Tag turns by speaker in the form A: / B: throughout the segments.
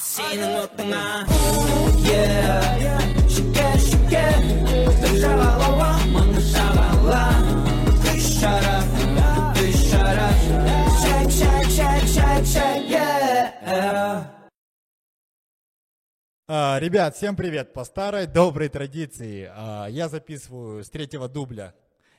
A: Синим отыңа yeah. Шүке, шүке Бір жағалауға Маңы шағала Үш шара Үш шара Шәк, шәк, шәк, шәк, шәк yeah.
B: Ребят, всем привет! По старой доброй традиции а, я записываю с третьего дубля.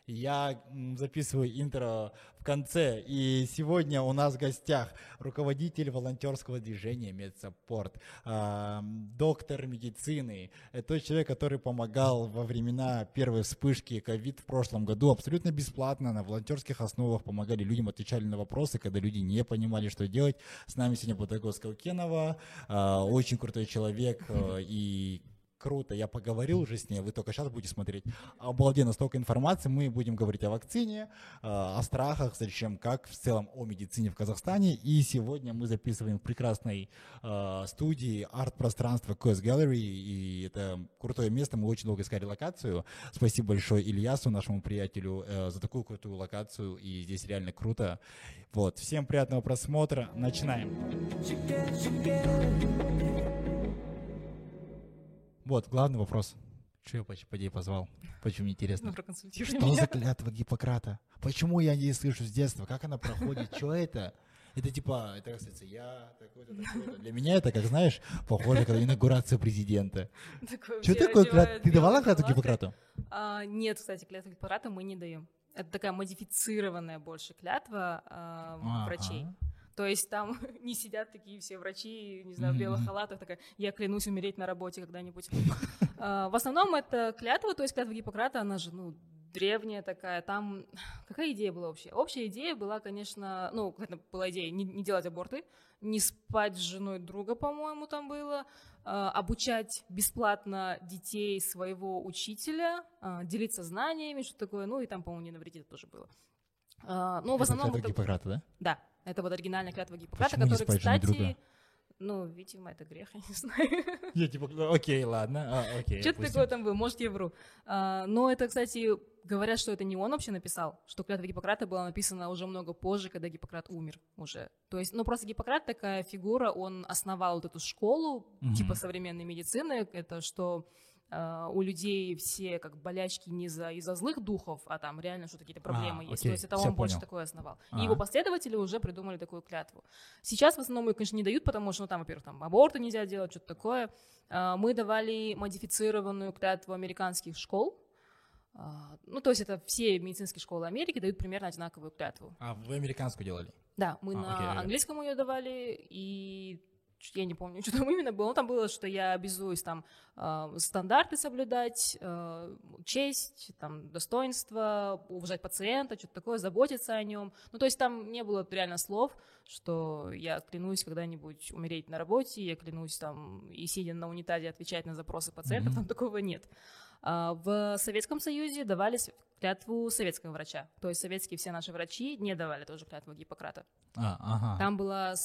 B: Я записываю интро в конце. И сегодня у нас в гостях руководитель волонтерского движения Медсаппорт, а, доктор медицины. Тот человек, который помогал во времена первой вспышки ковид в прошлом году абсолютно бесплатно на волонтерских основах помогали людям, отвечали на вопросы, когда люди не понимали, что делать. С нами сегодня Бутагос Каукенова, а, очень крутой человек а, и круто, я поговорил уже с ней, вы только сейчас будете смотреть. Обалденно, столько информации, мы будем говорить о вакцине, а, о страхах, зачем, как, в целом о медицине в Казахстане. И сегодня мы записываем в прекрасной а, студии арт-пространства Quest Gallery, и это крутое место, мы очень долго искали локацию. Спасибо большое Ильясу, нашему приятелю, э, за такую крутую локацию, и здесь реально круто. Вот, всем приятного просмотра, начинаем. Вот, главный вопрос. Что я по, по ней позвал? Почему интересно?
C: Ну,
B: Что
C: меня.
B: за клятва Гиппократа? Почему я не слышу с детства? Как она проходит? Что это? Это типа, это, кстати, я такой-то, такой-то. Для меня это, как знаешь, похоже, как инаугурация президента. Что такое клятва? Ты давала клятву. Гиппократу?
C: А, нет, кстати, клятву Гиппократа мы не даем. Это такая модифицированная больше клятва а, врачей. То есть там не сидят такие все врачи, не знаю, в белых халатах, такая, я клянусь умереть на работе когда-нибудь. А, В основном это клятва, то есть клятва Гиппократа, она же, ну, древняя такая. Там какая идея была вообще? Общая идея была, конечно, ну, какая была идея не, не делать аборты, не спать с женой друга, по-моему, там было, а, обучать бесплатно детей своего учителя, а, делиться знаниями, что такое, ну и там, по-моему, не навредить тоже было. Ну, в
B: Это
C: основном... это-
B: Гиппократа, да?
C: да, это вот оригинальная клятва Гиппократа,
B: Почему женой
C: кстати,
B: друга?
C: ну, видимо, это грех, я не знаю.
B: Я типа, ну, окей, ладно, а, окей.
C: Что-то такое там было, может, я вру. А, но это, кстати, говорят, что это не он вообще написал, что клятва Гиппократа была написана уже много позже, когда Гиппократ умер уже. То есть, ну, просто Гиппократ такая фигура, он основал вот эту школу,
B: Мгм.
C: типа современной медицины, это что а, у людей все как болячки не за, из-за злых духов, а там реально что-то какие-то проблемы
B: А,
C: есть.
B: окей,
C: То есть это он больше
B: понял.
C: такое основал.
B: Ага.
C: И его последователи уже придумали такую клятву. Сейчас в основном ее, конечно, не дают, потому что, ну, там, во-первых, там аборты нельзя делать, что-то такое. А, Мы давали модифицированную клятву американских школ. А, Ну, то есть это все медицинские школы Америки дают примерно одинаковую клятву.
B: А вы американскую делали?
C: Да, мы
B: А,
C: на
B: окей,
C: английском ее давали, и я не помню, что там именно было. Ну, там было, что я обязуюсь там а, стандарты соблюдать, а, честь, там, достоинство, уважать пациента, что-то такое, заботиться о нем. Ну, то есть там не было реально слов, что я клянусь когда-нибудь умереть на работе, я клянусь там и сидя на унитазе отвечать на запросы пациентов,
B: Мгм.
C: там такого нет. А, В Советском Союзе давали клятву советского врача. То есть советские все наши врачи не давали тоже клятву Гиппократа.
B: А, ага.
C: Там была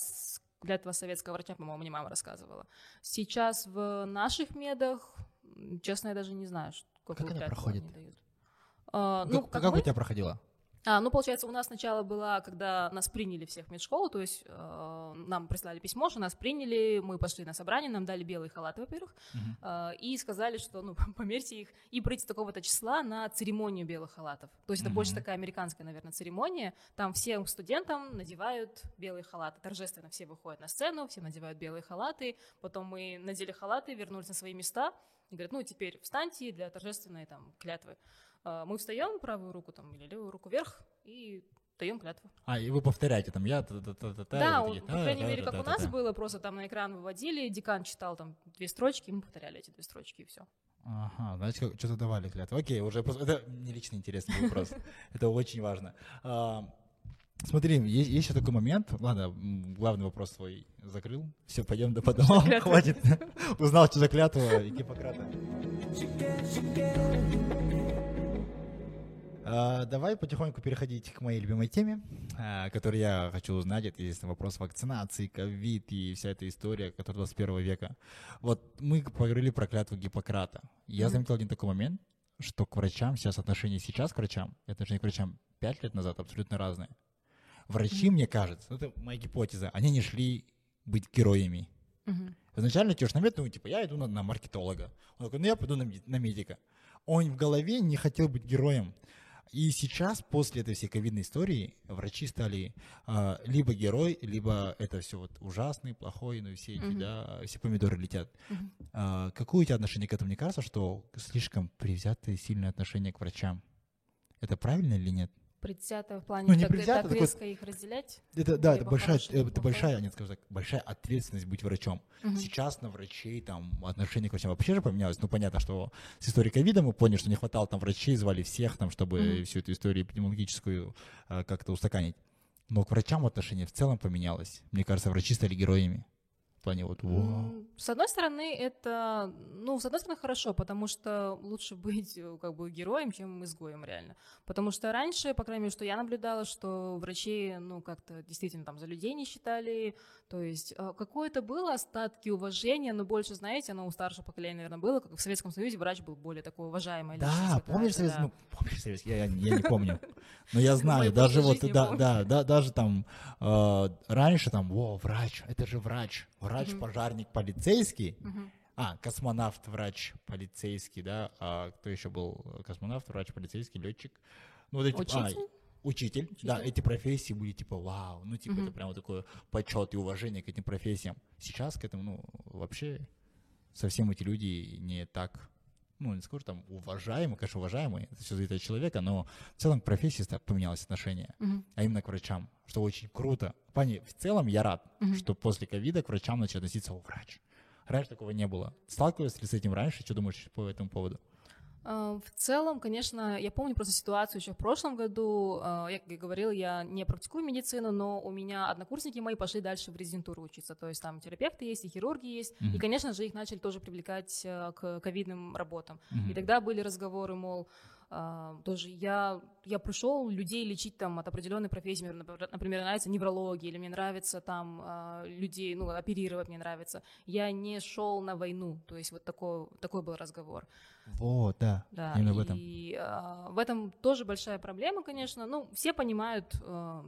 C: с- клятва советского врача, по-моему, мне мама рассказывала. Сейчас в наших медах, честно, я даже не знаю, ш- какую
B: она проходит?
C: они дают. А,
B: Как,
C: ну, как,
B: как
C: мы?
B: у тебя проходила?
C: А, ну, получается, у нас сначала была, когда нас приняли всех в медшколу, то есть э, нам прислали письмо, что нас приняли, мы пошли на собрание, нам дали белые халаты, во-первых,
B: Мгм.
C: э, и сказали, что, ну, померьте их, и прийти такого-то числа на церемонию белых халатов. То есть это больше такая американская, наверное, церемония. Там всем студентам надевают белые халаты. Торжественно все выходят на сцену, все надевают белые халаты. Потом мы надели халаты, вернулись на свои места и говорят, ну, теперь встаньте для торжественной там клятвы. Э, Мы встаем, правую руку там или левую руку вверх и даем клятву.
B: А, и вы повторяете там, я... та-та-та-та-та,
C: Да,
B: вот
C: у-
B: такие,
C: по крайней мере, как у нас было, просто там на экран выводили, декан читал там две строчки, мы повторяли эти две строчки и все.
B: Ага, значит, что-то давали клятву. Окей, уже просто- это не лично интересный вопрос. Это очень важно. А, Смотри, есть, есть еще такой момент. Ладно, главный вопрос свой закрыл. Все, пойдем до по домам.
C: клятва?
B: Хватит. Узнал, что за клятва Гиппократа. А, Давай потихоньку переходить к моей любимой теме, а, которую я хочу узнать. Это, естественно, вопрос вакцинации, ковид и вся эта история, которая 21 века. Вот мы поговорили про клятву Гиппократа. Я заметил один такой момент, что к врачам сейчас отношение сейчас к врачам и отношение к врачам 5 лет назад абсолютно разные. Врачи, мне кажется, ну, это моя гипотеза, они не шли быть героями.
C: Мгм.
B: Изначально идешь на мед, ну, типа, я иду на, на маркетолога. Он такой, ну, я пойду на, на медика. Он в голове не хотел быть героем. И сейчас, после этой всей ковидной истории, врачи стали а, либо герой, либо это все вот ужасный, плохой, ну, и все эти,
C: Мгм.
B: да, все помидоры летят.
C: Мгм.
B: А, какое у тебя отношение к этому? Мне кажется, что слишком привзятое сильное отношение к врачам. Это правильно или нет?
C: Предвзято в плане,
B: Ну, не
C: так,
B: предвзято,
C: так
B: такой-
C: резко их разделять.
B: Это, да, это большая, это
C: плохое?
B: большая, нет, скажем так, большая ответственность быть врачом.
C: Мгм.
B: Сейчас на врачей там отношение к врачам вообще же поменялось. Ну, понятно, что с историей ковида мы поняли, что не хватало там врачей, звали всех там, чтобы
C: Мгм.
B: всю эту историю эпидемиологическую а, как-то устаканить. Но к врачам отношение в целом поменялось. Мне кажется, врачи стали героями. В плане вот, «Вау».
C: С одной стороны, это, ну, с одной стороны, хорошо, потому что лучше быть э, как бы героем, чем изгоем, реально. Потому что раньше, по крайней мере, что я наблюдала, что врачи, ну, как-то действительно там за людей не считали, то есть э, какое-то было остатки уважения, но больше, знаете, оно у старшего поколения, наверное, было, как в Советском Союзе врач был более такой уважаемый.
B: Да, помнишь
C: Совет?
B: Совет... ну, помнишь Совет... Я, я, я не помню. Но я знаю, даже вот, да, да, да, даже там э, раньше там, о, врач, это же врач, врач,
C: Мгм.
B: пожарник, полицейский.
C: Мгм.
B: А, космонавт, врач, полицейский, да. А кто еще был? Космонавт, врач, полицейский, летчик. Ну, вот эти, а,
C: Учитель?
B: учитель, да,
C: Учитель.
B: эти профессии были типа вау, ну типа
C: Мгм.
B: это прямо такое почет и уважение к этим профессиям. Сейчас к этому, ну, вообще совсем эти люди не так, ну, не скажу там уважаемые, конечно, уважаемые, это все зависит от человека, но в целом к профессии поменялось отношение,
C: Мгм.
B: а именно к врачам, что очень круто. В плане, в целом я рад,
C: Мгм.
B: что после ковида к врачам начали относиться, о, врач. Раньше такого не было. Сталкивались ли с этим раньше? Что думаешь по этому поводу?
C: А, В целом, конечно, я помню просто ситуацию еще в прошлом году. а, Я, как и говорила, я не практикую медицину, но у меня однокурсники мои пошли дальше в резидентуру учиться. То есть там терапевты есть, и хирурги есть. И,
B: Мгм.
C: конечно же, их начали тоже привлекать а, к ковидным работам.
B: Мгм.
C: И тогда были разговоры, мол, тоже я, я пришел людей лечить там от определенной профессии, например, например, нравится неврология, или мне нравится там а, людей, ну, оперировать мне нравится. Я не шел на войну, то есть вот такой, такой был разговор.
B: Вот, да,
C: Да,
B: именно в этом.
C: и а, в этом тоже большая проблема, конечно. Ну, все понимают, а,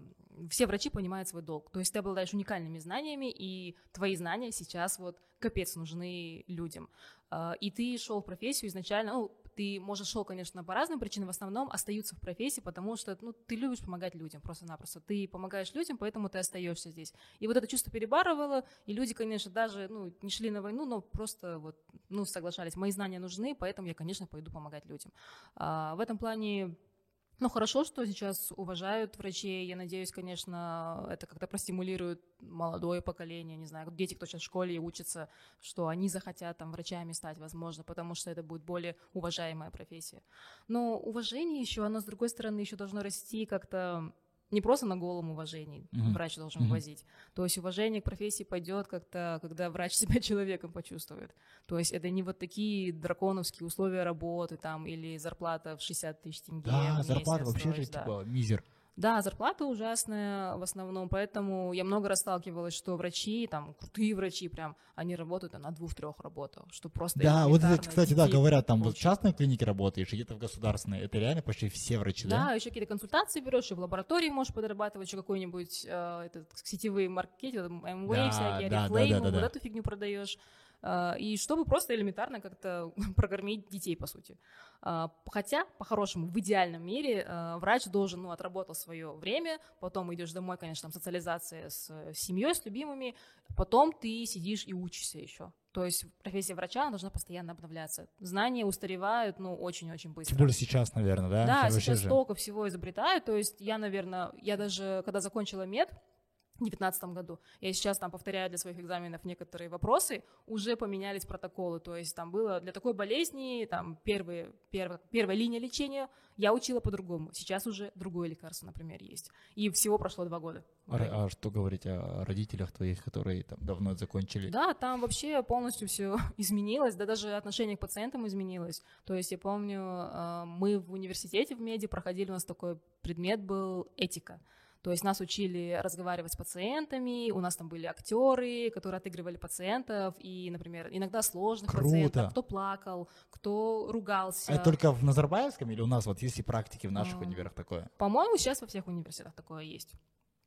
C: все врачи понимают свой долг. То есть ты обладаешь уникальными знаниями, и твои знания сейчас вот капец нужны людям. А, и ты шел в профессию изначально, ну, ты, может, шел, конечно, по разным причинам, в основном остаются в профессии, потому что, ну, ты любишь помогать людям просто-напросто. Ты помогаешь людям, поэтому ты остаешься здесь. И вот это чувство перебарывало, и люди, конечно, даже, ну, не шли на войну, но просто вот, ну, соглашались. Мои знания нужны, поэтому я, конечно, пойду помогать людям. А, в этом плане ну, хорошо, что сейчас уважают врачей. Я надеюсь, конечно, это как-то простимулирует молодое поколение, не знаю, дети, кто сейчас в школе и учатся, что они захотят там врачами стать, возможно, потому что это будет более уважаемая профессия. Но уважение еще, оно, с другой стороны, еще должно расти как-то не просто на голом уважении
B: Мгм.
C: врач должен
B: Мгм.
C: возить. То есть уважение к профессии пойдет как-то, когда врач себя человеком почувствует. То есть это не вот такие драконовские условия работы там или зарплата в 60 тысяч тенге.
B: Да, зарплата вообще же
C: да.
B: типа мизер.
C: Да, зарплата ужасная в основном, поэтому я много раз сталкивалась, что врачи, там, крутые врачи прям, они работают там, на двух-трех работах, что просто
B: Да, вот это, кстати, да, говорят, там вот в частной клинике работаешь, где-то в государственной. Это реально почти все врачи, да?
C: Да, еще какие-то консультации берешь, и в лаборатории можешь подрабатывать, еще какой-нибудь э, этот, сетевые маркетинг, МВ
B: Да,
C: всякие,
B: да, да,
C: Oriflame,
B: да, да,
C: вот
B: да.
C: эту фигню продаешь. Э, и чтобы просто элементарно как-то прокормить детей, по сути. Э, Хотя, по-хорошему, в идеальном мире э, врач должен, ну, отработал свое время, потом идешь домой, конечно, там социализация с семьей, с любимыми, потом ты сидишь и учишься еще. То есть профессия врача она должна постоянно обновляться. Знания устаревают, ну, очень-очень быстро.
B: Тем более сейчас, наверное, да?
C: Да,
B: вообще
C: сейчас
B: же.
C: столько всего изобретают. То есть я, наверное, я даже, когда закончила мед, 2019 году. Я сейчас там повторяю для своих экзаменов некоторые вопросы, уже поменялись протоколы, то есть там было для такой болезни, там первые, перв- первая линия лечения, я учила по-другому, сейчас уже другое лекарство, например, есть. И всего прошло два года.
B: А, а что говорить о родителях твоих, которые там давно закончили?
C: Да, там вообще полностью все изменилось, да даже отношение к пациентам изменилось. То есть я помню, э, мы в университете в меди проходили, у нас такой предмет был этика. То есть нас учили разговаривать с пациентами, у нас там были актеры, которые отыгрывали пациентов, и, например, иногда сложных
B: Круто.
C: пациентов, кто плакал, кто ругался.
B: Это только в Назарбаевском или у нас вот есть и практики в наших
C: А.
B: универах такое?
C: По-моему, сейчас во всех университетах такое есть.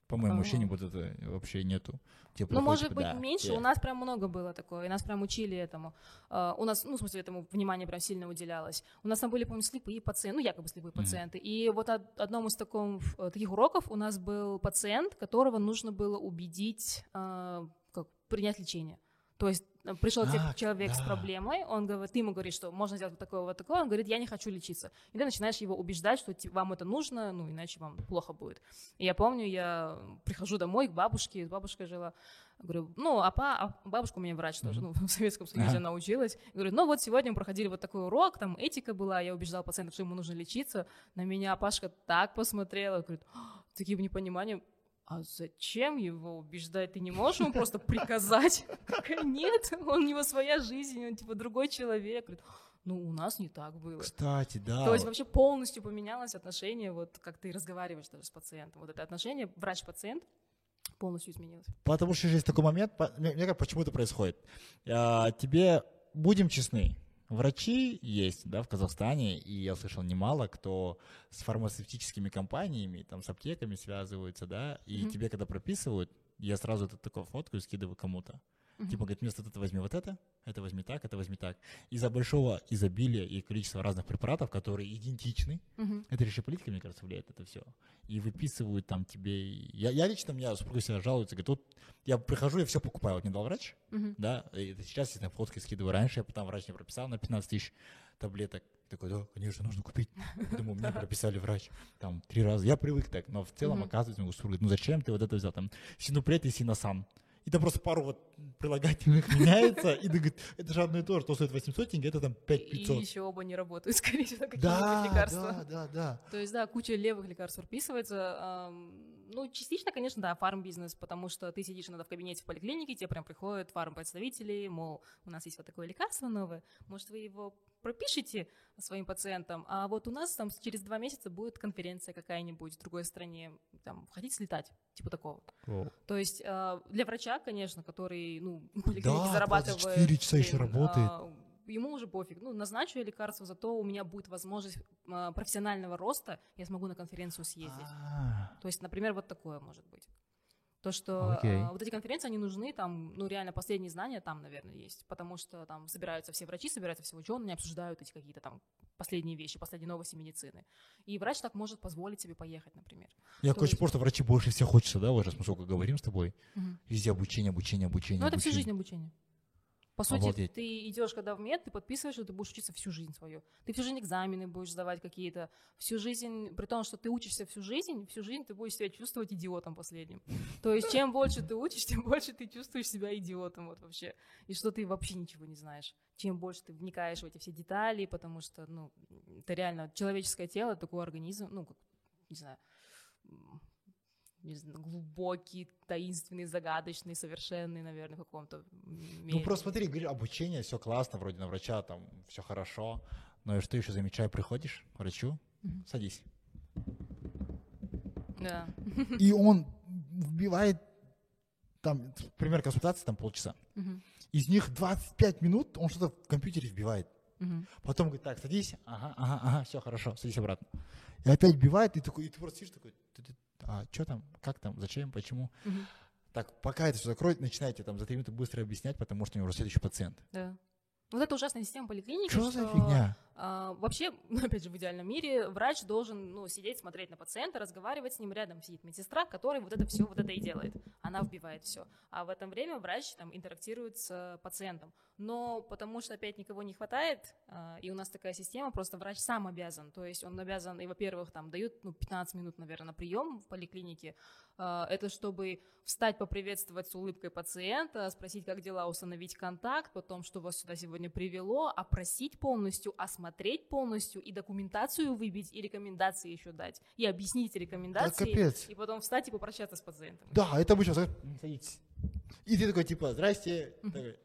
B: По-моему, вообще не
C: Ага.
B: вот это вообще нету. Тебе
C: Ну, может быть,
B: да,
C: меньше.
B: yeah.
C: У нас прям много было такое. И нас прям учили этому. А, у нас, ну, в смысле, этому внимание прям сильно уделялось. У нас там были, помню, слепые пациенты, ну, якобы слепые
B: Мгм.
C: пациенты. И вот од- одном из таком, э, таких уроков у нас был пациент, которого нужно было убедить а, как, принять лечение. То есть э, пришел
B: А,
C: человек с
B: да.
C: проблемой, он говорит, ты ему говоришь, что можно сделать вот такое, вот такое, он говорит, я не хочу лечиться. И ты начинаешь его убеждать, что ти- вам это нужно, ну, иначе вам плохо будет. И я помню, я прихожу домой к бабушке, с бабушкой жила, говорю, ну, а, па, а бабушка у меня врач тоже, ну, в Советском Союзе
B: Ага.
C: она училась. Говорю, ну, вот сегодня мы проходили вот такой урок, там этика была, я убеждал пациента, что ему нужно лечиться. На меня Пашка так посмотрела, говорит, «А, с таким непониманием, а зачем его убеждать? Ты не можешь ему просто приказать? Нет, он у него своя жизнь, он типа другой человек. Говорит, ну, у нас не так было.
B: Кстати, да.
C: То есть вообще полностью поменялось отношение, вот как ты разговариваешь даже с пациентом. Вот это отношение врач-пациент полностью изменилось.
B: Потому что есть такой момент, мне, как почему это происходит. А, тебе, будем честны, врачи есть, да, в Казахстане, и я слышал немало, кто с фармацевтическими компаниями, там, с аптеками связываются, да, и
C: Мгм.
B: тебе, когда прописывают, я сразу это такую фотку и скидываю кому-то.
C: Мгм.
B: Типа, говорит, вместо этого возьми вот это, это возьми так, это возьми так. Из-за большого изобилия и количества разных препаратов, которые идентичны,
C: Мгм.
B: это еще политика, мне кажется, влияет это все. И выписывают там тебе... Я, я лично, у меня супруга всегда жалуется, говорит, вот я прихожу, я все покупаю. Вот мне дал врач,
C: Мгм.
B: да, и это сейчас я на фотки скидываю. Раньше я потом врач мне прописал на 15 тысяч таблеток. Такой, да, конечно, нужно купить. Думаю, мне прописали врач. Там три раза. Я привык так, но в целом, оказывается, мне супруга ну зачем ты вот это взял? Там синупред и синосан. И там просто пару вот прилагательных меняется, и ты говорит, это же одно и то же, то стоит 800 тенге, это там
C: И
B: 5500.
C: еще оба не работают, скорее всего, какие-нибудь
B: Да,
C: лекарства.
B: да, да, да.
C: То есть, да, куча левых лекарств прописывается. Ну, частично, конечно, да, фарм-бизнес, потому что ты сидишь иногда в кабинете в поликлинике, тебе прям приходят фарм-представители, мол, у нас есть вот такое лекарство новое, может, вы его пропишите своим пациентам, а вот у нас там через два месяца будет конференция какая-нибудь в другой стране, там, хотите слетать, типа такого. То есть э, для врача, конечно, который, ну,
B: Да,
C: зарабатывает...
B: 24 часа еще
C: блин,
B: работает.
C: а, ему уже пофиг. Ну, назначу я лекарство, зато у меня будет возможность а, профессионального роста, я смогу на конференцию съездить.
B: А,
C: То есть, например, вот такое может быть. То, что
B: Окей.
C: а, вот эти конференции, они нужны, там, ну, реально, последние знания там, наверное, есть, потому что там собираются все врачи, собираются все ученые, обсуждают эти какие-то там последние вещи, последние новости медицины. И врач так может позволить себе поехать, например.
B: Я,
C: То есть-
B: просто врачи больше всех хочется, да, вот раз мы сколько говорим с тобой.
C: Мгм.
B: Везде обучение, обучение, обучение.
C: Ну, это всю жизнь обучение. По сути,
B: Обалдеть.
C: ты идешь, когда в мед, ты подписываешь, что ты будешь учиться всю жизнь свою. Ты всю жизнь экзамены будешь сдавать какие-то, всю жизнь, при том, что ты учишься всю жизнь, всю жизнь ты будешь себя чувствовать идиотом последним. То есть, чем больше ты учишь, тем больше ты чувствуешь себя идиотом вот вообще. И что ты вообще ничего не знаешь. Чем больше ты вникаешь в эти все детали, потому что, ну, это реально человеческое тело, такой организм, ну, как, не знаю, не знаю, глубокий, таинственный, загадочный, совершенный, наверное, в каком-то
B: Ну,
C: мере.
B: просто смотри, говорю, обучение, все классно, вроде на врача там все хорошо. Но и что еще замечаю, приходишь к врачу,
C: Мгм.
B: садись.
C: Да.
B: И он вбивает, там, пример консультации, там полчаса.
C: Мгм.
B: Из них 25 минут он что-то в компьютере вбивает.
C: Мгм.
B: Потом говорит, так, садись, ага, ага, ага, все, хорошо, садись обратно. И опять вбивает, и, такой, и ты просто сидишь такой, «Ты-ты, а что там, как там, зачем, почему?
C: Мгм.
B: Так, пока это все закроет, начинаете там за три минуты быстро объяснять, потому что у него уже следующий пациент.
C: Да. Вот это ужасная система поликлиники.
B: Что за
C: что,
B: фигня?
C: А, вообще, ну, опять же, в идеальном мире врач должен ну, сидеть, смотреть на пациента, разговаривать с ним. Рядом сидит медсестра, которая вот это все вот это и делает. Она вбивает все. А в это время врач там интерактирует с пациентом. Но потому что опять никого не хватает, а, и у нас такая система, просто врач сам обязан. То есть он обязан, и, во-первых, там дают ну, 15 минут, наверное, на прием в поликлинике. А, Это чтобы встать, поприветствовать с улыбкой пациента, спросить, как дела, установить контакт, потом, что вас сюда сегодня привело, опросить полностью, осмотреть полностью и документацию выбить, и рекомендации еще дать, и объяснить эти
B: Да,
C: рекомендации,
B: капец.
C: и потом встать и попрощаться с пациентом.
B: Да, это обычно, знаешь, «М, садитесь. И ты такой, типа, здрасте. Такой,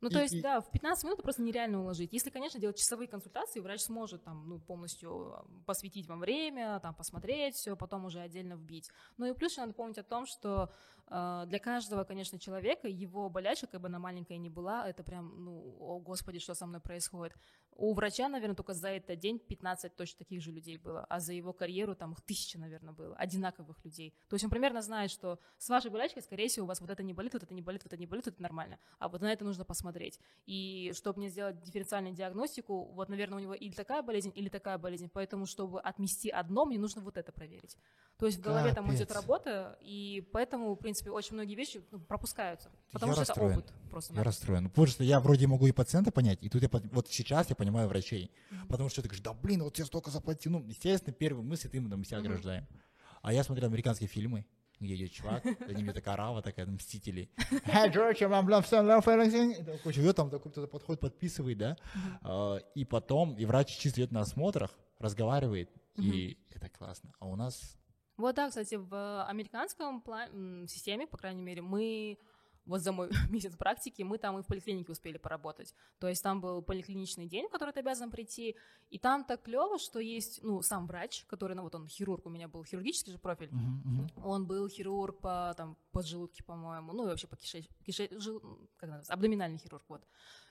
C: Ну, то есть,
B: и-
C: да, в 15 минут просто нереально уложить. Если, конечно, делать часовые консультации, врач сможет там, ну, полностью а, посвятить вам время, там, посмотреть все, потом уже отдельно вбить. Ну и плюс надо помнить о том, что э, для каждого, конечно, человека его болячка, как бы она маленькая ни была, это прям, ну, о господи, что со мной происходит. У врача, наверное, только за этот день 15 точно таких же людей было, а за его карьеру там их тысяча, наверное, было, одинаковых людей. То есть он примерно знает, что с вашей болячкой, скорее всего, у вас вот это не болит, вот это не болит, вот это не болит, это нормально. А вот на это нужно посмотреть. И чтобы мне сделать дифференциальную диагностику, вот, наверное, у него или такая болезнь, или такая болезнь. Поэтому, чтобы отмести одно, мне нужно вот это проверить. То есть в голове там идет
B: Капец.
C: работа, и поэтому, в принципе, очень многие вещи ну, пропускаются. Потому
B: Я
C: что
B: расстроен.
C: это опыт просто.
B: Я расстроен. Ну, Потому что я вроде могу и пациента понять, и тут я, вот сейчас я понимаю врачей. Потому что ты говоришь, да блин, вот я столько заплатил. Ну, естественно, первые мысли ты мы себя ограждаем. А я смотрел американские фильмы, где идет чувак, за ним такая рава, такая, ну, мстители. Живет, там такой кто-то подходит, подписывает, да. А, И потом, и врач чисто идет на осмотрах, разговаривает, и это классно. А у нас
C: Вот да, кстати, в американском системе, по крайней мере, мы вот за мой месяц практики, мы там и в поликлинике успели поработать. То есть там был поликлиничный день, в который ты обязан прийти, и там так клево, что есть, ну, сам врач, который, ну, вот он хирург, у меня был хирургический же профиль,
B: Мгм, мгм.
C: он был хирург по там поджелудке, по-моему, ну и вообще по кишеч... кише- жел- как называется, абдоминальный хирург, вот.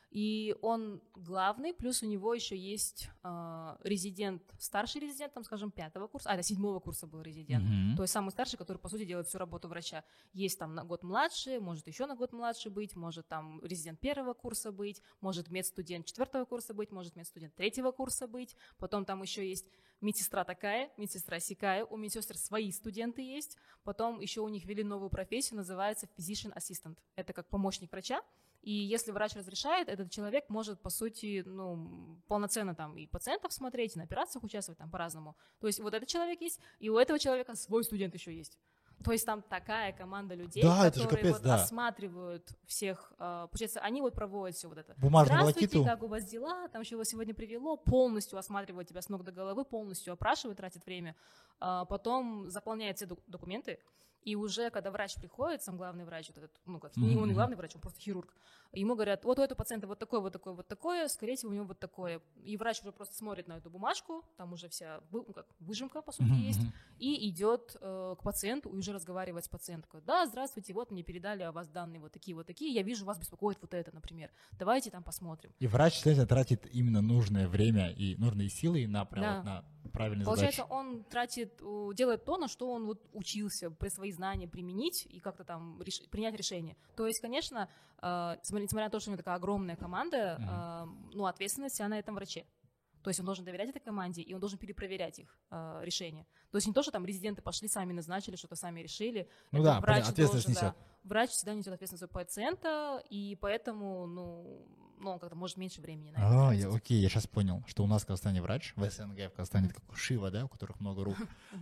C: И он главный, плюс у него еще есть э, резидент, старший резидент, там, скажем, пятого курса, а, это седьмого курса был резидент.
B: Мгм.
C: То есть самый старший, который, по сути, делает всю работу врача. Есть там на год младше, может еще на год младше быть, может там резидент первого курса быть, может медстудент четвертого курса быть, может медстудент третьего курса быть. Потом там еще есть медсестра такая, медсестра сякая, у медсестер свои студенты есть. Потом еще у них ввели новую профессию, называется physician assistant. Это как помощник врача. И если врач разрешает, этот человек может, по сути, ну, полноценно там и пациентов смотреть, и на операциях участвовать там по-разному. То есть вот этот человек есть, и у этого человека свой студент еще есть. То есть там такая команда людей,
B: Да,
C: которые
B: капец,
C: вот
B: да.
C: осматривают всех. э, получается, они вот проводят все вот это.
B: Бумажную
C: Здравствуйте,
B: волокиту.
C: как у вас дела? Там чего сегодня привело? Полностью осматривают тебя с ног до головы, полностью опрашивают, тратят время. А Потом заполняют все док- документы. И уже, когда врач приходит, сам главный врач, вот этот, ну, как, не он не
B: мгм.
C: главный врач, он просто хирург, ему говорят, вот у этого пациента вот такое, вот такое, вот такое, скорее всего, у него вот такое. И врач уже просто смотрит на эту бумажку, там уже вся ну, как, выжимка, по сути,
B: Мгм,
C: есть, и идет э, к пациенту и уже разговаривает с пациенткой. Да, здравствуйте, вот мне передали о вас данные вот такие, вот такие, я вижу, вас беспокоит вот это, например. Давайте там посмотрим.
B: И врач, следовательно, тратит именно нужное время и нужные силы на, прям
C: Да.
B: вот на правильные
C: Получается,
B: задачи.
C: он тратит, делает то, на что он вот учился, при свои знания применить и как-то там реш- принять решение. То есть, конечно, э, несмотря на то, что у него такая огромная команда, э, ну, ответственность вся на этом враче. То есть он должен доверять этой команде, и он должен перепроверять их э, решения. То есть не то, что там резиденты пошли, сами назначили, что-то сами решили.
B: Ну
C: Это
B: да,
C: врач
B: понятно, ответственность
C: должен, да.
B: несет.
C: Врач всегда несет ответственность за пациента, и поэтому, ну, ну, он как-то может меньше времени на это
B: А, я, окей, я сейчас понял, что у нас в Казахстане врач, в СНГ в Казахстане, как Шива, да, у которых много рук.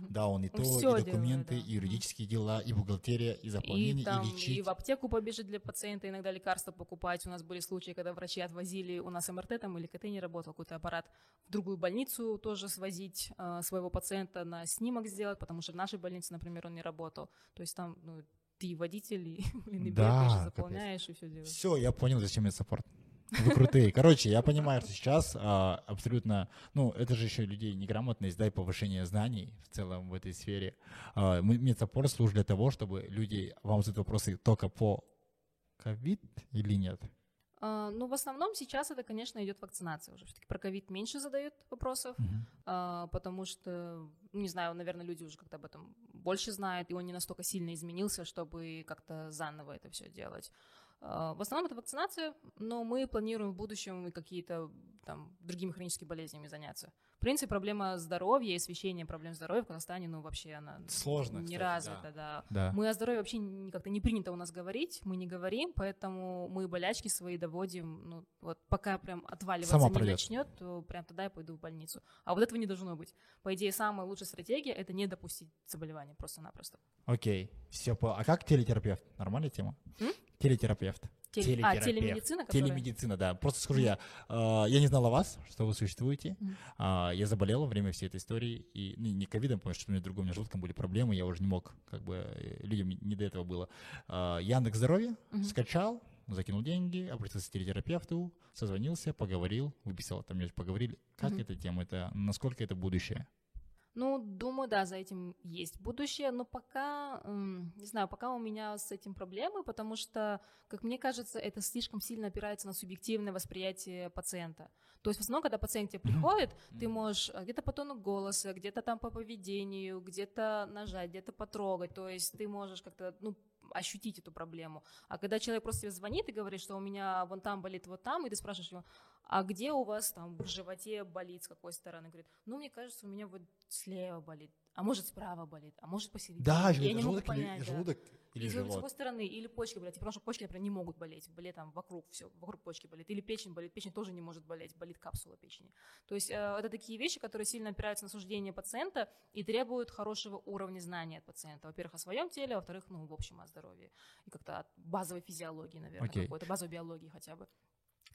B: Да, он и то, и документы, и юридические дела, и бухгалтерия, и заполнение,
C: И
B: лечить.
C: и в аптеку побежит для пациента, иногда лекарства покупать. У нас были случаи, когда врачи отвозили, у нас МРТ там или КТ не работал, какой-то аппарат, в другую больницу тоже свозить э, своего пациента на снимок сделать, потому что в нашей больнице, например, он не работал. То есть там ну, ты водитель, и, блин, и
B: Да,
C: бегаешь, и
B: капец.
C: заполняешь, и все делаешь.
B: Все, я понял, зачем Medsupport. Вы крутые. Короче, я понимаю, что сейчас а, абсолютно, ну, это же еще людей неграмотность, да, и повышение знаний в целом в этой сфере. А, мы- Medsupport служит для того, чтобы люди вам задают вопросы только по ковид или нет?
C: А, ну, в основном сейчас это, конечно, идет вакцинация уже. Все-таки про ковид меньше задают вопросов. а, потому что, ну, не знаю, наверное, люди уже как-то об этом больше знают, и он не настолько сильно изменился, чтобы как-то заново это все делать. А, В основном это вакцинация, но мы планируем в будущем и какие-то там другими хроническими болезнями заняться. В принципе, проблема здоровья и освещение проблем здоровья в Казахстане, ну, вообще она
B: Сложно,
C: не
B: кстати,
C: развита, да.
B: Да.
C: Мы о здоровье вообще как-то не принято у нас говорить, мы не говорим, поэтому мы болячки свои доводим, ну, вот пока прям отваливаться
B: Сама
C: не
B: пройдет.
C: начнет, то прям тогда я пойду в больницу. А вот этого не должно быть. По идее, самая лучшая стратегия — это не допустить заболевания просто-напросто.
B: Окей, все по... А как телетерапевт? Нормальная тема?
C: М?
B: Телетерапевт.
C: Теле- А, телемедицина, которая...
B: Телемедицина, да. Просто скажу я, э, я не знал о вас, что вы существуете.
C: Мгм.
B: А, Я заболел во время всей этой истории, и ну, не ковидом, потому что у меня другом, у меня желудком были проблемы, я уже не мог, как бы, э, людям не до этого было. А, Яндекс Здоровье
C: Мгм.
B: скачал, закинул деньги, обратился к терапевту, созвонился, поговорил, выписал, там между поговорили. Как
C: Мгм.
B: эта тема, это, насколько это будущее?
C: Ну, думаю, да, за этим есть будущее, но пока, не знаю, пока у меня с этим проблемы, потому что, как мне кажется, это слишком сильно опирается на субъективное восприятие пациента. То есть в основном, когда пациент тебе приходит, ты можешь э, где-то по тону голоса, где-то там по поведению, где-то нажать, где-то потрогать, то есть ты можешь как-то, ну, ощутить эту проблему. А когда человек просто тебе звонит и говорит, что у меня вон там болит, вот там, и ты спрашиваешь его, а где у вас там в животе болит, с какой стороны? Говорит, ну, мне кажется, у меня вот слева болит, а может справа болит, а может посередине.
B: Да,
C: я не могу
B: желудок,
C: понять,
B: или,
C: да.
B: желудок или
C: И с другой стороны, или почки болят, потому что почки, например, не могут болеть, болит там вокруг все, вокруг почки болит, или печень болит, печень тоже не может болеть, болит капсула печени. То есть э, это такие вещи, которые сильно опираются на суждение пациента и требуют хорошего уровня знания от пациента. Во-первых, о своем теле, а во-вторых, ну, в общем, о здоровье. И как-то от базовой физиологии, наверное,
B: Окей.
C: какой-то, базовой биологии хотя бы.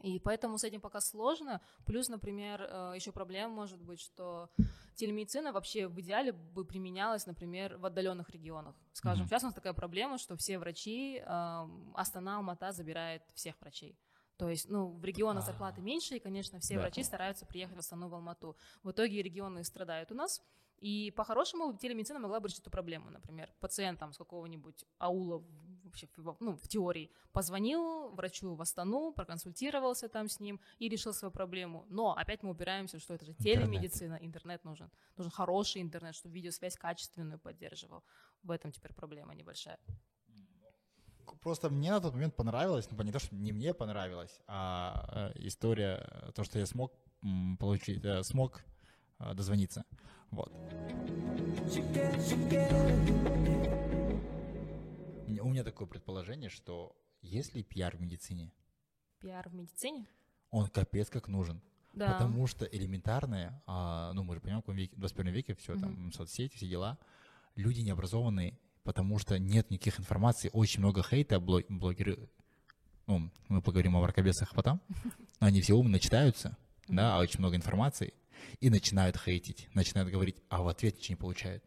C: И поэтому с этим пока сложно. Плюс, например, э, еще проблема может быть, что телемедицина вообще в идеале бы применялась, например, в отдаленных регионах. Скажем, сейчас у нас такая проблема, что все врачи, эм, Астана, Алмата забирает всех врачей. То есть, ну, в регионах
B: А.
C: зарплаты меньше, и, конечно, все
B: Да.
C: врачи стараются приехать в Астану, в Алмату. В итоге регионы страдают у нас. И по-хорошему телемедицина могла бы решить эту проблему. Например, пациент там, с какого-нибудь аула, вообще, в- ну, в теории, позвонил врачу в Астану, проконсультировался там с ним и решил свою проблему. Но опять мы упираемся, что это же
B: Интернет.
C: телемедицина, интернет нужен. Нужен хороший интернет, чтобы видеосвязь качественную поддерживал. В этом теперь проблема небольшая.
B: Просто мне на тот момент понравилось, ну, не то, что не мне понравилось, а э, история, э, то, что я смог получить, э, смог дозвониться. Вот. У меня такое предположение, что если пиар в медицине,
C: Пиар в медицине?
B: он капец как нужен.
C: Да.
B: Потому что элементарное, а, ну мы же понимаем, в каком веке, в 21 веке все там, соцсети, все дела, люди необразованные, потому что нет никаких информации, очень много хейта, блог- блогеры, ну, мы поговорим о мракобесах потом, но они все умно читаются, да, а очень много информации, и начинают хейтить, начинают говорить, а в ответ ничего не получают.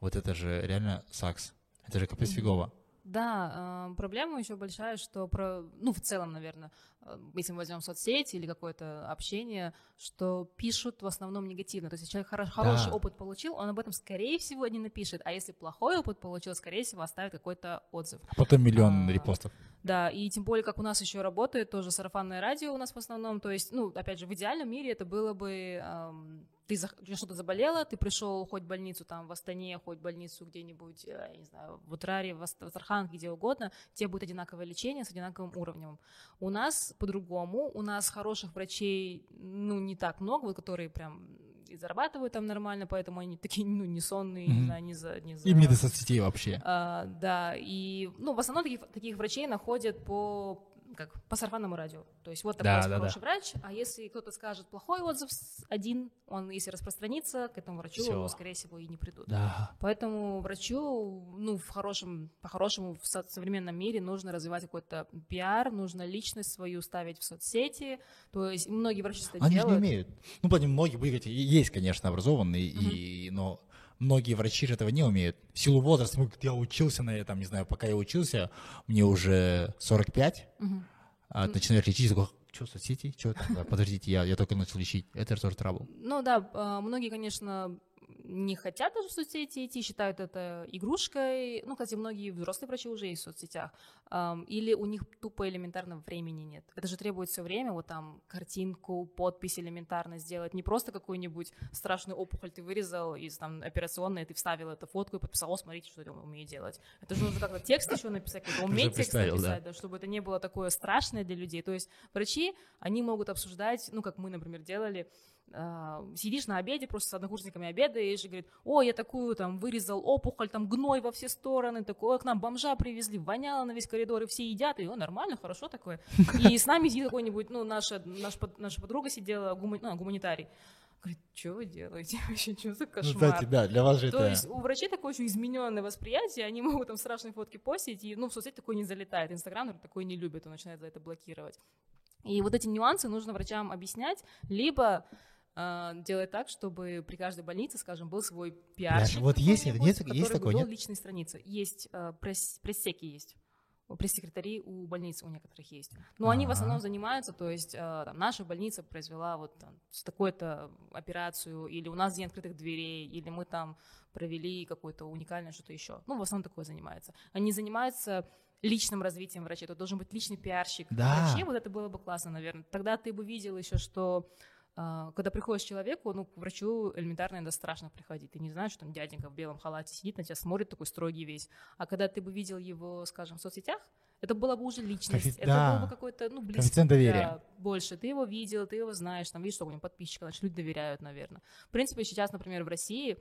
B: Вот это же реально сакс, это же капец фигово.
C: Да, э, проблема еще большая, что про, ну в целом, наверное, э, если мы возьмем соцсети или какое-то общение, что пишут в основном негативно. То есть, если человек хоро- хороший опыт получил, он об этом скорее всего не напишет, а если плохой опыт получил, скорее всего оставит какой-то отзыв.
B: А потом миллион
C: А,
B: репостов.
C: Да, и тем более, как у нас еще работает тоже сарафанное радио у нас в основном. То есть, ну, опять же, в идеальном мире это было бы эм, ты тебя что-то заболело, ты пришел хоть в больницу там в Астане, хоть в больницу где-нибудь, э, я не знаю, в Утраре, в, Ас- в Астраханке, где угодно, тебе будет одинаковое лечение с одинаковым уровнем. У нас по-другому, у нас хороших врачей, ну, не так много, вот, которые прям и зарабатывают там нормально, поэтому они такие, ну, не сонные, не
B: Мгм.
C: знаю, не за... Не за...
B: И мне до соцсетей вообще.
C: А, да, и, ну, в основном таких, таких врачей находят по как по сарафанному радио. То есть вот такой
B: Да, да,
C: хороший врач, а если кто-то скажет плохой отзыв один, он, если распространится, к этому врачу,
B: Всё.
C: его, скорее всего, и не придут.
B: Да.
C: Поэтому врачу, ну, в хорошем, по-хорошему, в со- современном мире нужно развивать какой-то пиар, нужно личность свою ставить в соцсети. То есть многие врачи это
B: Они же не
C: делают.
B: умеют. Ну, многие, вы говорите, есть, конечно, образованные, и, но многие врачи же этого не умеют. В силу возраста, ну, я учился на этом, не знаю, пока я учился, мне уже 45,
C: Мгм.
B: а начинаешь лечить, такой, что, соцсети? Что Подождите, я, я только начал лечить. Это же тоже трабл.
C: Ну да, а, многие, конечно, не хотят даже в соцсети идти, считают это игрушкой. Ну, кстати, многие взрослые врачи уже есть в соцсетях. Или у них тупо элементарно времени нет. Это же требует все время, вот там картинку, подпись элементарно сделать. Не просто какую-нибудь страшную опухоль ты вырезал из там операционной, ты вставил эту фотку и подписал, о, смотрите, что я умею делать. Это же нужно как-то текст еще написать, какой-то уметь текст
B: представил, да.
C: написать, да, чтобы это не было такое страшное для людей. То есть врачи, они могут обсуждать, ну, как мы, например, делали, а, сидишь на обеде, просто с однокурсниками обедаешь и говорит, о, я такую там вырезал опухоль, там гной во все стороны, такое, к нам бомжа привезли, воняло на весь коридор, и все едят, и о, нормально, хорошо такое. И с нами сидит какой-нибудь, ну, наша, наш под- наша подруга сидела, гума- ну, гуманитарий. Говорит, что вы делаете вообще, что за
B: Ну,
C: кошмар?
B: кстати, да, для вас же
C: То
B: это...
C: есть у врачей такое очень измененное восприятие, они могут там страшные фотки постить, и ну, в соцсети такое не залетает. Инстаграм например, такое не любит, он начинает за это блокировать. И вот эти нюансы нужно врачам объяснять, либо э, делать так, чтобы при каждой больнице, скажем, был свой пиарщик.
B: вот есть нет- есть такое,
C: вел
B: нет?
C: личные страницы. Есть, э, пресс- пресс-секи есть. пресс-секретари у больниц у некоторых есть. Но они в основном занимаются, то есть э, там, наша больница произвела вот там, с такой-то операцию, или у нас день открытых дверей, или мы там провели какое-то уникальное что-то еще. Ну, в основном такое занимается. Они занимаются личным развитием врача. Это должен быть личный пиарщик
B: Да.
C: врачей. Вот это было бы классно, наверное. Тогда ты бы видел еще, что а, когда приходишь к человеку, ну, к врачу элементарно иногда страшно приходить. Ты не знаешь, что там дяденька в белом халате сидит, на тебя смотрит такой строгий весь. А когда ты бы видел его, скажем, в соцсетях, это была бы уже личность. Это
B: да.
C: было бы какой-то, ну, близкий.
B: Коэффициент доверия.
C: да, больше. Ты его видел, ты его знаешь, там, видишь, что у него подписчиков, значит, люди доверяют, наверное. В принципе, сейчас, например, в России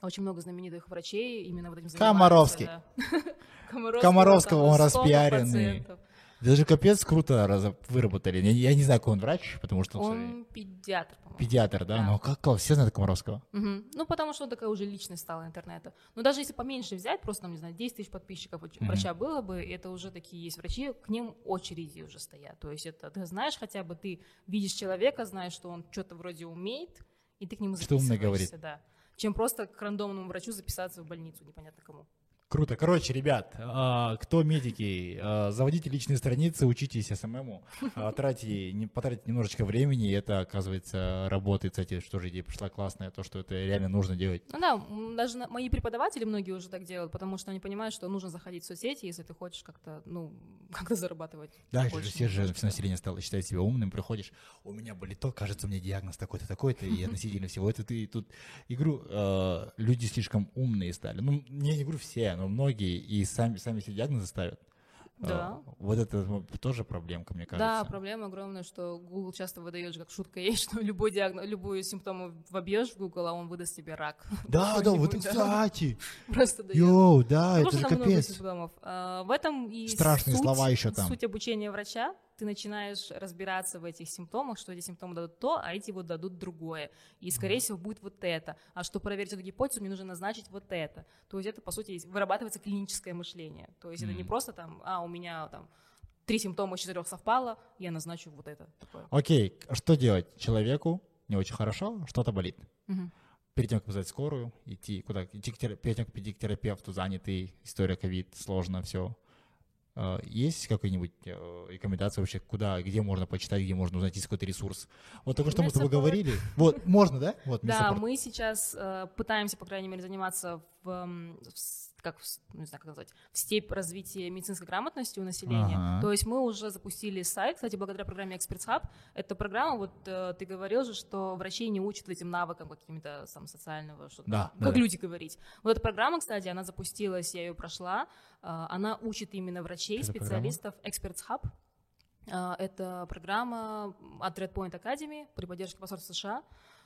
C: очень много знаменитых врачей именно вот этим.
B: Комаровский.
C: да. Комаровского,
B: Комаровского, он
C: 100
B: распиаренный.
C: пациентов.
B: Даже капец круто выработали. Я, я не знаю, какой он врач, потому что он,
C: педиатр, по-моему.
B: педиатр, да?
C: Да.
B: Но как, как все знают Комаровского?
C: Мгм. Ну, потому что он такая уже личность стала интернета. Но даже если поменьше взять, просто, там, не знаю, 10 тысяч подписчиков у ч-
B: Мгм.
C: врача было бы, это уже такие есть врачи, к ним очереди уже стоят. То есть это ты знаешь хотя бы, ты видишь человека, знаешь, что он что-то вроде умеет, и ты к нему
B: Что умный
C: записываешься, да. Чем просто к рандомному врачу записаться в больницу, непонятно кому.
B: Круто. Короче, ребят, а, кто медики, а, заводите личные страницы, учитесь СММу, а, тратите, потратите немножечко времени, и это, оказывается, работает. Кстати, что же идея пришла классная, то, что это реально нужно делать.
C: Ну да, даже мои преподаватели многие уже так делают, потому что они понимают, что нужно заходить в соцсети, если ты хочешь как-то, ну, как-то зарабатывать.
B: Дальше же все же все население стало считать себя умным, приходишь, у меня болит то, кажется, у меня диагноз такой-то, такой-то, и относительно всего это ты тут игру люди слишком умные стали. Ну, не говорю все, но многие, и сами, сами себе диагнозы ставят.
C: Да.
B: вот это ну, тоже проблемка, мне кажется.
C: Да, проблема огромная, что Google часто выдает как шутка есть, что любой диагноз, любую симптому вобьешь в Google, а он выдаст тебе рак.
B: Да, да, вот кстати.
C: Просто дает.
B: Йоу, да,
C: Потому
B: это же капец.
C: А, В этом и
B: Страшные слова еще там.
C: Суть обучения врача. Ты начинаешь разбираться в этих симптомах, что эти симптомы дадут то, а эти вот дадут другое. И, скорее всего, будет вот это. А чтобы проверить эту гипотезу, мне нужно назначить вот это. То есть это, по сути, вырабатывается клиническое мышление. То есть это не просто там, а, у меня там три симптома из четырех совпало, я назначу вот это. Такое.
B: Окей, что делать? Человеку не очень хорошо, что-то болит.
C: Мгм.
B: Перед тем, как вызвать скорую, идти куда? Идти к тера- перед тем, как идти к терапевту, занятый, история ковид, сложно все. Есть какая-нибудь э, рекомендация вообще, куда, где можно почитать, где можно узнать, есть какой-то ресурс? Вот только что мы с тобой говорили. Вот, можно, да? Вот,
C: Да, мы сейчас э, пытаемся, по крайней мере, заниматься в, в с- как, не знаю, как назвать, в степь развития медицинской грамотности у населения.
B: Ага.
C: То есть мы уже запустили сайт, кстати, благодаря программе Experts Hub. Это программа, вот э, ты говорил же, что врачей не учат этим навыкам каким-то там социального, что-то,
B: Да,
C: как
B: да, да.
C: люди говорить. Вот эта программа, кстати, она запустилась, я ее прошла. Э, она учит именно врачей,
B: Что за программа?
C: специалистов Experts Hub. А, Это программа от Red Point Academy при поддержке посольства США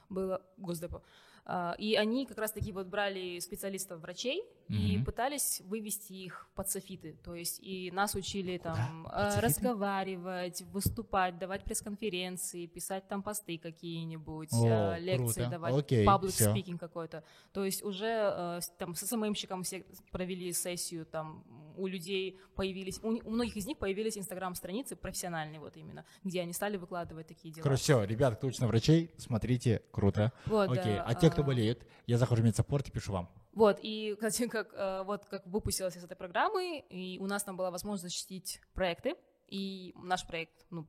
C: было Госдепо. А, И они как раз-таки вот брали специалистов врачей и
B: Мгм.
C: пытались вывести их под софиты. То есть и нас учили там
B: Под
C: э, разговаривать, выступать, давать пресс-конференции, писать там посты какие-нибудь,
B: О,
C: э, лекции
B: круто.
C: давать,
B: Окей,
C: public
B: всё.
C: speaking какой-то. То есть уже э, там с СММщиком все провели сессию, там у людей появились, у, у многих из них появились инстаграм-страницы профессиональные вот именно, где они стали выкладывать такие дела.
B: Короче, все, ребят, кто учится врачей, смотрите, круто.
C: Вот,
B: Окей,
C: да,
B: а те, кто
C: а,
B: болеет, я захожу в медсаппорт и пишу вам.
C: Вот, и, кстати, как, э, вот как выпустилась из этой программы, и у нас там была возможность защитить проекты, и наш проект ну,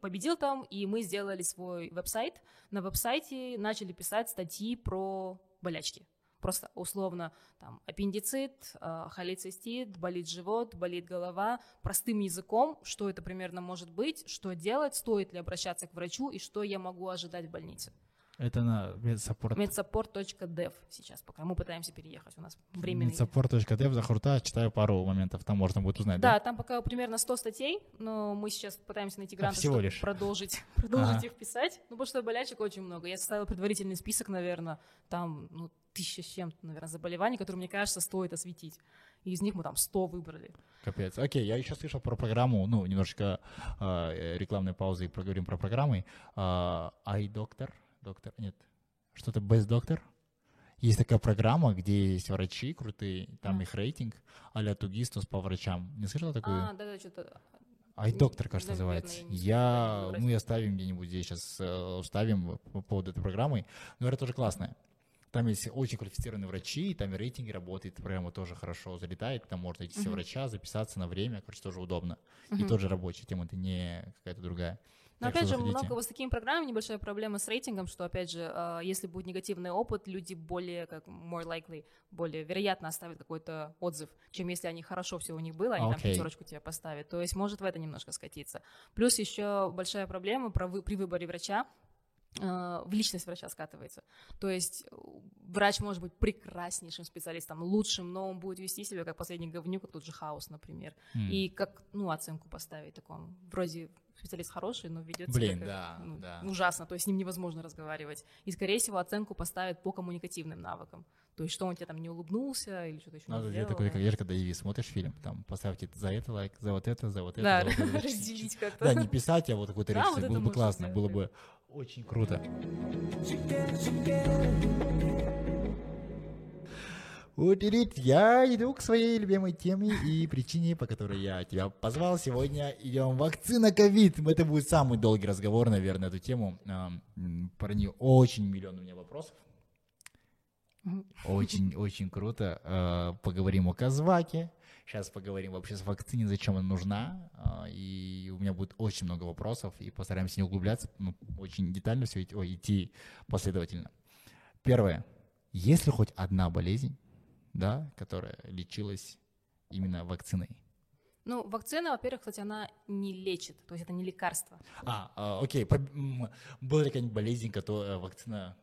C: победил там, и мы сделали свой веб-сайт. На веб-сайте начали писать статьи про болячки. Просто условно там аппендицит, э, холецистит, болит живот, болит голова, простым языком, что это примерно может быть, что делать, стоит ли обращаться к врачу и что я могу ожидать в больнице.
B: Это на Medsupport.
C: Medsupport.dev сейчас пока. Мы пытаемся переехать, у нас временный.
B: Medsupport.dev, захурта, читаю пару моментов, там можно будет узнать, да?
C: Да, там пока примерно 100 статей, но мы сейчас пытаемся найти гранты,
B: всего
C: чтобы
B: лишь?
C: продолжить, продолжить
B: Ага.
C: их писать. Ну, потому что болячек очень много. Я составила предварительный список, наверное, там, ну, тысяча с чем-то, наверное, заболеваний, которые, мне кажется, стоит осветить. И из них мы там 100 выбрали.
B: Капец. Окей, я еще слышал про программу, ну, немножечко э, рекламной паузы и проговорим про программы. А, iDoctor, доктор, нет, что-то Best Doctor. Есть такая программа, где есть врачи крутые, там
C: Мгм.
B: их рейтинг, а-ля Тугистус по врачам. Не слышала такую?
C: А, да-да, что-то...
B: iDoctor, кажется,
C: наверное,
B: называется.
C: я
B: мы оставим где-нибудь здесь сейчас, вставим по поводу этой программы. Но это тоже классное. Там есть очень квалифицированные врачи, и там и рейтинги работают, прямо тоже хорошо залетает, там можно идти все врача, записаться на время, короче, тоже удобно. И тоже рабочая тема, это не какая-то другая.
C: Но
B: Так
C: опять же,
B: заходите.
C: много вот с такими программами небольшая проблема с рейтингом, что опять же, э, если будет негативный опыт, люди более как more likely, более вероятно оставят какой-то отзыв, чем если они хорошо все у них было, они там
B: Окей.
C: пятерочку тебе поставят. То есть может в это немножко скатиться. Плюс еще большая проблема про вы- при выборе врача в личность врача скатывается. То есть э, врач может быть прекраснейшим специалистом, лучшим, но он будет вести себя как последний говнюк, как тот же хаос, например.
B: М.
C: И как, ну, оценку поставить такому. Вроде специалист хороший, но ведет
B: Блин,
C: себя
B: да,
C: ну,
B: да.
C: ужасно, то есть с ним невозможно разговаривать. И, скорее всего, оценку поставят по коммуникативным навыкам. То есть, что он тебе там не улыбнулся или что-то еще
B: Надо
C: не сделал.
B: такой, как когда Иви смотришь фильм, там поставьте за это лайк, за вот это, за вот это.
C: Да, разделить как-то.
B: Да, не писать, а вот какой-то речь. было бы классно, было бы очень круто. Ирит, я иду к своей любимой теме и причине, по которой я тебя позвал. Сегодня идем вакцина ковид. Это будет самый долгий разговор, наверное, на эту тему. Про нее очень миллион у меня вопросов. Очень-очень круто. Э, Поговорим о Казваке. Сейчас поговорим вообще с вакциной, зачем она нужна. А, И у меня будет очень много вопросов, и постараемся не углубляться, ну, очень детально все идти, ой, идти последовательно. Первое. Есть ли хоть одна болезнь, да, которая лечилась именно вакциной?
C: Ну, вакцина, во-первых, кстати, она не лечит, то есть это не лекарство.
B: А, а, окей, была ли какая-нибудь болезнь, которая вакцина,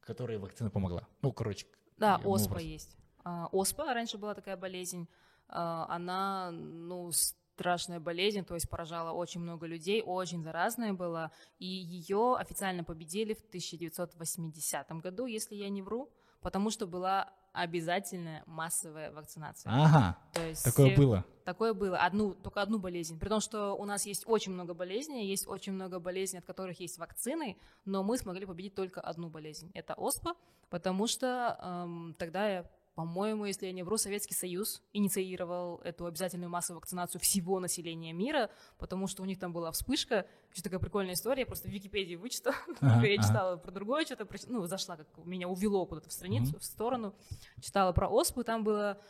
B: которой вакцина помогла? Ну, короче.
C: Да, оспа
B: вопрос.
C: есть. А, Оспа раньше была такая болезнь. А, Она, ну, страшная болезнь, то есть поражала очень много людей, очень заразная была. И ее официально победили в 1980 году, если я не вру, потому что была обязательная массовая вакцинация.
B: Ага,
C: То есть
B: такое было.
C: Такое было. Одну, только одну болезнь. При том, что у нас есть очень много болезней, есть очень много болезней, от которых есть вакцины, но мы смогли победить только одну болезнь. Это оспа, потому что эм, тогда, я, по-моему, если я не вру, Советский Союз инициировал эту обязательную массовую вакцинацию всего населения мира, потому что у них там была вспышка. Еще такая прикольная история, я просто в Википедии вычитала.
B: Ага,
C: я
B: ага.
C: читала про другое что-то, ну, зашла, как меня увело куда-то в страницу, в сторону, читала про оспу, там было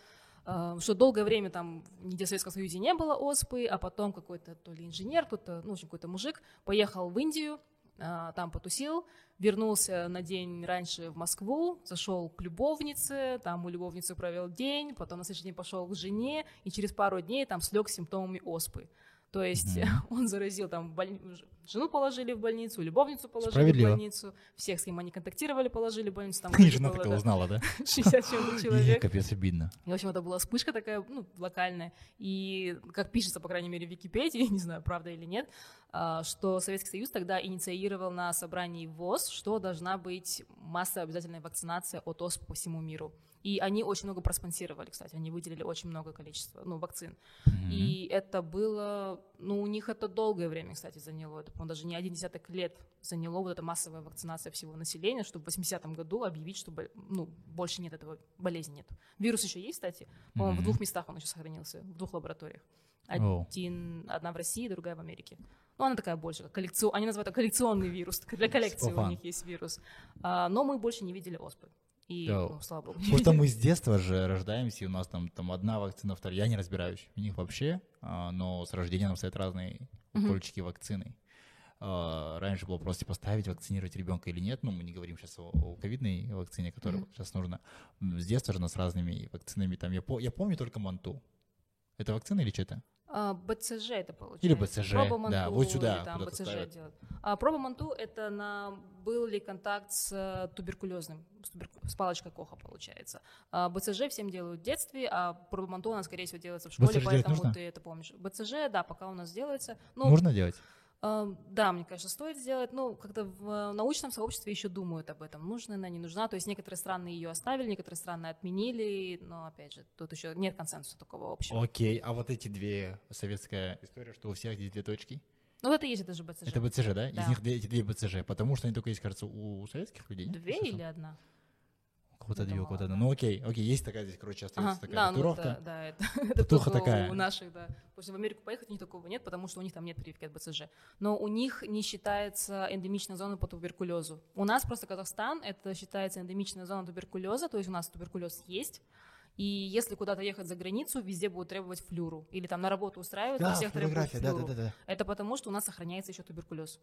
C: э, что долгое время там нигде в Советском Союзе не было оспы, а потом какой-то то ли инженер, кто-то, ну, в общем, какой-то мужик поехал в Индию, там потусил, вернулся на день раньше в Москву, зашел к любовнице, там у любовницы провел день, потом на следующий день пошел к жене, и через пару дней там слег с симптомами оспы. То есть он заразил там боль- жену положили в больницу, любовницу положили в больницу, всех, с кем они контактировали, положили в больницу. Там вроде
B: жена такая
C: да,
B: узнала, да?
C: 60 с чем-то
B: И
C: человек.
B: капец обидно.
C: И, в общем, это была вспышка такая, ну, локальная. И, как пишется, по крайней мере, в Википедии, не знаю, правда или нет, а, что Советский Союз тогда инициировал на собрании ВОЗ, что должна быть массовая обязательная вакцинация от ОСП по всему миру. И они очень много проспонсировали, кстати, они выделили очень много количества, ну, вакцин. И это было, ну, у них это долгое время, кстати, заняло. Это, по-моему, даже не один десяток лет заняло вот эта массовая вакцинация всего населения, чтобы в 80-м году объявить, что, ну, больше нет этого, болезни нет. Вирус еще есть, кстати. По-моему, в
B: Мгм.
C: двух местах он еще сохранился, в двух лабораториях. Один, одна в России, другая в Америке. Ну, она такая больше, как коллекцион... они называют это коллекционный вирус, для коллекции
B: fun.
C: у них есть вирус. А, но мы больше не видели оспы. И,
B: Йоу.
C: ну, слава богу.
B: Потому что мы с детства же рождаемся, и у нас там, там одна вакцина, вторая. Я не разбираюсь в них вообще, а, но с рождения нам стоят разные
C: Мгм.
B: кольчики вакцины. А, Раньше было просто поставить, вакцинировать ребенка или нет. Ну, мы не говорим сейчас о, о ковидной вакцине, которая
C: Мгм.
B: сейчас нужна. С детства же нас разными вакцинами. Там, я, по- я помню только Манту. Это вакцина или что-то?
C: А, БЦЖ это получается.
B: Или БЦЖ,
C: Проба
B: да,
C: Манту
B: вот сюда
C: или там БЦЖ
B: ставят.
C: делают. А проба Манту это на был ли контакт с э, туберкулезным, с, туберку- с палочкой Коха получается. А БЦЖ всем делают в детстве, а проба Манту она скорее всего делается в школе,
B: БЦЖ
C: поэтому ты это помнишь. БЦЖ, да, пока у нас делается. Ну,
B: Нужно делать?
C: Да, мне кажется, стоит сделать. Ну, как-то в э, научном сообществе еще думают об этом. Нужна она, не нужна. То есть некоторые страны ее оставили, некоторые страны отменили. Но, опять же, тут еще нет консенсуса такого общего.
B: Окей, а вот эти две, советская история, что у всех здесь две точки,
C: Ну, это есть это же БЦЖ.
B: это БЦЖ, да?
C: Да.
B: Из них две- эти две БЦЖ, потому что они только есть, кажется, у советских людей.
C: Две или одна?
B: Кого-то
C: Это да.
B: одна. Ну окей, окей, есть такая здесь, короче, остается
C: Ага,
B: такая
C: да, ну
B: татуировка.
C: это, да, это, это
B: Татуха такая.
C: у наших, да. Потому что в Америку поехать у них такого нет, потому что у них там нет прививки от БЦЖ. Но у них не считается эндемичная зона по туберкулезу. У нас просто Казахстан, это считается эндемичная зона туберкулеза, то есть у нас туберкулез есть. И если куда-то ехать за границу, везде будут требовать флюру. Или там на работу устраивают,
B: Да,
C: всех требуют
B: фотография, да,
C: флюру.
B: да, да, да.
C: Это потому, что у нас сохраняется еще туберкулез.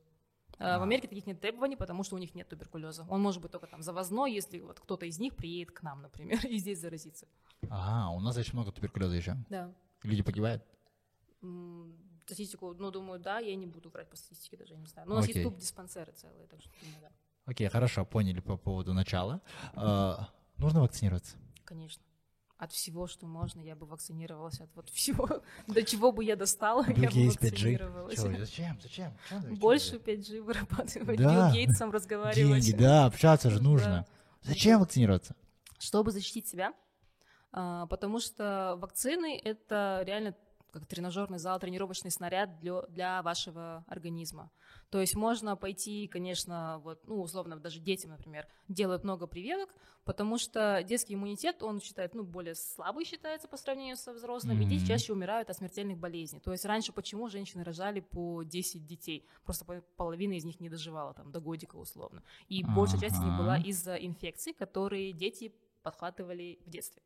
C: Э,
B: А.
C: В Америке таких нет требований, потому что у них нет туберкулеза. Он может быть только там завозной, если вот кто-то из них приедет к нам, например, и здесь заразится.
B: Ага, у нас очень много туберкулеза еще.
C: Да.
B: Люди погибают?
C: Статистику, ну, думаю, да, я не буду брать по статистике, даже не знаю. Но у нас
B: Окей.
C: есть туб-диспансеры целые, так что, думаю, да,
B: Окей, хорошо, поняли по поводу начала. А, нужно вакцинироваться?
C: конечно. От всего, что можно, я бы вакцинировалась. От вот всего, до чего бы я достала, я
B: Билл
C: бы
B: Гейтс 5G.
C: вакцинировалась.
B: Чё, зачем? Зачем? Чё ты-
C: Больше
B: чё ты?
C: 5G вырабатывать,
B: Да.
C: Билл Гейтсом разговаривать.
B: Деньги, да, общаться же
C: Да.
B: нужно. Зачем вакцинироваться?
C: чтобы защитить себя, а, потому что вакцины — это реально как тренажерный зал, тренировочный снаряд для, для вашего организма. То есть можно пойти, конечно, вот, ну, условно, даже детям, например, делают много прививок, потому что детский иммунитет, он считает, ну, более слабый считается по сравнению со взрослым, и дети чаще умирают от смертельных болезней. То есть раньше почему женщины рожали по 10 детей? Просто по- половина из них не доживала, там, до годика условно. И большая часть из них была из-за инфекций, которые дети подхватывали в детстве.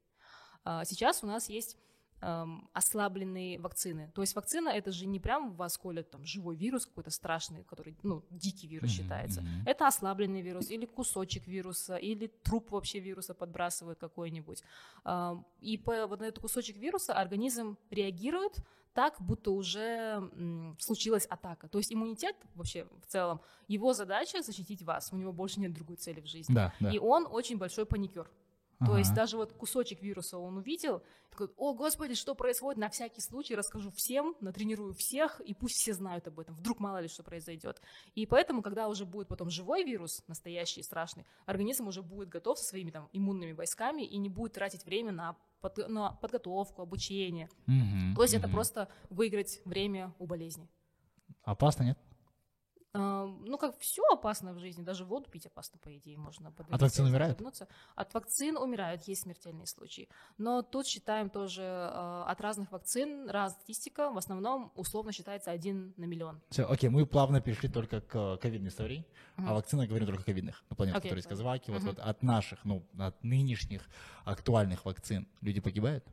C: А, Сейчас у нас есть эм, ослабленные вакцины. То есть вакцина это же не прям в вас колят там живой вирус какой-то страшный, который, ну, дикий вирус
B: Мгм,
C: считается.
B: мгм.
C: Это ослабленный вирус или кусочек вируса, или труп вообще вируса подбрасывают какой-нибудь. Ам, И по вот на этот кусочек вируса организм реагирует так, будто уже м, случилась атака. То есть иммунитет вообще в целом, его задача защитить вас, у него больше нет другой цели в жизни.
B: Да, да.
C: И он очень большой паникер. То
B: Ага.
C: есть даже вот кусочек вируса он увидел, такой, о, господи, что происходит, на всякий случай расскажу всем, натренирую всех, и пусть все знают об этом, вдруг мало ли что произойдет. И поэтому, когда уже будет потом живой вирус, настоящий, страшный, организм уже будет готов со своими там иммунными войсками и не будет тратить время на, под- на подготовку, обучение.
B: Мгм,
C: То есть это
B: мгм.
C: просто выиграть время у болезни.
B: Опасно, нет?
C: А, Ну, как все опасно в жизни, даже воду пить опасно, по идее, можно
B: От вакцин умирают?
C: От вакцин умирают, есть смертельные случаи. Но тут считаем тоже э, от разных вакцин, разная статистика, в основном условно считается один на миллион.
B: Все, окей, мы плавно перешли только к э, ковидной истории,
C: Мгм.
B: а вакцины говорим только ковидных. Понятно,
C: Окей,
B: которые из. Казваки, вот,
C: Мгм.
B: вот от наших, ну, от нынешних актуальных вакцин люди погибают?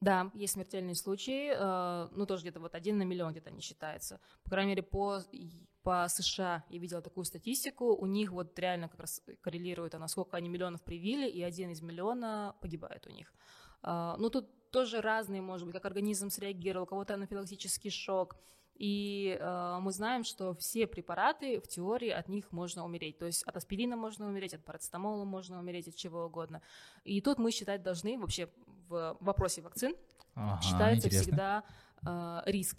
C: Да, есть смертельные случаи, э, ну тоже где-то вот один на миллион где-то не считается. По крайней мере, по, по США я видела такую статистику, у них вот реально как раз коррелирует, а насколько они миллионов привили, и один из миллиона погибает у них. А, Ну тут тоже разные, может быть, как организм среагировал, у кого-то анафилактический шок. И э, мы знаем, что все препараты, в теории, от них можно умереть. То есть от аспирина можно умереть, от парацетамола можно умереть, от чего угодно. И тут мы считать должны вообще в вопросе вакцин
B: Ага,
C: считается
B: интересно.
C: всегда э, риск.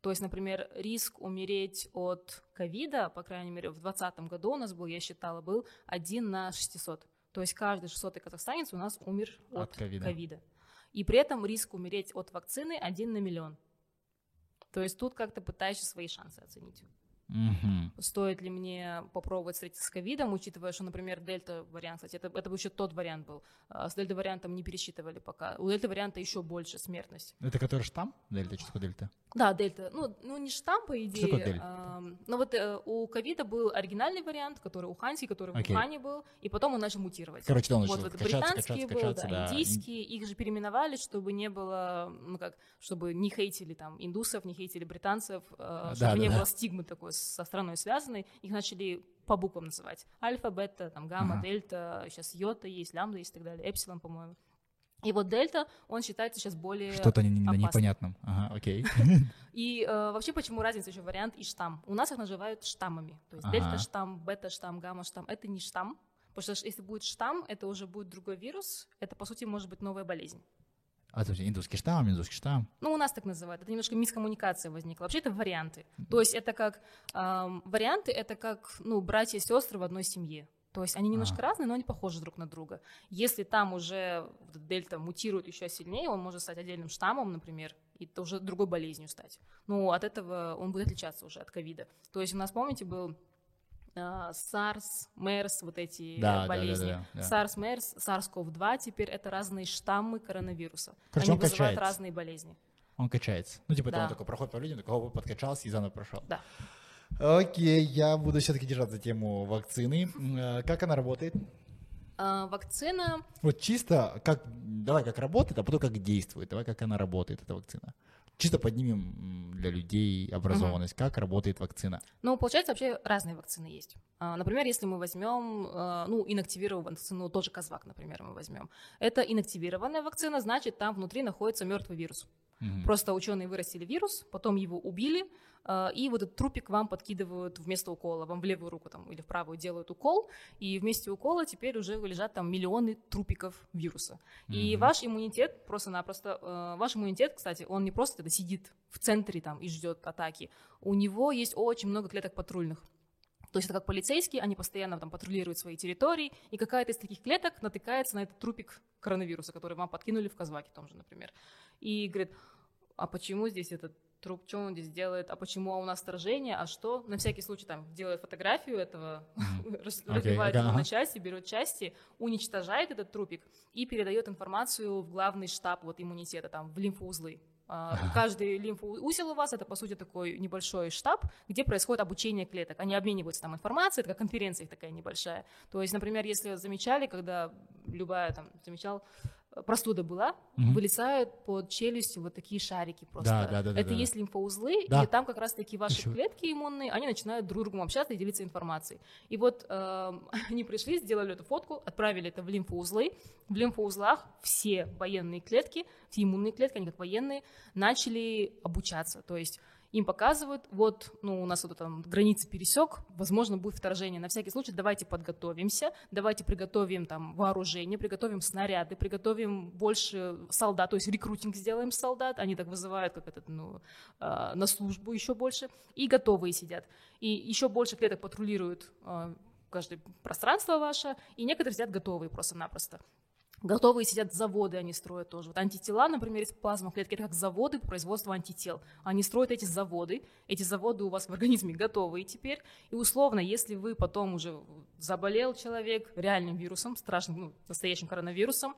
C: То есть, например, риск умереть от ковида, по крайней мере, в 2020 году у нас был, я считала, был 1 на 600. То есть каждый 600 казахстанец у нас умер
B: От
C: от,
B: ковида.
C: ковида. И при этом риск умереть от вакцины 1 на миллион. То есть тут как-то пытаешься свои шансы оценить.
B: Мгм.
C: Стоит ли мне попробовать встретиться с ковидом, учитывая, что, например, дельта вариант, кстати, это, это еще тот вариант был. А, С дельта вариантом не пересчитывали пока. У дельта варианта еще больше смертность.
B: Это который штамм? Дельта, что такое дельта?
C: Да, дельта. Ну, ну не штамм, по идее.
B: такое дельта?
C: ам, но вот э, у ковида был оригинальный вариант, который уханский, который
B: Окей.
C: в Ухане был, и потом он начал мутировать.
B: Короче, да, он
C: вот,
B: начал
C: вот
B: качаться,
C: британский
B: качаться,
C: был,
B: качаться,
C: да,
B: да.
C: индийский, их же переименовали, чтобы не было, ну как, чтобы не хейтили там индусов, не хейтили британцев, э,
B: Да,
C: чтобы
B: да,
C: не
B: да.
C: было стигмы такой со страной связанной, их начали по буквам называть. Альфа, бета, там, гамма,
B: Ага.
C: дельта, сейчас йота есть, лямбда есть и так далее, эпсилон, по-моему. И вот дельта, он считается сейчас более
B: Что-то не- не-
C: опасным.
B: непонятном. Ага, окей.
C: И э, вообще, почему разница еще вариант и штамм? У нас их называют штаммами. То есть
B: Ага.
C: дельта-штамм, бета-штамм, гамма-штамм. Это не штамм. Потому что если будет штамм, это уже будет другой вирус. Это, по сути, может быть новая болезнь.
B: А, слушайте, индусский штамм, индусский штамм.
C: Ну, у нас так называют. Это немножко мискоммуникация возникла. Вообще, это варианты. То есть это как... эм, варианты — это как, ну, братья и сестры в одной семье. То есть они немножко
B: А.
C: разные, но они похожи друг на друга. Если там уже дельта мутирует еще сильнее, он может стать отдельным штаммом, например, и это уже другой болезнью стать. Ну, от этого он будет отличаться уже от ковида. То есть у нас, помните, был а, SARS, MERS, вот эти
B: Да, да, да,
C: болезни.
B: да, да.
C: SARS, MERS, SARS-CoV-2 теперь это разные штаммы коронавируса.
B: Короче,
C: Они
B: он
C: вызывают
B: качается.
C: разные болезни.
B: Он качается. Ну, типа,
C: Да.
B: он такой проходит по людям, такой, оп, подкачался и заново прошел.
C: Да.
B: Окей, я буду все-таки держать за тему вакцины. Э, Как она работает?
C: А, вакцина,
B: Вот чисто, как, давай как работает, а потом как действует. Давай как она работает, эта вакцина. Чисто поднимем для людей образованность, как работает вакцина.
C: ну, получается, вообще разные вакцины есть. А, Например, если мы возьмем, а, ну, инактивированную вакцину, тот же Казвак, например, мы возьмем. Это инактивированная вакцина, значит, там внутри находится мертвый вирус.
B: Мгм.
C: Просто ученые вырастили вирус, потом его убили, а, и вот этот трупик вам подкидывают вместо укола, вам в левую руку там, или в правую делают укол, и вместе укола теперь уже лежат там миллионы трупиков вируса. И
B: Мгм.
C: ваш иммунитет просто-напросто, э, ваш иммунитет, кстати, он не просто сидит в центре там и ждет атаки, у него есть очень много клеток патрульных. То есть это как полицейские, они постоянно там патрулируют свои территории, и какая-то из таких клеток натыкается на этот трупик коронавируса, который вам подкинули в Казваке том же, например. И говорит, а почему здесь этот труп, что он здесь делает, а почему у нас сражение, а что? На всякий случай там делает фотографию этого, разбивает
B: ага,
C: его на части, берет части, уничтожает этот трупик и передает информацию в главный штаб вот иммунитета, там, в лимфоузлы. А, Каждый лимфоузел у вас это, по сути, такой небольшой штаб, где происходит обучение клеток. Они обмениваются там информацией, это как конференция такая небольшая. То есть, например, если замечали, когда любая там замечал, простуда была,
B: Мгм.
C: вылезают под челюстью вот такие шарики просто.
B: Да, да, да, да,
C: это
B: да.
C: есть лимфоузлы,
B: Да.
C: и там как раз-таки ваши
B: Ещё.
C: клетки иммунные, они начинают друг с другом общаться и делиться информацией. И вот эм, они пришли, сделали эту фотку, отправили это в лимфоузлы. В лимфоузлах все военные клетки, все иммунные клетки, они как военные, начали обучаться. То есть им показывают, вот, ну, у нас вот там границы пересек, возможно, будет вторжение. На всякий случай давайте подготовимся, давайте приготовим там вооружение, приготовим снаряды, приготовим больше солдат, то есть рекрутинг сделаем солдат, они так вызывают, как этот, ну, а, на службу еще больше, и готовые сидят. И еще больше клеток патрулируют а, каждое пространство ваше, и некоторые сидят готовые просто-напросто. Готовые сидят заводы, они строят тоже. Вот антитела, например, из плазмы клетки, это как заводы по производству антител. Они строят эти заводы, эти заводы у вас в организме готовые теперь. И условно, если вы потом уже заболел человек реальным вирусом, страшным, ну, настоящим коронавирусом,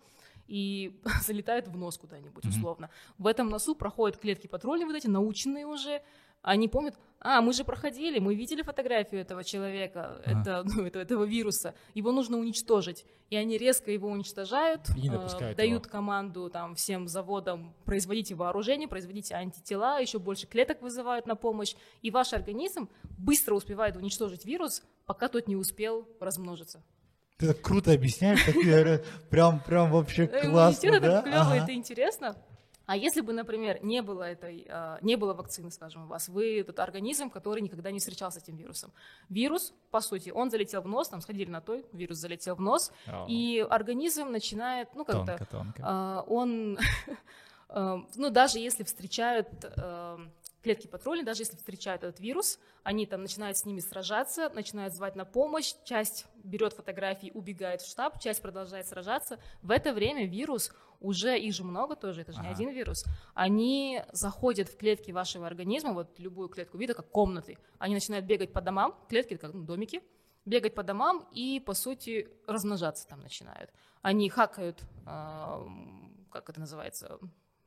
C: и залетает в нос куда-нибудь, условно. В этом носу проходят клетки патрульные вот эти, наученные уже, они помнят, а, мы же проходили, мы видели фотографию этого человека,
B: Ага.
C: это, ну, это- этого вируса, его нужно уничтожить. И они резко его уничтожают,
B: И
C: э, дают
B: его.
C: команду там, всем заводам, производите вооружение, производите антитела, еще больше клеток вызывают на помощь, и ваш организм быстро успевает уничтожить вирус, пока тот не успел размножиться.
B: Ты так круто объясняешь, так, прям, прям вообще
C: Э,
B: классно,
C: иммунитет
B: да?
C: это клево, это интересно. А если бы, например, не было этой, а, не было вакцины, скажем, у вас, вы тот организм, который никогда не встречался с этим вирусом. Вирус, по сути, он залетел в нос, там сходили на той, вирус залетел в нос,
B: О,
C: и организм начинает, ну как-то, а, он, э, ну даже если встречают э, клетки патрули, даже если встречают этот вирус, они там начинают с ними сражаться, начинают звать на помощь, часть берет фотографии, убегает в штаб, часть продолжает сражаться. В это время вирус, уже их же много тоже, это же не
B: Ага.
C: один вирус, они заходят в клетки вашего организма, вот любую клетку вида, как комнаты, они начинают бегать по домам, клетки как ну, домики, бегать по домам и, по сути, размножаться там начинают. Они хакают, а, как это называется,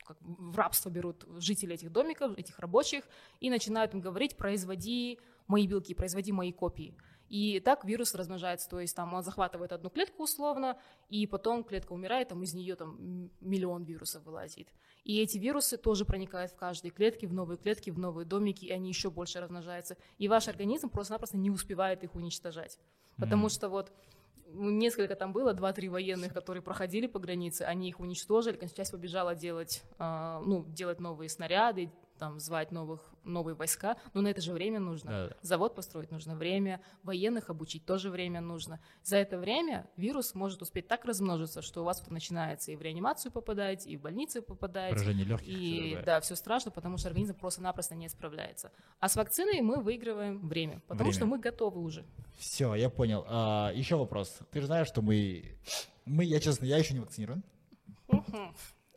C: как в рабство берут жителей этих домиков, этих рабочих, и начинают им говорить, производи мои белки, производи мои копии. И так вирус размножается, то есть там он захватывает одну клетку условно, и потом клетка умирает, там из нее там миллион вирусов вылазит. И эти вирусы тоже проникают в каждой клетке, в новые клетки, в новые домики, и они еще больше размножаются. И ваш организм просто-напросто не успевает их уничтожать. Потому
B: Мгм.
C: что вот несколько там было, два-три военных, которые проходили по границе, они их уничтожили, часть побежала делать, а, ну, делать новые снаряды, там, звать новых, новые войска, но на это же время нужно.
B: Да-да.
C: Завод построить нужно время, военных обучить тоже время нужно. За это время вирус может успеть так размножиться, что у вас это начинается и в реанимацию попадать, и в больницу попадать,
B: Поражение легких.
C: и да, все страшно, потому что организм просто-напросто не справляется. А с вакциной мы выигрываем время, потому
B: Время.
C: что мы готовы уже.
B: Все, я понял. А, еще вопрос. Ты же знаешь, что мы... Мы, я честно, я еще не вакцинирован.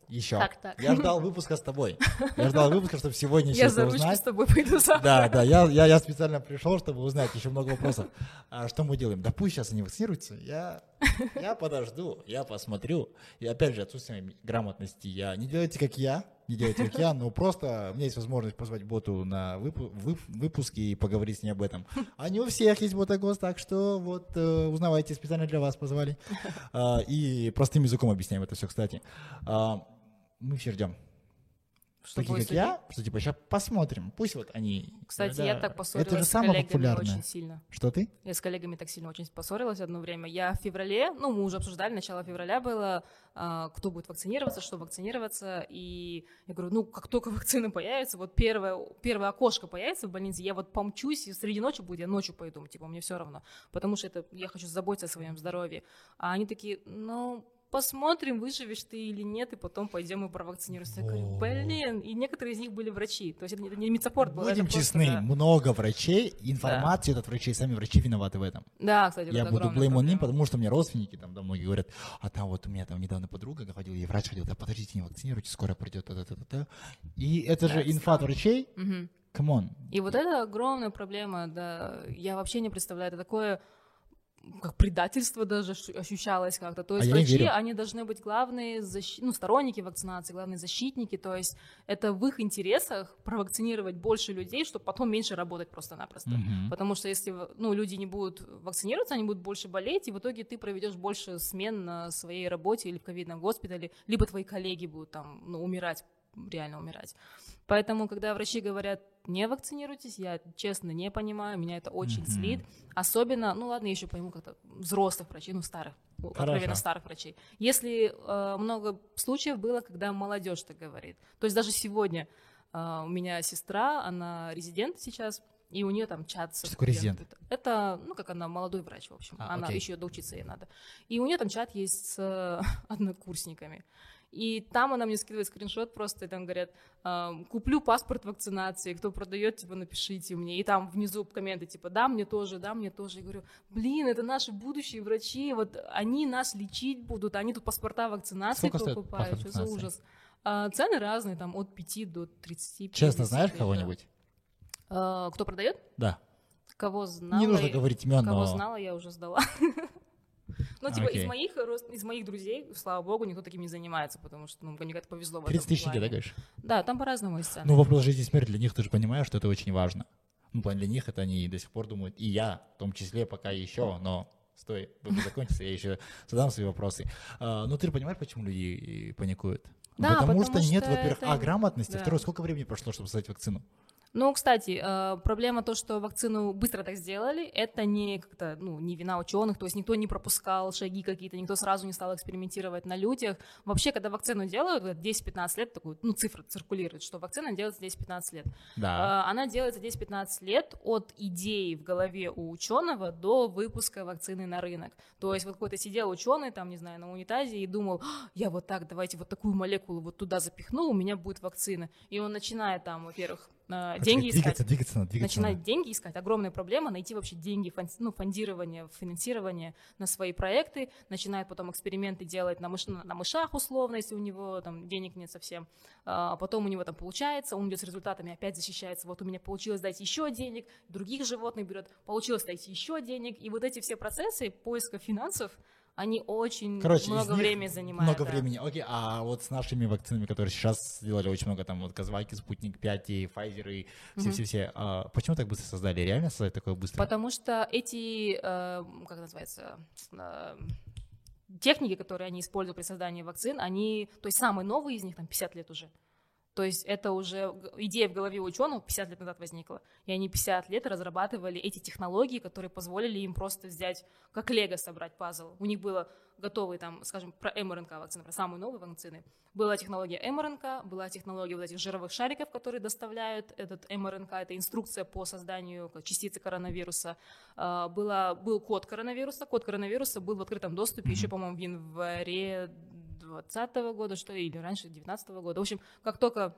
B: Еще.
C: Как так?
B: Я ждал выпуска с тобой. Я ждал выпуска, чтобы сегодня еще
C: Я за ручку
B: узнать.
C: с тобой пойду завтра.
B: Да, да, я, я, я специально пришел, чтобы узнать еще много вопросов. А что мы делаем? Да пусть сейчас они вакцинируются. Я, я подожду, я посмотрю. И опять же, отсутствие грамотности. Я, не делайте, как я, не делайте, как я, но просто у меня есть возможность позвать боту на выпу- вып- выпуск и поговорить с ней об этом. А не у всех есть ботагоз, так что вот э, узнавайте, специально для вас позвали. А, и простым языком объясняем это все, кстати. А, мы все ждем.
C: Что
B: Такие, как я, что типа сейчас посмотрим. Пусть вот они...
C: Кстати,
B: да,
C: я так поссорилась
B: Это же
C: с
B: самое
C: коллегами
B: популярное.
C: очень сильно.
B: Что ты?
C: Я с коллегами так сильно очень поссорилась одно время. Я в феврале, ну, мы уже обсуждали, начало февраля было, а, кто будет вакцинироваться, что вакцинироваться. И я говорю, ну, как только вакцина появится, вот первое, первое окошко появится в больнице, я вот помчусь, и среди ночи будет, я ночью пойду, типа, мне все равно. Потому что это, я хочу заботиться о своем здоровье. А они такие, ну, посмотрим, выживешь ты или нет, и потом пойдем и провакцинируемся. Я говорю, блин, и некоторые из них были врачи. То есть это не, медсаппорт был.
B: Будем
C: просто,
B: честны,
C: да.
B: много врачей, информацию от врачей, сами врачи виноваты в этом.
C: Да, кстати,
B: Я буду
C: проблема.
B: him, потому что мне родственники, там, да, многие говорят, а там вот у меня там недавно подруга ходила, и врач ходил, да подождите, не вакцинируйте, скоро придет, та-та-та-та. И это
C: Да,
B: же инфа от врачей, come on.
C: И вот это огромная проблема, да, я вообще не представляю, это такое как предательство даже ощу- ощущалось как-то. То
B: А
C: есть
B: не
C: врачи, они должны быть главные защи- ну, сторонники вакцинации, главные защитники. То есть это в их интересах провакцинировать больше людей, чтобы потом меньше работать просто-напросто.
B: Мгм.
C: Потому что если ну, люди не будут вакцинироваться, они будут больше болеть, и в итоге ты проведешь больше смен на своей работе или в ковидном госпитале, либо твои коллеги будут там ну, умирать, реально умирать. Поэтому, когда врачи говорят, не вакцинируйтесь, я честно не понимаю, меня это очень
B: Мгм.
C: злит. Особенно, ну ладно, я еще пойму как-то взрослых врачей, ну старых,
B: Хорошо.
C: откровенно старых врачей. Если э, много случаев было, когда молодежь так говорит. То есть даже сегодня э, у меня сестра, она резидент сейчас, и у нее там чат
B: Что такое.
C: Это, ну, как она молодой врач, в общем.
B: А,
C: она
B: окей.
C: еще доучиться ей надо. И у нее там чат есть с э, однокурсниками. И там она мне скидывает скриншот просто, и там говорят, эм, куплю паспорт вакцинации, кто продает, типа, напишите мне. И там внизу комменты, типа, да, мне тоже, да, мне тоже. Я говорю, блин, это наши будущие врачи, вот они нас лечить будут, они тут паспорта вакцинации
B: Сколько
C: покупают, что за ужас. А, цены разные, там, от 5 до 30.
B: Честно,
C: 50,
B: знаешь
C: да.
B: кого-нибудь?
C: А, кто продает?
B: Да.
C: Кого знала?
B: Не нужно
C: я-
B: говорить имен,
C: Кого
B: но...
C: знала, я уже сдала. Ну, типа, из моих, из моих друзей, слава богу, никто таким не занимается, потому что, ну, мне как-то повезло в этом
B: 30 тысяч да, говоришь?
C: Да, там по-разному есть.
B: Ну, вопрос жизни и смерти для них, ты же понимаешь, что это очень важно. Ну, в плане для них это они до сих пор думают, и я, в том числе, пока еще, но стой, выпуск закончится, я еще задам свои вопросы. А, ну, ты же понимаешь, почему люди паникуют?
C: Да,
B: потому,
C: потому
B: что нет,
C: что
B: во-первых,
C: это-
B: а, грамотности,
C: да.
B: второе, сколько времени прошло, чтобы создать вакцину?
C: Ну, кстати, э, проблема то, что вакцину быстро так сделали, это не как-то, ну, не вина ученых, то есть никто не пропускал шаги какие-то, никто сразу не стал экспериментировать на людях. Вообще, когда вакцину делают, вот 10-15 лет, такую, ну, цифра циркулирует, что вакцина делается 10-15 лет.
B: Да.
C: А, Она делается 10-15 лет от идеи в голове у ученого до выпуска вакцины на рынок. То есть вот какой-то сидел ученый, там, не знаю, на унитазе и думал, «А, я вот так, давайте вот такую молекулу вот туда запихну, у меня будет вакцина. И он начинает там, во-первых, э,
B: Хочу
C: деньги искать.
B: двигаться, двигаться, надо двигаться.
C: Начинать
B: надо.
C: деньги искать. Огромная проблема найти вообще деньги, фон- ну, фондирование, финансирование на свои проекты. Начинает потом эксперименты делать на, мыш- на мышах условно, если у него там денег нет совсем. А потом у него там получается, он идет с результатами, опять защищается. Вот у меня получилось дать еще денег, других животных берет, получилось дать еще денег. И вот эти все процессы поиска финансов, они очень
B: Короче,
C: много времени занимают.
B: Много
C: да.
B: времени. Окей, а вот с нашими вакцинами, которые сейчас сделали очень много, там вот Казвайки, Спутник 5 и Pfizer и все-все-все, а почему так быстро создали? Реально создать такое быстро?
C: Потому что эти, э, как называется, э, техники, которые они используют при создании вакцин, они, то есть самые новые из них, там 50 лет уже. То есть это уже идея в голове ученых 50 лет назад возникла. И они 50 лет разрабатывали эти технологии, которые позволили им просто взять, как лего собрать пазл. У них было готовые там, скажем, про МРНК вакцины, про самые новые вакцины. Была технология МРНК, была технология вот этих жировых шариков, которые доставляют этот МРНК, это инструкция по созданию частицы коронавируса. А, Была, был код коронавируса, код коронавируса был в открытом доступе еще, по-моему, в январе 2020 года, что ли, или раньше 2019 года. В общем, как только...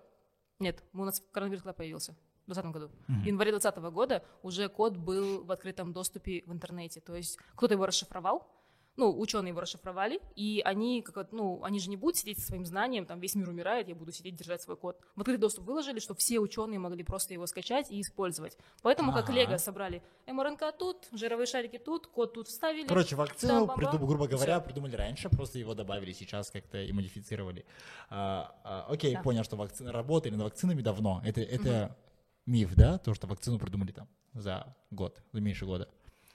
C: Нет, у нас коронавирус когда появился? В 2020 году. В январе 2020 года уже код был в открытом доступе в интернете. То есть кто-то его расшифровал, ну, ученые его расшифровали, и они, как, ну, они же не будут сидеть со своим знанием, там весь мир умирает, я буду сидеть держать свой код. В открытый доступ выложили, что все ученые могли просто его скачать и использовать. Поэтому как
B: Ага.
C: Лего собрали МРНК тут, жировые шарики тут, код тут вставили.
B: Короче, вакцину,
C: Там
B: приду-
C: баба.
B: грубо говоря,
C: Всё.
B: придумали раньше, просто его добавили сейчас как-то и модифицировали. А, а, окей,
C: Да.
B: понял, что вакцины работали над вакцинами давно. Это, это миф, да? То, что вакцину придумали там за год, за меньше года.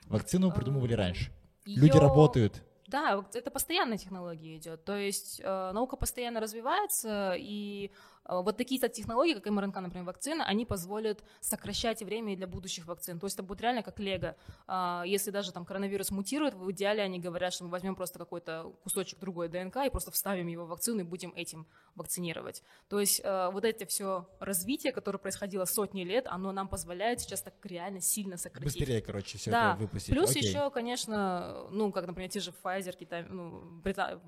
B: Вакцину придумывали раньше. Люди
C: Её-
B: работают.
C: Да, это постоянная технология идет. То есть э, наука постоянно развивается, и вот такие то технологии, как МРНК, например, вакцина, они позволят сокращать время для будущих вакцин. То есть это будет реально как лего. А, если даже там коронавирус мутирует, в идеале они говорят, что мы возьмем просто какой-то кусочек другой ДНК и просто вставим его в вакцину и будем этим вакцинировать. То есть э, вот это все развитие, которое происходило сотни лет, оно нам позволяет сейчас так реально сильно сократить.
B: Быстрее, короче, все
C: Да,
B: это выпустить.
C: Плюс
B: Окей.
C: еще, конечно, ну, как, например, те же Pfizer, Китай, ну,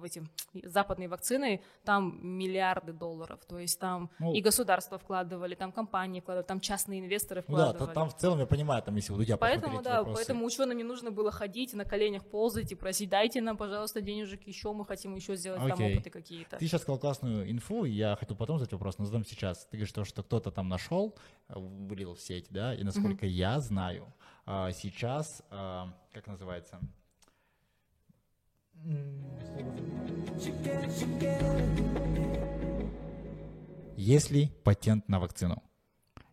C: эти западные вакцины, там миллиарды долларов. То есть там
B: Ну,
C: и государства вкладывали, там компании вкладывали, там частные инвесторы
B: Ну да,
C: вкладывали.
B: то- там в целом я понимаю, там если у Дудя
C: Поэтому, да,
B: вопросы.
C: поэтому ученым не нужно было ходить, на коленях ползать и просить, дайте нам, пожалуйста, денежек еще, мы хотим еще сделать там
B: Окей.
C: опыты какие-то.
B: Ты сейчас сказал классную инфу, я хотел потом задать вопрос, но задам сейчас. Ты говоришь, то, что кто-то там нашел, э, вылил в сеть, да, и насколько я знаю, а, сейчас, а, как называется? Есть ли патент на вакцину?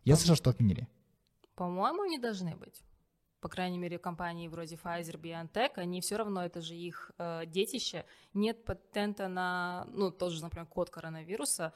B: Я слышал, что отменили.
C: По-моему, не должны быть. По крайней мере, компании вроде Pfizer, BioNTech, они все равно, это же их э, детище. Нет патента на, ну, тоже, например, код коронавируса,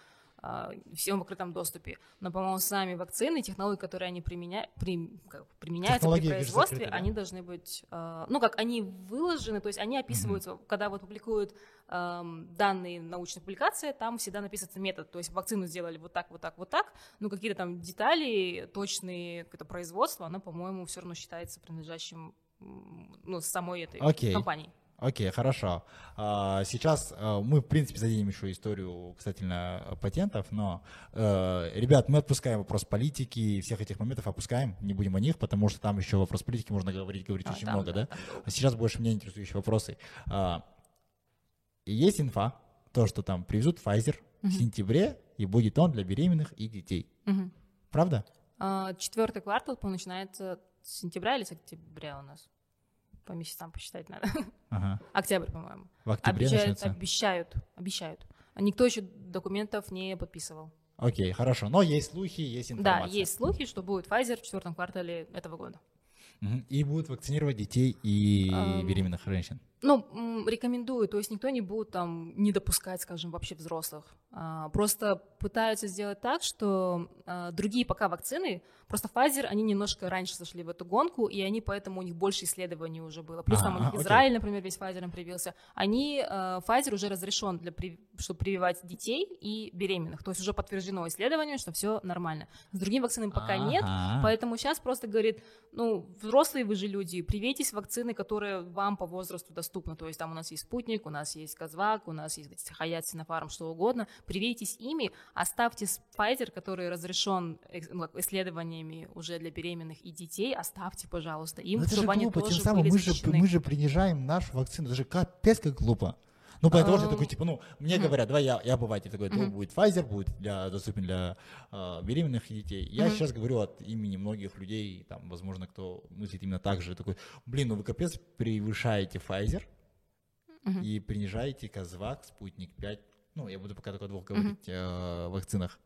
C: всем в открытом доступе. Но, по-моему, сами вакцины, технологии, которые они применя... при- как, применяются
B: Технологии,
C: при производстве,
B: закрыты, да?
C: они должны быть, э, ну, как они выложены, то есть они описываются, когда вот публикуют данные научной публикации, там всегда написывается метод, то есть вакцину сделали вот так, вот так, вот так, но какие-то там детали, точные какое-то производство, оно, по-моему, все равно считается принадлежащим ну, самой этой
B: Окей.
C: компании.
B: Окей, хорошо. А, Сейчас а, мы, в принципе, зададим еще историю касательно патентов, но, э, ребят, мы отпускаем вопрос политики всех этих моментов опускаем, не будем о них, потому что там еще вопрос политики можно говорить, говорить
C: А,
B: очень
C: там,
B: много, да?
C: долго.
B: А сейчас больше меня интересующие вопросы. А, и Есть инфа, то, что там привезут Pfizer в сентябре, и будет он для беременных и детей.
C: Мгм.
B: Правда?
C: А, Четвертый квартал, начинается с сентября или с октября у нас? По месяцам посчитать надо.
B: Ага.
C: Октябрь, по-моему.
B: В октябре
C: Обещают,
B: начнется.
C: обещают, обещают. А никто еще документов не подписывал.
B: Окей, хорошо. Но есть слухи, есть
C: Да,
B: информация.
C: есть слухи, что будет Pfizer в четвертом квартале этого года.
B: И будут вакцинировать детей и беременных женщин.
C: Ну, рекомендую, то есть никто не будет там не допускать, скажем, вообще взрослых. А, Просто пытаются сделать так, что а, другие пока вакцины, просто Pfizer, они немножко раньше зашли в эту гонку, и они поэтому у них больше исследований уже было. Плюс там у них
B: окей.
C: Израиль, например, весь Pfizer привился. Они, а, Pfizer уже разрешен для, чтобы прививать детей и беременных. То есть уже подтверждено исследованиями, что все нормально. С другими вакцинами пока нет. Поэтому сейчас просто говорит, ну, взрослые вы же люди, привейтесь вакцины, которые вам по возрасту доступны. То есть там у нас есть спутник, у нас есть Казвак, у нас есть Хаят, Синофарм, что угодно. Привейтесь ими, оставьте с- Pfizer, который разрешен ну, исследованиями уже для беременных и детей, оставьте, пожалуйста, им,
B: Ну это же
C: чтобы они
B: глупо,
C: тоже
B: тем самым мы же, мы же принижаем нашу вакцину. Это же капец как глупо. Ну, поэтому я
C: Ам.
B: такой, типа, ну, мне говорят, давай я, я обыватель такой,
C: Мгм.
B: будет Pfizer, будет для, доступен для э, беременных детей. Я сейчас говорю от имени многих людей, там, возможно, кто мыслит именно так же, такой, блин, ну вы капец превышаете Pfizer и принижаете Казвак, Спутник 5, ну, я буду пока только о двух говорить э, вакцинах,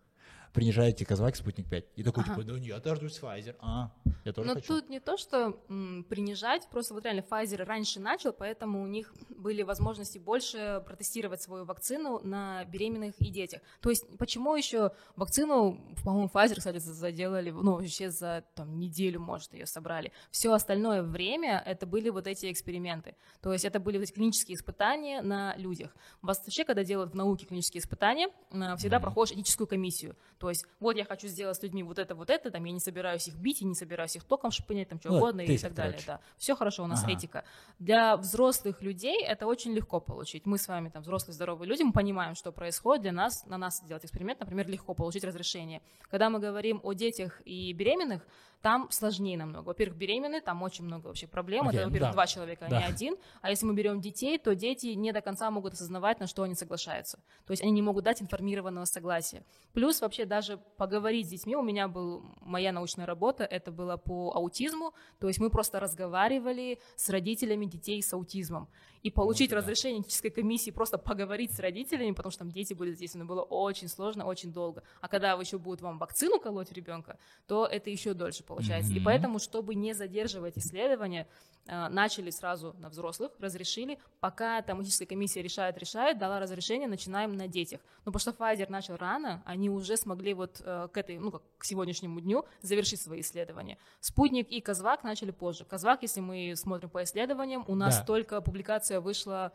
B: принижаете Казвак, Спутник 5. И такой,
C: Ага.
B: типа, да нет, я дождусь Pfizer. А, я тоже
C: Но
B: хочу.
C: тут не то, что м, принижать, просто вот реально Pfizer раньше начал, поэтому у них были возможности больше протестировать свою вакцину на беременных и детях. То есть почему еще вакцину, по-моему, Pfizer, кстати, за- заделали, ну, вообще за там, неделю, может, ее собрали. Все остальное время это были вот эти эксперименты. То есть это были вот эти клинические испытания на людях. Вообще, когда делают в науке клинические испытания, э, всегда
B: Мгм.
C: проходишь этическую комиссию. То есть вот я хочу сделать с людьми вот это, вот это, там я не собираюсь их бить, и не собираюсь их током шпынять, там что
B: Ну,
C: угодно и так далее.
B: короче.
C: Да. Все хорошо, у нас
B: Ага.
C: этика. Для взрослых людей это очень легко получить. Мы с вами там взрослые здоровые люди, мы понимаем, что происходит. Для нас, на нас сделать эксперимент, например, легко получить разрешение. Когда мы говорим о детях и беременных, Там сложнее намного. Во-первых, беременные, там очень много вообще проблем.
B: Окей,
C: Это, во-первых,
B: да.
C: два человека, а
B: Да.
C: не один. А если мы берем детей, то дети не до конца могут осознавать, на что они соглашаются. То есть они не могут дать информированного согласия. Плюс вообще даже поговорить с детьми. У меня был моя научная работа, это было по аутизму. То есть мы просто разговаривали с родителями детей с аутизмом. И получить
B: да.
C: разрешение этической комиссии просто поговорить с родителями, потому что там дети были задействованы, было очень сложно, очень долго. А когда еще будут вам вакцину колоть ребенка, то это еще дольше получается. И
B: Мгм.
C: поэтому, чтобы не задерживать исследования, э, начали сразу на взрослых, разрешили, пока там этическая комиссия решает, решает, дала разрешение, начинаем на детях. Но потому что Pfizer начал рано, они уже смогли вот э, к этой, ну как к сегодняшнему дню завершить свои исследования. Спутник и Козвак начали позже. Козвак, если мы смотрим по исследованиям, у нас
B: Да.
C: только публикация вышла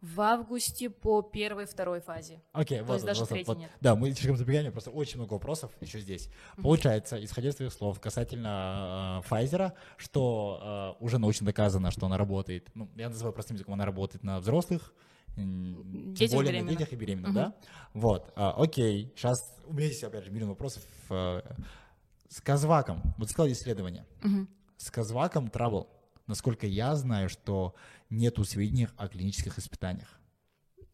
C: в августе по первой, второй фазе.
B: Окей,
C: То
B: вот,
C: есть даже
B: вот,
C: третий
B: вот.
C: нет.
B: Да, мы слишком забегаем, просто очень много вопросов еще здесь. Получается, исходя из твоих слов касательно э, Pfizer, что э, уже научно доказано, что она работает, ну, я называю простым языком, она работает на взрослых, тем
C: Детях
B: более на детях и беременных,
C: Мгм.
B: да? Вот, а, окей, сейчас у меня есть, опять же, миллион вопросов. э, с Казваком, вот сказал исследование,
C: Мгм.
B: с Казваком трабл, насколько я знаю, что нету сведений о клинических испытаниях.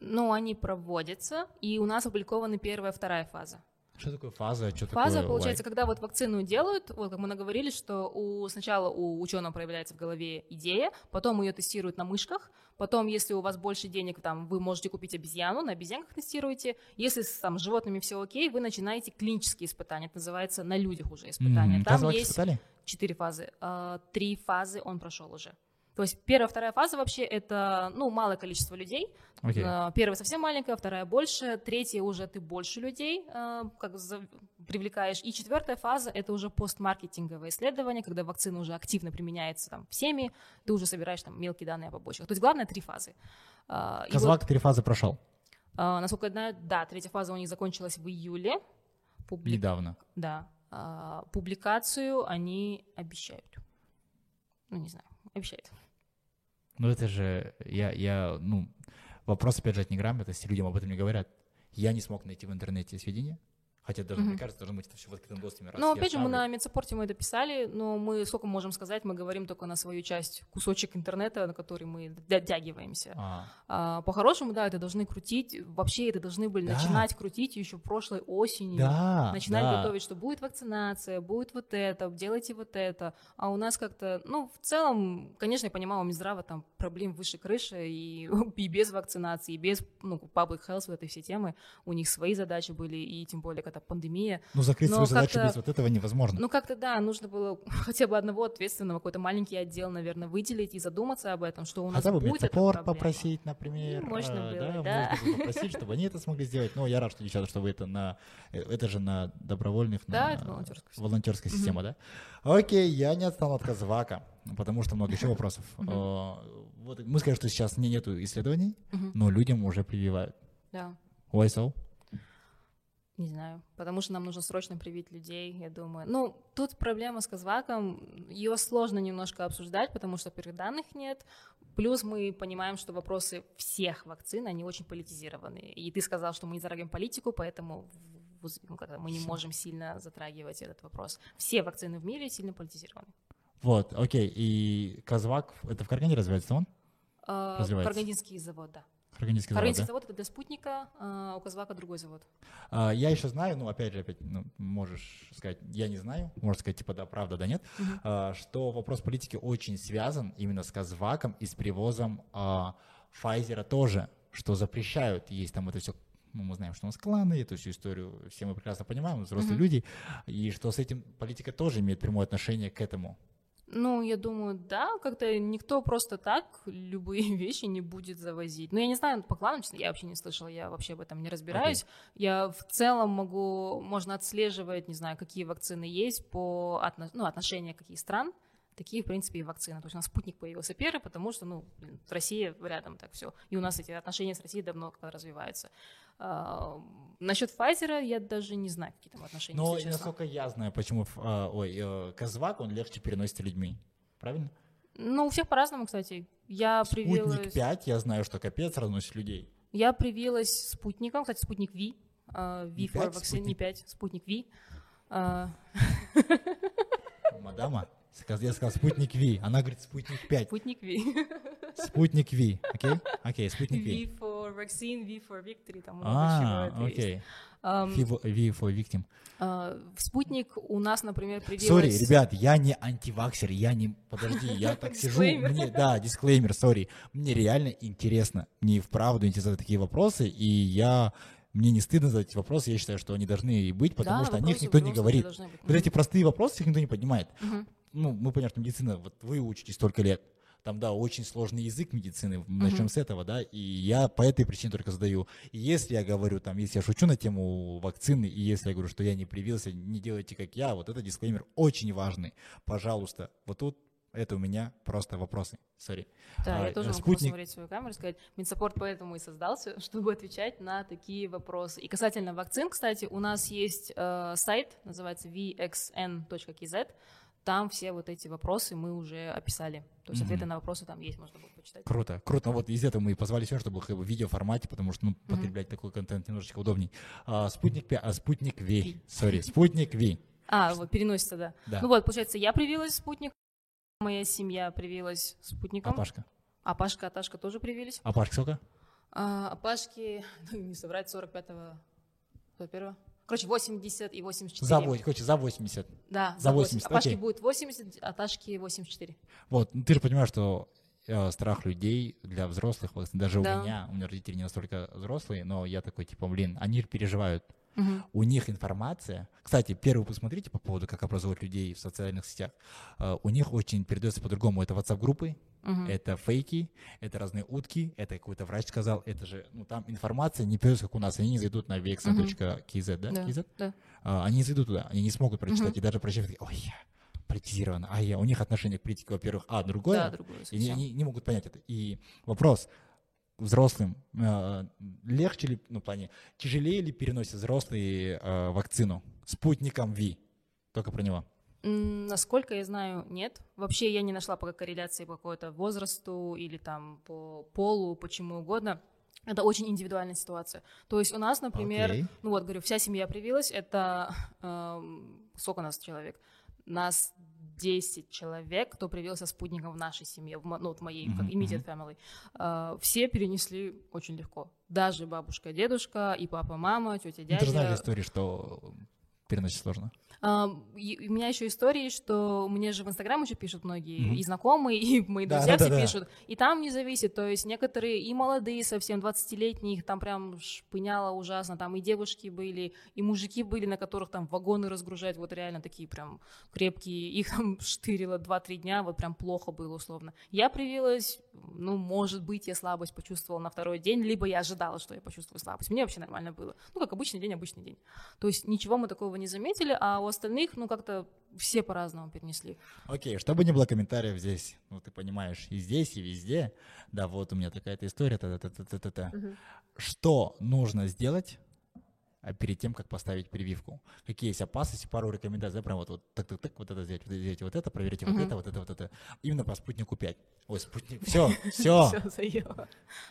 C: Ну, они проводятся, и у нас опубликованы первая, вторая фаза.
B: Что такое фаза? Что
C: Фаза,
B: такое
C: получается,
B: Y?
C: когда вот вакцину делают, вот как мы наговорили, что у, сначала у ученого проявляется в голове идея, потом ее тестируют на мышках, потом, если у вас больше денег, там, вы можете купить обезьяну, на обезьянках тестируете, если с там, животными все окей, вы начинаете клинические испытания, это называется на людях уже испытания.
B: Мгм.
C: Там есть
B: испытали?
C: Четыре фазы, а, три фазы он прошел уже. То есть первая, вторая фаза вообще это, ну, малое количество людей.
B: Окей.
C: А, Первая совсем маленькая, вторая больше, третья уже ты больше людей а, как за- привлекаешь. И четвертая фаза это уже постмаркетинговое исследование, когда вакцина уже активно применяется там всеми, ты уже собираешь там мелкие данные об обочинах. То есть главное три фазы. И
B: Казвак
C: вот,
B: три фазы прошел
C: насколько я знаю, да, третья фаза у них закончилась в июле. Публи-
B: недавно.
C: да. А, публикацию они обещают. Ну, не знаю, обещают.
B: Ну это же, я, я, ну, вопрос, опять же, от неграмотности, людям об этом не говорят. Я не смог найти в интернете сведения, хотя даже, мне
C: Мгм.
B: кажется, должно быть это все в открытом доступе. раз
C: Ну,
B: я
C: опять же, мы на медсаппорте мы это писали, но мы сколько можем сказать, мы говорим только на свою часть, кусочек интернета, на который мы дотягиваемся.
B: А,
C: А, по-хорошему, да, это должны крутить, вообще это должны были
B: Да.
C: начинать крутить еще прошлой осенью.
B: да,
C: Начинать
B: да.
C: готовить, что будет вакцинация, будет вот это, делайте вот это. А у нас как-то, ну, в целом, конечно, я понимаю, у Минздрава там проблем выше крыши, и, и без вакцинации, и без, ну, public health, вот этой все темы, у них свои задачи были, и тем более, когда пандемия,
B: Ну, закрыть
C: Но
B: свою задачу без вот этого невозможно.
C: ну, как-то да, нужно было хотя бы одного ответственного, какой-то маленький отдел, наверное, выделить и задуматься об этом, что у нас
B: Хотя бы
C: будет эта
B: попросить, например.
C: Ну, можно
B: э,
C: было,
B: да,
C: да.
B: можно было попросить, чтобы они это смогли сделать. Но я рад, что, девчата, что вы это на... э, Это же на добровольных...
C: Да,
B: на-
C: это система.
B: волонтёрская
C: Мгм.
B: система, да? Окей, я не отстал от Казвака, потому что много еще вопросов. Вот мы скажем, что сейчас не нету исследований, но людям уже прививают.
C: Да.
B: Why so?
C: Не знаю, потому что нам нужно срочно привить людей, я думаю. Ну, тут проблема с Казваком, ее сложно немножко обсуждать, потому что, во-первых, данных нет, плюс мы понимаем, что вопросы всех вакцин, они очень политизированы. И ты сказал, что мы не затрагиваем политику, поэтому ну, мы не можем сильно затрагивать этот вопрос. Все вакцины в мире сильно политизированы.
B: Вот, окей, и Казвак, это в Каргане развивается он?
C: А,
B: Развивается.
C: Каргандинский завод, да.
B: Карганинский завод, да?
C: завод это для спутника, а у Казвака другой завод.
B: А, Я еще знаю, ну, опять же, опять, ну, можешь сказать, я не знаю, можно сказать, типа, да, правда, да, нет,
C: Мгм.
B: а, что вопрос политики очень связан именно с Казваком и с привозом а, Pfizer тоже, что запрещают, есть там это все ну, мы знаем, что у нас кланы, эту всю историю все мы прекрасно понимаем, взрослые
C: Мгм.
B: люди, и что с этим политика тоже имеет прямое отношение к этому.
C: Ну, я думаю, да, как-то никто просто так любые вещи не будет завозить. Ну, я не знаю, по кланам, честно, я вообще не слышала, я вообще об этом не разбираюсь. Я в целом могу, можно отслеживать, не знаю, какие вакцины есть по отно- ну, отношения каких стран, такие, в принципе, и вакцины. То есть у нас спутник появился первый, потому что, ну, блин, Россия рядом так все. И у нас эти отношения с Россией давно развиваются. Насчет Pfizer я даже не знаю, какие там отношения,
B: Но насколько я знаю, почему а, ой, э, Казвак, он легче переносится людьми, правильно?
C: Ну, у всех по-разному, кстати. Я привилась...
B: Спутник 5, я знаю, что капец разносит людей.
C: Я привилась спутником, кстати, спутник а,
B: Не
C: V for
B: пять,
C: vaccine, не
B: спутник?
C: 5, спутник Ви. А,
B: мадама. Я сказал спутник Ви. Она говорит спутник 5.
C: Спутник V.
B: Спутник Ви. Окей? Окей, спутник
C: V
B: Ви.
C: for vaccine, V for victory, там много
B: А,
C: чего это есть.
B: окей.
C: Ам,
B: Ви ви for victim.
C: в спутник у нас, например, привилась...
B: Sorry, ребят, я не антиваксер, я не... Подожди, я так сижу, мне, да, дисклеймер, sorry. Мне реально интересно, мне вправду интересно задать такие вопросы, и я... Мне не стыдно задать эти вопросы, я считаю, что они должны и быть, потому
C: Да,
B: что о них никто не говорит. Вот эти простые вопросы их никто не поднимает.
C: Мгм.
B: Ну, мы что медицина, вот вы учитесь столько лет, там, да, очень сложный язык медицины, начнем с этого, да, и я по этой причине только задаю. И если я говорю, там, если я шучу на тему вакцины, и если я говорю, что я не привился, не делайте как я, вот это дисклеймер очень важный. Пожалуйста, вот тут это у меня просто вопросы. Sorry.
C: Да,
B: А,
C: я тоже
B: э,
C: могу
B: спутник-
C: посмотреть свою камеру и сказать, Medsupport поэтому и создался, чтобы отвечать на такие вопросы. И касательно вакцин, кстати, у нас есть э, сайт, называется vxn.kz, там все вот эти вопросы мы уже описали. То есть ответы
B: Мгм.
C: на вопросы там есть, можно будет почитать.
B: Круто, круто. Вот из этого мы и позвали сегодня, чтобы как бы в видеоформате, потому что, ну, потреблять такой контент немножечко удобней. А, спутник, пя- а, спутник
C: V,
B: sorry, спутник V.
C: А, вот переносится, да.
B: Да.
C: Ну вот, получается, я привилась спутник, моя семья привилась спутником,
B: А Пашка?
C: а Пашка, а Ташка тоже привились.
B: А Пашка сколько?
C: А, а Пашки, ну, не соврать, 45-го, 41-го. Короче, 80 и 84.
B: За, короче, за 80.
C: Да,
B: за 80,
C: А Пашки
B: окей.
C: будет 80, а Ташки 84.
B: Вот, ну, ты же понимаешь, что э, страх людей для взрослых, вот, даже
C: Да.
B: у меня, у меня родители не настолько взрослые, но я такой, типа, блин, они переживают.
C: Мгм.
B: У них информация, кстати, первый посмотрите по поводу, как образовывать людей в социальных сетях, Э, у них очень передается по-другому. Это WhatsApp-группы,
C: Мгм.
B: это фейки, это разные утки, это какой-то врач сказал, это же, ну, там информация не передается, как у нас, они не зайдут на vxn.kz, да?
C: Да,
B: KZ?
C: да.
B: А, они не зайдут туда, они не смогут прочитать,
C: Мгм.
B: и даже прочитать, ой, политизировано, а я, у них отношение к политике, во-первых, а, другое,
C: Да, другое
B: и они, они не могут понять это. И вопрос, взрослым э, легче ли, ну, в плане, тяжелее ли переносят взрослые э, вакцину спутником Ви? Только про него.
C: Насколько я знаю, нет. Вообще я не нашла пока корреляции по какой-то возрасту или там по полу, почему угодно. Это очень индивидуальная ситуация. То есть у нас, например,
B: Окей.
C: ну вот, говорю, вся семья привилась, это эм, сколько у нас человек? Нас 10 человек, кто привился спутником в нашей семье, в, ну, вот в моей, как
B: Мгм,
C: immediate family. Э, все перенесли очень легко. Даже бабушка, дедушка, и папа, мама, тетя,
B: Ну,
C: дядя.
B: ты же знаешь историю, что переносить сложно.
C: Ам, и у меня еще истории, что мне же в Инстаграм еще пишут многие
B: Мгм.
C: и знакомые, и мои
B: Да,
C: друзья
B: да,
C: все
B: да, да.
C: пишут. И там не зависит, то есть некоторые и молодые, совсем 20-летние, их там прям шпыняло ужасно, там и девушки были, и мужики были, на которых там вагоны разгружать, вот реально такие прям крепкие, их там штырило 2-3 дня, вот прям плохо было условно. Я привилась, ну, может быть, я слабость почувствовала на второй день, либо я ожидала, что я почувствую слабость. Мне вообще нормально было. Ну, как обычный день, обычный день. То есть ничего мы такого не заметили, а у остальных, ну, как-то все по-разному перенесли.
B: Окей, чтобы не было комментариев здесь, ну ты понимаешь, и здесь, и везде. Да, вот у меня такая-то история. Та-та-та-та-та-та. Что нужно сделать перед тем, как поставить прививку? Какие есть опасности, пару рекомендаций, да, прям вот, вот так-так-так, вот это сделать, вот это сделать, вот это, проверьте вот это, вот это, вот это. Именно по спутнику 5. Ой, спутник, все, все.
C: Заело.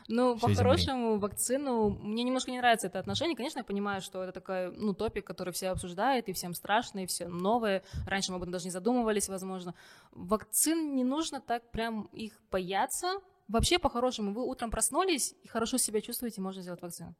C: Ну, по-хорошему, вакцину... Мне немножко не нравится это отношение. Конечно, я понимаю, что это такой, ну, топик, который все обсуждают, и всем страшно, и все новое. Раньше мы об этом даже не задумывались, возможно. Вакцин не нужно так прям их бояться. Вообще, по-хорошему, вы утром проснулись и хорошо себя чувствуете, можно сделать вакцину.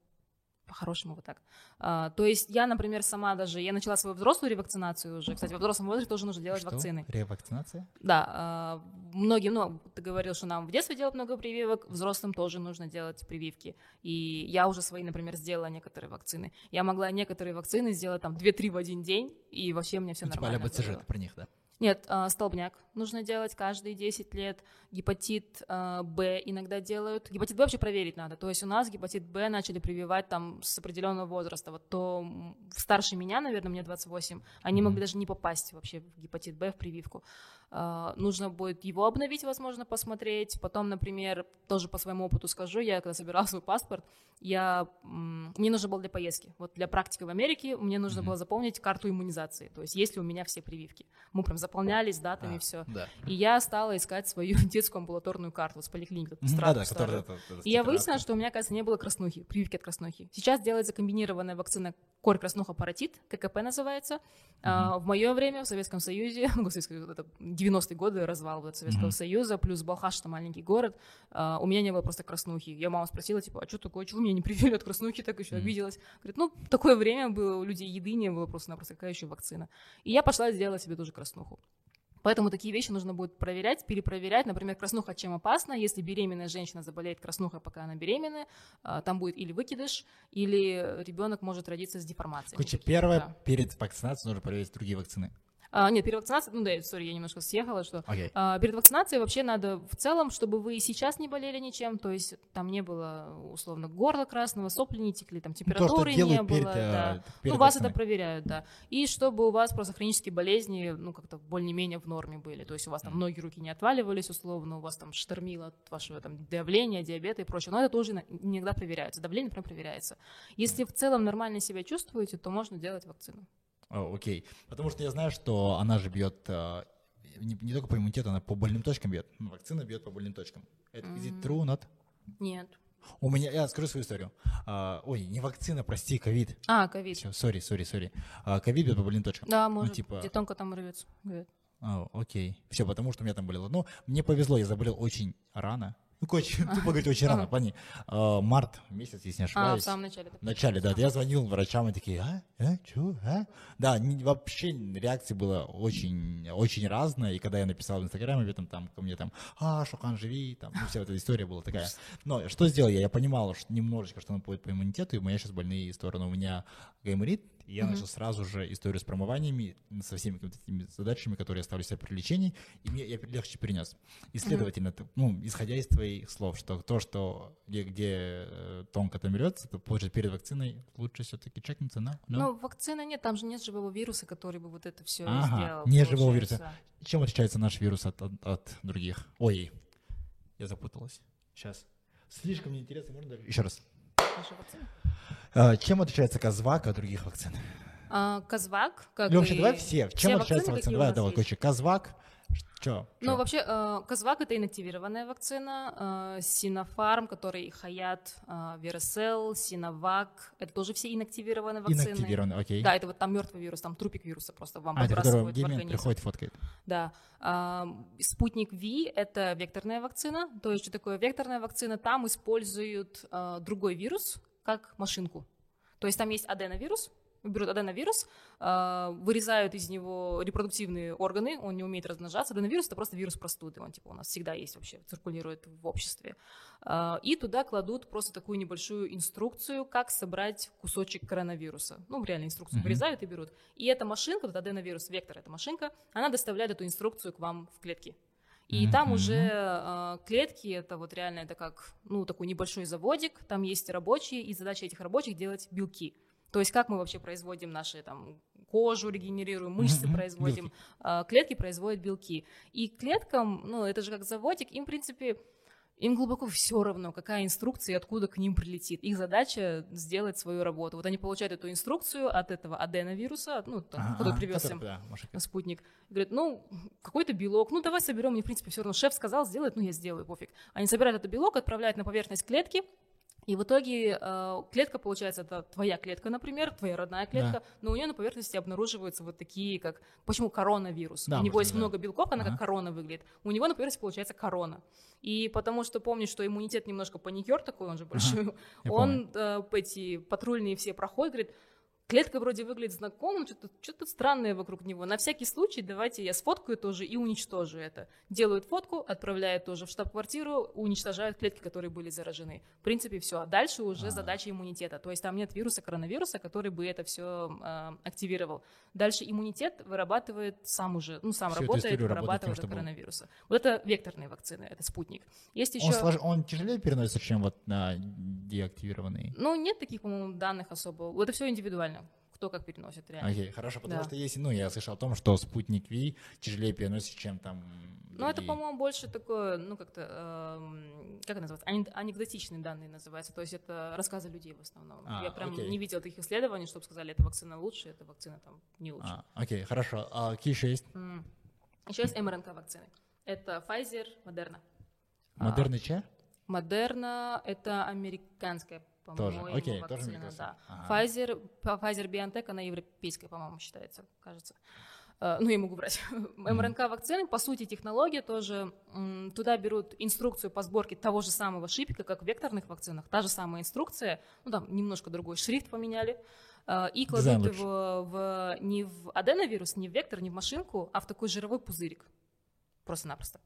C: По-хорошему вот так. А, то есть я, например, сама даже, я начала свою взрослую ревакцинацию уже. Кстати, во взрослом возрасте тоже нужно делать
B: Что?
C: вакцины.
B: Ревакцинация?
C: Да, а, многим, ну, ты говорил, что нам в детстве делать много прививок, взрослым тоже нужно делать прививки. И я уже свои, например, сделала некоторые вакцины. Я могла некоторые вакцины сделать там 2-3 в один день, и вообще мне все
B: Ну, типа
C: нормально
B: а-ля БЦЖ, про них, да?
C: Нет, а, столбняк нужно делать каждые 10 лет. Гепатит а, Б иногда делают. Гепатит Б вообще проверить надо. То есть у нас гепатит Б начали прививать там с определенного возраста. Вот то старше меня, наверное, мне 28, они
B: Мгм.
C: могли даже не попасть вообще в гепатит Б в прививку. А, нужно будет его обновить, возможно, посмотреть. Потом, например, тоже по своему опыту скажу, я когда собирала свой паспорт, я, мне нужно было для поездки. Вот для практики в Америке мне нужно
B: Мгм.
C: было заполнить карту иммунизации. То есть есть ли у меня все прививки. Мы прям заполнялись датами,
B: А,
C: все.
B: Да.
C: И я стала искать свою детскую амбулаторную карту с поликлиники. странную
B: Да-да,
C: старую.
B: который это- это
C: И я выяснила,
B: да.
C: что у меня, кажется, не было краснухи, прививки от краснухи. Сейчас делается комбинированная вакцина корь краснуха паротит, ККП называется. А, в мое время в Советском Союзе, Советский- это 90-е годы, развал вот Советского
B: Мгм.
C: Союза, плюс Балхаш, это маленький город, а, у меня не было просто краснухи. Я маму спросила, типа, а что такое, чего меня не привили от краснухи, так еще
B: Мгм.
C: обиделась. Говорит, ну, такое время было, у людей еды не было просто-напросто, какая еще вакцина. И я пошла сделала себе тоже краснуху. Поэтому такие вещи нужно будет проверять, перепроверять. Например, краснуха чем опасна? Если беременная женщина заболеет краснухой, пока она беременная, а, там будет или выкидыш, или ребенок может родиться с деформацией.
B: Короче, первое,
C: Да.
B: перед вакцинацией нужно проверить другие вакцины.
C: А, нет, перед вакцинацией, ну да, сори, я немножко съехала, что
B: Окей.
C: а, перед вакцинацией вообще надо в целом, чтобы вы и сейчас не болели ничем, то есть там не было условно горла красного, сопли не текли, там
B: Ну, То,
C: температуры не было.
B: перед,
C: да.
B: э, перед
C: ну, вас это проверяют, да. И чтобы у вас просто хронические болезни, ну, как-то более-менее в норме были. То есть у вас там
B: Мгм.
C: ноги, руки не отваливались, условно, у вас там штормило от вашего там давления, диабета и прочее. Но это тоже иногда проверяется. Давление, например, проверяется. Если в целом нормально себя чувствуете, то можно делать вакцину.
B: О, окей. Потому что я знаю, что она же бьет э, не, не только по иммунитету, она по больным точкам бьет. Ну, Вакцина бьет по больным точкам. Это is it true, not?
C: Нет.
B: У меня, я скажу свою историю. А, ой, не вакцина, прости, ковид.
C: А, ковид.
B: Все, sorry, sorry, sorry. А, Ковид бьет по больным точкам.
C: Да, может.
B: типа-
C: Где тонко там рвется. говорят.
B: А, окей. Все, потому что у меня там болело. Ну, мне повезло, я заболел очень рано. Ну, короче, тупо говорить, очень рано, пони. А, март месяц, если не
C: А, в
B: ошибаюсь.
C: самом начале.
B: В начале, да. Я звонил врачам, и такие, а? А? Чё? А? Да, вообще реакции было очень, очень разная. И когда я написал в Инстаграме об этом, там ко мне там, а, Шокан, живи, там, ну, вся эта история была такая. Но что сделал я? Я понимал что немножечко, что он будет по иммунитету, и у меня сейчас больные стороны. У меня гайморит, и я
C: Мгм.
B: начал сразу же историю с промываниями, со всеми этими задачами, которые я ставлю себе при лечении, и мне я легче перенес. И, следовательно, ты- ну, исходя из твоих слов, что то, что где, где э, тонко там берется, то получается перед вакциной лучше все-таки чекнуться на.
C: Ну, вакцины нет, там же нет живого вируса, который бы вот это все
B: Ага,
C: сделал.
B: нет живого вируса. Чем отличается наш вирус от, от, от других? Ой, я запуталась. Сейчас. Слишком мне интересно, можно даже? Еще раз.
C: Наша вакцина.
B: А, чем отличается Казвак от других вакцин?
C: А, Казвак, как
B: Леша,
C: и
B: давай все. Чем
C: все
B: отличается вакцина? Давай, давай, короче, Казвак. Че?
C: Ну, вообще, э, Казвак это инактивированная вакцина, э, Синофарм, который Хаят, э, Вересел, Синовак, это тоже все инактивированные вакцины.
B: Инактивированный, окей.
C: Да, это вот там мертвый вирус, там трупик вируса просто вам
B: а,
C: подбрасывают в организм.
B: приходит, фоткает.
C: Да. А, Спутник Ви — это векторная вакцина. То есть, что такое векторная вакцина? Там используют а, другой вирус как машинку. То есть там есть аденовирус, берут аденовирус, а, вырезают из него репродуктивные органы, он не умеет размножаться. Аденовирус — это просто вирус простуды, он типа у нас всегда есть вообще, циркулирует в обществе. А, И туда кладут просто такую небольшую инструкцию, как собрать кусочек коронавируса. Ну, реально инструкцию
B: Мгм.
C: вырезают и берут. И эта машинка, вот аденовирус вектор, эта машинка, она доставляет эту инструкцию к вам в клетки. И там
B: Мгм.
C: уже э, клетки, это вот реально это как, ну, такой небольшой заводик, там есть рабочие, и задача этих рабочих делать белки. То есть как мы вообще производим наши там кожу регенерируем, мышцы
B: Мгм.
C: производим, а, клетки производят белки. И клеткам, ну, это же как заводик, им, в принципе, им глубоко все равно, какая инструкция и откуда к ним прилетит. Их задача сделать свою работу. Вот они получают эту инструкцию от этого аденовируса, ну, там, который привез
B: который,
C: им
B: да,
C: спутник. Говорит, ну, какой-то белок, ну, давай соберем, мне, в принципе, все равно шеф сказал сделать, ну, я сделаю, пофиг. Они собирают этот белок, отправляют на поверхность клетки, и в итоге э, клетка, получается, это твоя клетка, например, твоя родная клетка, но у нее на поверхности обнаруживаются вот такие, как... Почему коронавирус?
B: Да,
C: у него есть
B: да.
C: много белков, она
B: Ага.
C: как корона выглядит. У него на поверхности получается корона. И потому что помню, что иммунитет немножко паникер такой, он же большой,
B: я
C: он э, эти патрульные все проходят, говорит, клетка вроде выглядит знакомым, что-то, что-то странное вокруг него. На всякий случай давайте я сфоткаю тоже и уничтожу это. Делают фотку, отправляют тоже в штаб-квартиру, уничтожают клетки, которые были заражены. В принципе, все. А дальше уже
B: А.
C: задача иммунитета. То есть там нет вируса, коронавируса, который бы это все активировал. Дальше иммунитет вырабатывает сам уже, ну, сам
B: Всю
C: работает, вырабатывает
B: тем,
C: коронавируса. Вот это векторные вакцины, это спутник. Есть еще...
B: Он, слож- он тяжелее переносится, чем вот на деактивированный.
C: Ну, нет таких, по-моему, данных особо. Это все индивидуально. Кто как переносит реально.
B: Окей, хорошо, потому
C: Да.
B: что есть, ну, я слышал о том, что спутник Ви тяжелее переносится, чем там
C: Ну, это, по-моему, больше такое, ну, как-то, эм, как это называется, Ане- анекдотичные данные называются, то есть это рассказы людей в основном.
B: А,
C: Я прям
B: окей.
C: не видела таких исследований, чтобы сказали, эта вакцина лучше, эта вакцина там не лучше.
B: А, окей, хорошо. А какие еще есть?
C: М. Еще есть МРНК вакцины. Это Pfizer, Moderna.
B: Модерный чай?
C: Модерна — это американская,
B: Тоже,
C: по-моему,
B: окей, тоже
C: вакцина,
B: американская.
C: да.
B: Ага.
C: Pfizer, Pfizer BioNTech, она европейская, по-моему, считается, кажется. Э, Ну, я могу брать. МРНК вакцины, по сути, технология тоже. Туда берут инструкцию по сборке того же самого шипика, как в векторных вакцинах. Та же самая инструкция, ну, там немножко другой шрифт поменяли. э, И кладут
B: лучше.
C: его в, не в аденовирус, не в вектор, не в машинку, а в такой жировой пузырик. Просто-напросто.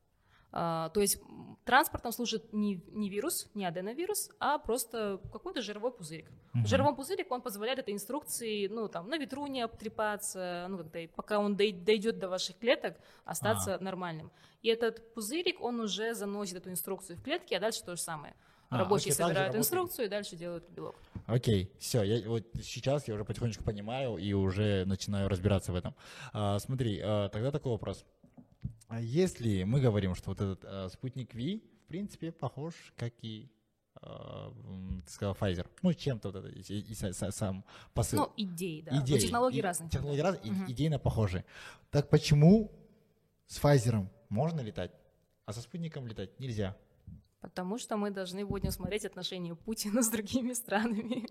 C: А, то есть транспортом служит не, не вирус, не аденовирус, а просто какой-то жировой пузырик.
B: Мгм.
C: Жировой пузырик, он позволяет этой инструкции, ну, там, на ветру не обтрепаться, ну, когда, пока он дой- дойдет до ваших клеток, остаться нормальным. И этот пузырик, он уже заносит эту инструкцию в клетки, а дальше то же самое.
B: А,
C: Рабочие
B: окей,
C: собирают инструкцию и дальше делают белок.
B: Окей, все, я вот сейчас я уже потихонечку понимаю и уже начинаю разбираться в этом. А, смотри, а, тогда такой вопрос. А Если мы говорим, что вот этот а, спутник Ви, в принципе, похож, как и а, ты сказал, Pfizer. Ну, чем-то вот это, и, и са- сам посыл.
C: Ну, идеи, да. Но
B: Идеи.
C: технологии
B: И-
C: разные.
B: Технологии разные, и-
C: Мгм.
B: идейно похожи. Так почему с Pfizer можно летать, а со спутником летать нельзя?
C: Потому что мы должны будем смотреть отношения Путина с другими странами.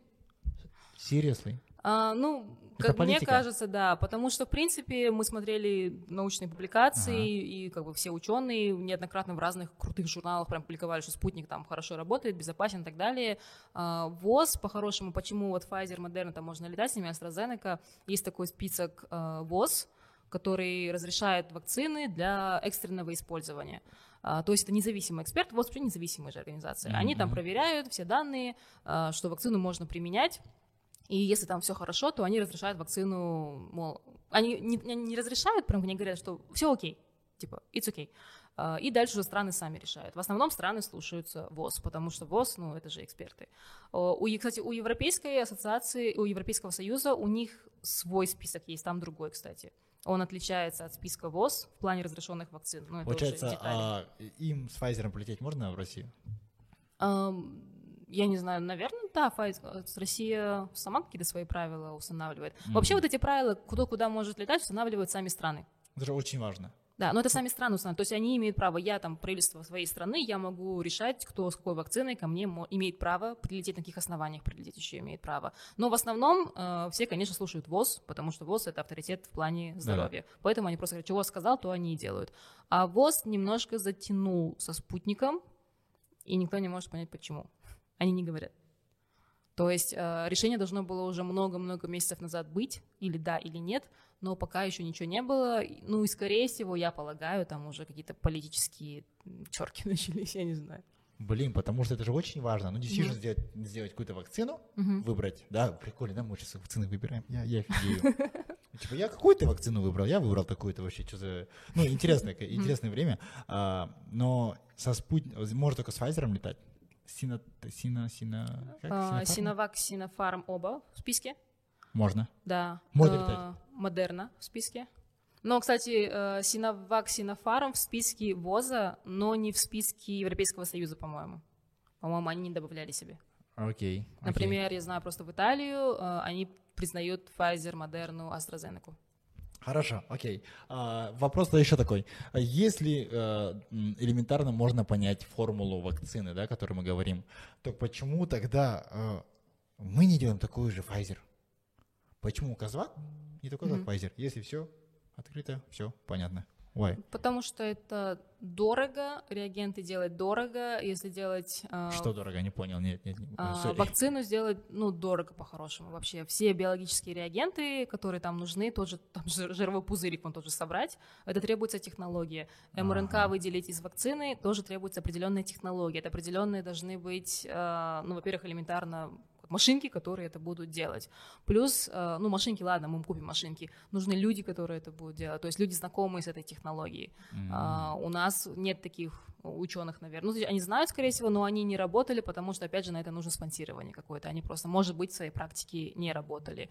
B: Seriously?
C: А, ну,
B: Это
C: как мне
B: политика?
C: кажется, да, потому что, в принципе, мы смотрели научные публикации,
B: Ага.
C: и как бы все ученые неоднократно в разных крутых журналах прям публиковали, что спутник там хорошо работает, безопасен и так далее. А, ВОЗ, по-хорошему, почему вот Pfizer, Moderna, там можно летать с ними, AstraZeneca, есть такой список а, ВОЗ, который разрешает вакцины для экстренного использования. А, То есть это независимый эксперт, ВОЗ вообще независимая же организация. Они там
B: Мгм.
C: проверяют все данные, а, что вакцину можно применять, и если там все хорошо, то они разрешают вакцину, мол, они не, не- разрешают, прям они говорят, что все окей, типа, it's okay. А, И дальше уже страны сами решают. В основном страны слушаются ВОЗ, потому что ВОЗ, ну, это же эксперты. О, У, кстати, у Европейской ассоциации, у Европейского союза у них свой список есть, там другой, кстати. Он отличается от списка ВОЗ в плане разрешенных вакцин. Ну, это уже
B: Получается,
C: детали.
B: а, им с Pfizer полететь можно в Россию?
C: Ам, Я не знаю, наверное, да, Файз- э, Россия сама какие-то свои правила устанавливает. Вообще вот эти правила, кто куда может летать, устанавливают сами страны.
B: Это же очень важно.
C: Да, но это сами страны устанавливают. То есть они имеют право, я там правительство своей страны, я могу решать, кто с какой вакциной ко мне имеет право прилететь, на каких основаниях прилететь еще имеет право. Но в основном э, все, конечно, слушают ВОЗ, потому что ВОЗ это авторитет в плане здоровья. Поэтому они просто говорят, ВОЗ сказал, то они и делают. А ВОЗ немножко затянул со спутником, и никто не может понять, почему. Они не говорят. То есть э, решение должно было уже много-много месяцев назад быть, или да, или нет, но пока еще ничего не было. Ну и, скорее всего, я полагаю, там уже какие-то политические м, терки начались, я не знаю.
B: Блин, потому что это же очень важно. Ну, действительно,
C: Мгм.
B: сделать, сделать какую-то вакцину,
C: Мгм.
B: выбрать, да, прикольно, да, мы сейчас вакцины выбираем, я, я офигею. Типа, я какую-то вакцину выбрал, я выбрал такую-то вообще, что за... Ну, интересное, интересное время, А, но со спутником, можно только с Pfizer летать. Сина, сина, сина, как?
C: А? Синовак, Синофарм оба в списке,
B: Можно.
C: да.
B: Можно
C: А,
B: летать?
C: Модерна в списке. Но, кстати, э, Синовак, Синофарм в списке ВОЗа, но не в списке Европейского Союза, по-моему. По-моему, они не добавляли себе.
B: Окей. окей.
C: Например, я знаю просто в Италию э, они признают Pfizer, Модерну, AstraZeneca.
B: Хорошо, окей. А, вопрос еще такой. Если э, элементарно можно понять формулу вакцины, да, о которой мы говорим, то почему тогда э, мы не делаем такой же Pfizer? Почему Казвак не такой, как
C: Мгм.
B: Pfizer? Если все открыто, все понятно. Why?
C: Потому что это дорого, реагенты делать дорого, если делать... э,
B: Что дорого, не понял. Нет, нет, нет.
C: а,
B: Sorry.
C: вакцину сделать, ну, дорого по-хорошему вообще. Все биологические реагенты, которые там нужны, тот же там, жир- жировой пузырик, он тоже собрать, это требуется технология. МРНК
B: Ага.
C: выделить из вакцины тоже требуется определенная технология. Это определенные должны быть, э, ну, во-первых, элементарно машинки, которые это будут делать. Плюс, э, ну, машинки, ладно, мы купим машинки. Нужны люди, которые это будут делать. То есть люди, знакомые с этой технологией. А, у нас нет таких ученых, наверное. Ну, они знают, скорее всего, но они не работали, потому что, опять же, на это нужно спонсирование какое-то. Они просто, может быть, в своей практике не работали.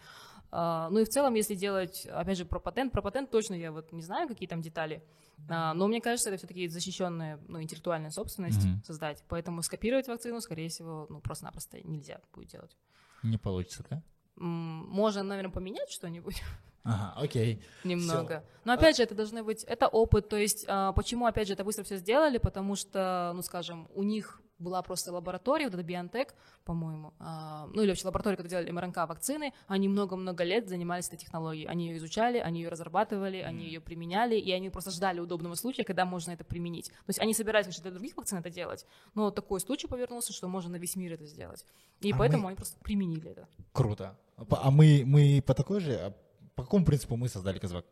C: А, ну и в целом, если делать, опять же, про патент, про патент точно я вот не знаю, какие там детали, А, но мне кажется, это все-таки защищенная, ну, интеллектуальная собственность
B: Мгм.
C: создать. Поэтому скопировать вакцину, скорее всего, ну, просто-напросто нельзя будет делать.
B: Не получится, да?
C: Можно, наверное, поменять что-нибудь
B: Ага, окей.
C: немного. Но опять же, это должны быть, это опыт. То есть, а, почему, опять же, это быстро все сделали? Потому что, ну, скажем, у них была просто лаборатория, вот это BioNTech, по-моему, а, ну или вообще лаборатория, когда делали МРНК вакцины, они много-много лет занимались этой технологией. Они ее изучали, они ее разрабатывали, они ее применяли, и они просто ждали удобного случая, когда можно это применить. То есть они собирались, конечно, для других вакцин это делать, но такой случай повернулся, что можно на весь мир это сделать. И
B: А
C: поэтому
B: мы-
C: они просто применили это.
B: Круто. А А мы, мы по такой же, а по какому принципу мы создали Казвак?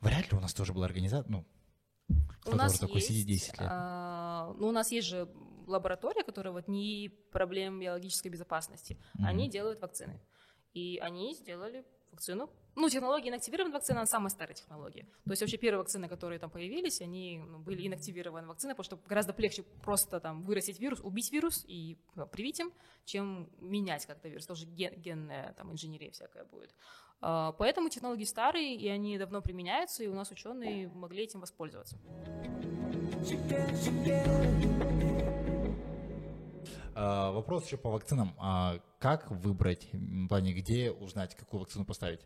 B: Вряд ли у нас тоже была организация, ну,
C: У нас
B: такой
C: есть,
B: сидит 10 лет.
C: а, ну, у нас есть же лаборатория, которая вот не проблем биологической безопасности. Они делают вакцины. И они сделали вакцину. Ну, технология инактивированной вакцины, она самая старая технология. То есть вообще первые вакцины, которые там появились, они ну, были инактивированные вакцины, потому что гораздо легче просто там вырастить вирус, убить вирус и ну, привить им, чем менять как-то вирус. Тоже ген- генная там инженерия всякая будет. А, Поэтому технологии старые, и они давно применяются, и у нас ученые могли этим воспользоваться.
B: А, вопрос еще по вакцинам. А как выбрать, в плане, где узнать, какую вакцину поставить?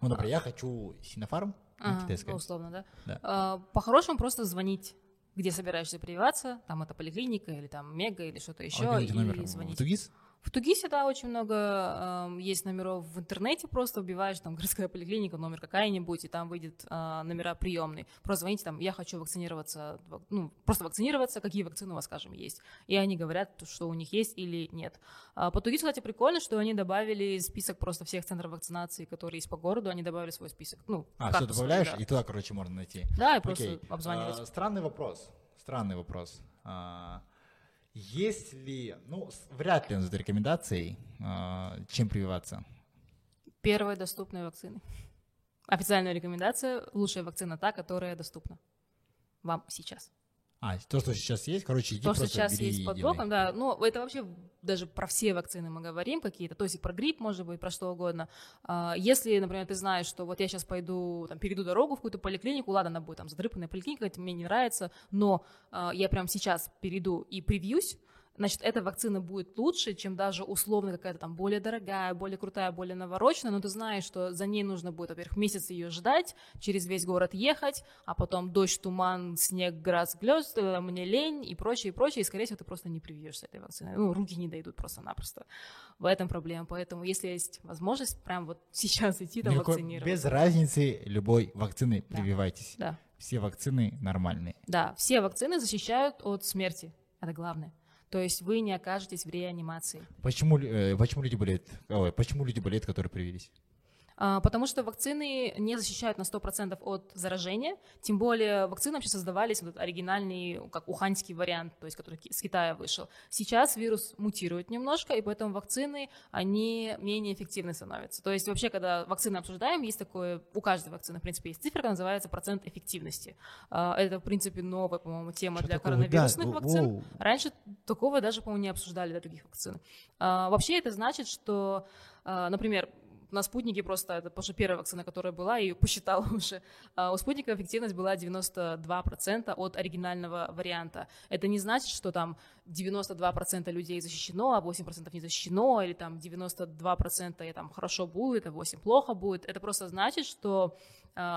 B: Ну, например, я хочу Синофарм, китайская.
C: ну, условно, да.
B: Да.
C: А, По-хорошему просто звонить, где собираешься прививаться, там это поликлиника или там мега или что-то еще,
B: А
C: и
B: номер? В
C: звонить.
B: Тугис?
C: В Тугисе, да, очень много эм, есть номеров в интернете, просто вбиваешь там городская поликлиника, номер какая-нибудь, и там выйдет а, номера приемные. Просто звоните там, я хочу вакцинироваться, вак- ну, просто вакцинироваться, какие вакцины у вас, скажем, есть. И они говорят, что у них есть или нет. А по Тугису, кстати, прикольно, что они добавили список просто всех центров вакцинации, которые есть по городу, они добавили свой список. Ну,
B: А, все добавляешь,
C: да.
B: и туда, короче, можно найти.
C: Да, и просто
B: Окей.
C: обзванивать.
B: А, странный вопрос. Странный вопрос. А, есть ли, ну, вряд ли за рекомендацией, а, чем прививаться?
C: Первые доступные вакцины. Официальная рекомендация – лучшая вакцина та, которая доступна вам сейчас.
B: А, то, что сейчас есть, короче, иди
C: То, что сейчас есть под боком, да, ну, это вообще даже про все вакцины мы говорим какие-то, то есть и про грипп, может быть, про что угодно. А, Если, например, ты знаешь, что вот я сейчас пойду, там, перейду дорогу в какую-то поликлинику, ладно, она будет там задрыпанная поликлиника, это мне не нравится, но а, я прямо сейчас перейду и привьюсь, значит, эта вакцина будет лучше, чем даже условно какая-то там более дорогая, более крутая, более навороченная, но ты знаешь, что за ней нужно будет, во-первых, месяц ее ждать, через весь город ехать, а потом дождь, туман, снег, град, глёзд, э, мне лень и прочее, и прочее, и, скорее всего, ты просто не привьешься этой вакциной. Ну, руки не дойдут просто-напросто. В этом проблема. Поэтому, если есть возможность, прям вот сейчас идти там
B: Никакой-
C: вакцинироваться.
B: без разницы любой вакцины
C: Да.
B: прививайтесь.
C: Да,
B: Все вакцины нормальные.
C: да, все вакцины защищают от смерти. Это главное. То есть вы не окажетесь в реанимации.
B: Почему, э, почему люди болеют? Почему люди болеют, которые привились?
C: А, Потому что вакцины не защищают на 100% от заражения, тем более вакцины вообще создавались, вот этот оригинальный, как уханьский вариант, то есть который с Китая вышел. Сейчас вирус мутирует немножко, и поэтому вакцины, они менее эффективны становятся. То есть вообще, когда вакцины обсуждаем, есть такое, у каждой вакцины, в принципе, есть цифра, называется процент эффективности. А, Это, в принципе, новая, по-моему, тема
B: Что
C: для
B: такое?
C: коронавирусных
B: Да,
C: вакцин.
B: воу.
C: Раньше такого даже, по-моему, не обсуждали для других вакцин. А, вообще это значит, что, например, на спутнике просто, это потому что первая вакцина, которая была, я ее посчитала уже, а, у спутника эффективность была 92% от оригинального варианта. Это не значит, что там 92% людей защищено, а 8% не защищено, или там 92% и там хорошо будет, а 8% плохо будет. Это просто значит, что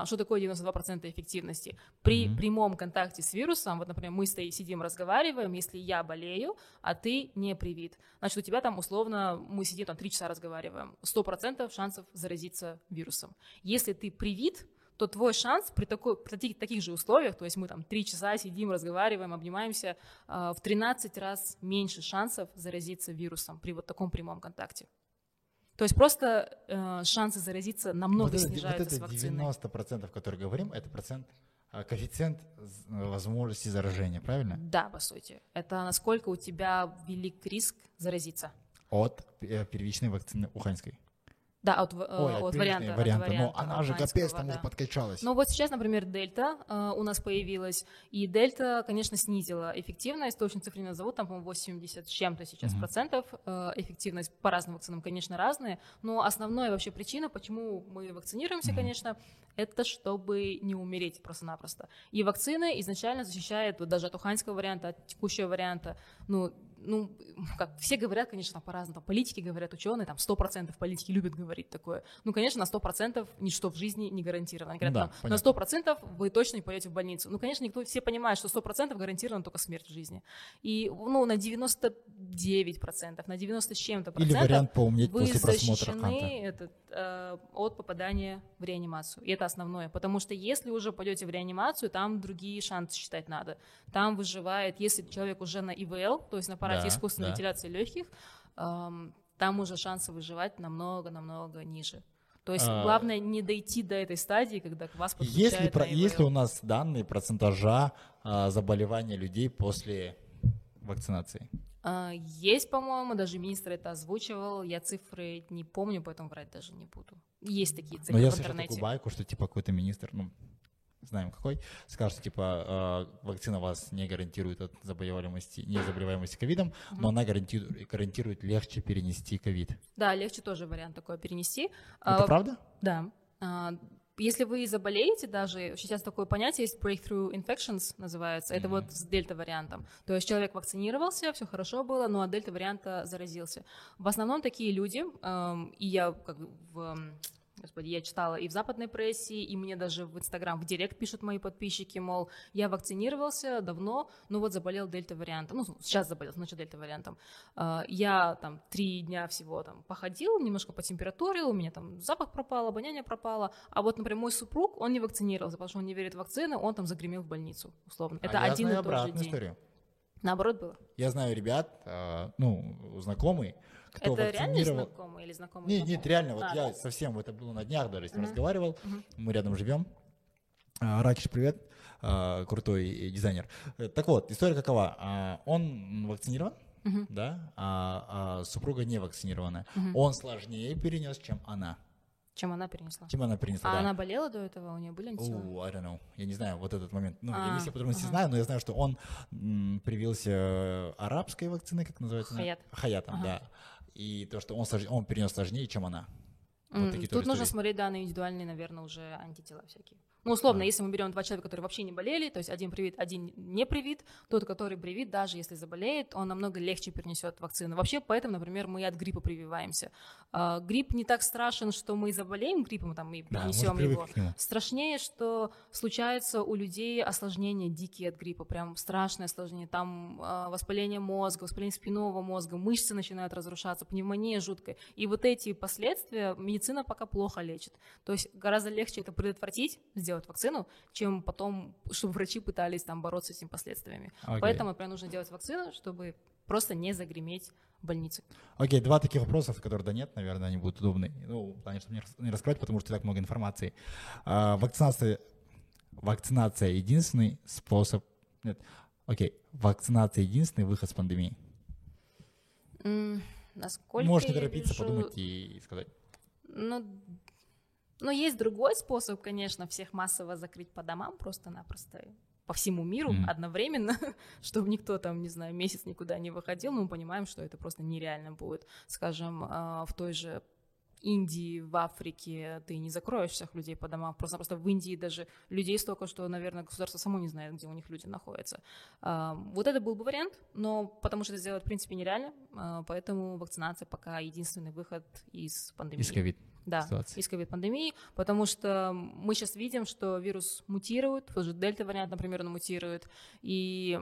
C: что такое 92% эффективности? При
B: Мгм.
C: прямом контакте с вирусом, вот, например, мы стоим, сидим, разговариваем, если я болею, а ты не привит, значит, у тебя там условно, мы сидим там 3 часа разговариваем, 100% шансов заразиться вирусом. Если ты привит, то твой шанс при, такой, при таких, таких же условиях, то есть мы там 3 часа сидим, разговариваем, обнимаемся, а, в 13 раз меньше шансов заразиться вирусом при вот таком прямом контакте. То есть просто э, шансы заразиться намного
B: вот это,
C: снижаются
B: вот
C: с
B: это
C: вакциной.
B: 90%, который говорим, это процент, а, коэффициент з- возможности заражения, правильно?
C: Да, по сути. Это насколько у тебя велик риск заразиться.
B: От э, первичной вакцины уханьской.
C: Да, от, в- э,
B: Ой,
C: от
B: первичной
C: варианта. от
B: варианта. Но
C: варианта
B: она же капец там
C: да.
B: уже подкачалась.
C: Ну вот сейчас, например, дельта э, у нас появилась, и дельта, конечно, снизила эффективность, точно цифры не назову, там, по-моему, 80 с чем-то сейчас
B: Мгм.
C: процентов, э, эффективность по разным вакцинам, конечно, разные, но основная вообще причина, почему мы вакцинируемся,
B: Мгм.
C: конечно, это чтобы не умереть просто-напросто. И вакцины изначально защищают вот даже от уханьского варианта, от текущего варианта, ну, ну, как все говорят, конечно, по-разному. Там Политики говорят, ученые, там 100% политики любят говорить такое. Ну, конечно, на 100% ничто в жизни не гарантировано. Они говорят,
B: Да,
C: там, на
B: понятно.
C: 100% вы точно не пойдете в больницу. Ну, конечно, никто, все понимают, что 100% гарантирована только смерть в жизни. И, ну, на 99%, на 90 с чем-то
B: Или
C: процентов
B: вариант поумнеть
C: вы
B: после просмотра
C: защищены этот, э, от попадания в реанимацию. И это основное. Потому что если уже пойдете в реанимацию, там другие шансы считать надо. Там выживает, если человек уже на ИВЛ, то есть на аппарате
B: Да,
C: искусственной
B: да.
C: вентиляции легких, эм, там уже шансы выживать намного-намного ниже. То есть
B: А,
C: главное не дойти до этой стадии, когда к вас подключают
B: про-
C: на
B: есть ли
C: ИВЛ.
B: у нас данные процентажа а, заболевания людей после вакцинации?
C: А, Есть, по-моему, даже министр это озвучивал. Я цифры не помню, поэтому врать даже не буду. Есть такие цифры
B: Но я
C: в
B: слышал
C: интернете.
B: такую байку, что типа какой-то министр, ну, знаем какой, скажет, что типа э, вакцина вас не гарантирует от заболеваемости, не заболеваемости ковидом, но она гарантирует, гарантирует легче перенести ковид.
C: Да, легче тоже вариант такой перенести.
B: Это
C: А,
B: правда?
C: Да. А, Если вы заболеете даже, сейчас такое понятие есть breakthrough infections называется, это вот с дельта-вариантом. То есть человек вакцинировался, все хорошо было, но от дельта-варианта заразился. В основном такие люди, эм, и я как бы в... Господи, я читала и в западной прессе, и мне даже в Инстаграм, в Директ пишут мои подписчики, мол, я вакцинировался давно, но вот заболел дельта-вариантом, ну, сейчас заболел, значит, дельта-вариантом. А, Я там три дня всего там походил, немножко потемпературил, у меня там запах пропал, обоняние пропало, а вот, например, мой супруг, он не вакцинировался, потому что он не верит в вакцины, он там загремел в больницу, условно. Это
B: А
C: один и тот же день.
B: историю.
C: Наоборот было.
B: Я знаю ребят, э, ну, знакомые, кто
C: это реально
B: вакцинировал.
C: знакомый или знакомый?
B: Нет, нет, реально, вот
C: А,
B: я
C: да.
B: совсем, это было на днях даже с ним
C: Мгм.
B: разговаривал,
C: Мгм.
B: мы рядом живем. А, Ракиш, привет, А, крутой дизайнер. Э, Так вот, история какова? А, Он вакцинирован,
C: Мгм.
B: да, а, а супруга не вакцинированная.
C: Мгм.
B: Он сложнее перенес, чем она.
C: Чем она перенесла?
B: Чем она перенесла,
C: А
B: да.
C: она болела до этого? У нее были антитела?
B: Oh, I don't know. Я не знаю вот этот момент. Ну, я
C: А,
B: не все подробности
C: ага.
B: знаю, но я знаю, что он м, привился э, арабской вакциной, как называется?
C: Хаят.
B: Хаятом,
C: Ага.
B: да. И то, что он, слож- он перенес сложнее, чем она. Вот
C: М,
B: такие
C: Тут нужно
B: истории.
C: смотреть данные индивидуальные, наверное, уже антитела всякие. Ну, условно, если мы берем два человека, которые вообще не болели, то есть один привит, один не привит, тот, который привит, даже если заболеет, он намного легче перенесет вакцину. Вообще, поэтому, например, мы от гриппа прививаемся. А, грипп не так страшен, что мы заболеем гриппом, там, и
B: Да,
C: перенесем
B: привыкли
C: его. Страшнее, что случается у людей осложнения дикие от гриппа, прям страшное осложнение. Там а, воспаление мозга, воспаление спинного мозга, мышцы начинают разрушаться, пневмония жуткая. И вот эти последствия медицина пока плохо лечит. То есть гораздо легче это предотвратить, сделать вакцину, чем потом, чтобы врачи пытались там бороться с этими последствиями.
B: Окей.
C: Поэтому, например, нужно делать вакцину, чтобы просто не загреметь в больнице.
B: Окей, два таких вопроса, которые да нет, наверное, они будут удобны. Ну, плане, чтобы не рас- не раскрывать, потому что так много информации. А, вакцинация, вакцинация единственный способ... Нет, окей, вакцинация единственный выход с пандемии.
C: М, Насколько я
B: торопиться,
C: вижу-
B: подумать и сказать.
C: Ну, но есть другой способ, конечно, всех массово закрыть по домам просто-напросто по всему миру
B: Мгм.
C: одновременно, чтобы никто там, не знаю, месяц никуда не выходил, но мы понимаем, что это просто нереально будет. Скажем, а, в той же Индии, в Африке ты не закроешь всех людей по домам. Просто-просто в Индии даже людей столько, что, наверное, государство само не знает, где у них люди находятся. А, Вот это был бы вариант, но потому что это сделать, в принципе, нереально, а, поэтому вакцинация пока единственный выход из пандемии.
B: Из ковид.
C: Да,
B: ситуации.
C: из ковид-пандемии, потому что мы сейчас видим, что вирус мутирует, тоже дельта-вариант, например, он мутирует, и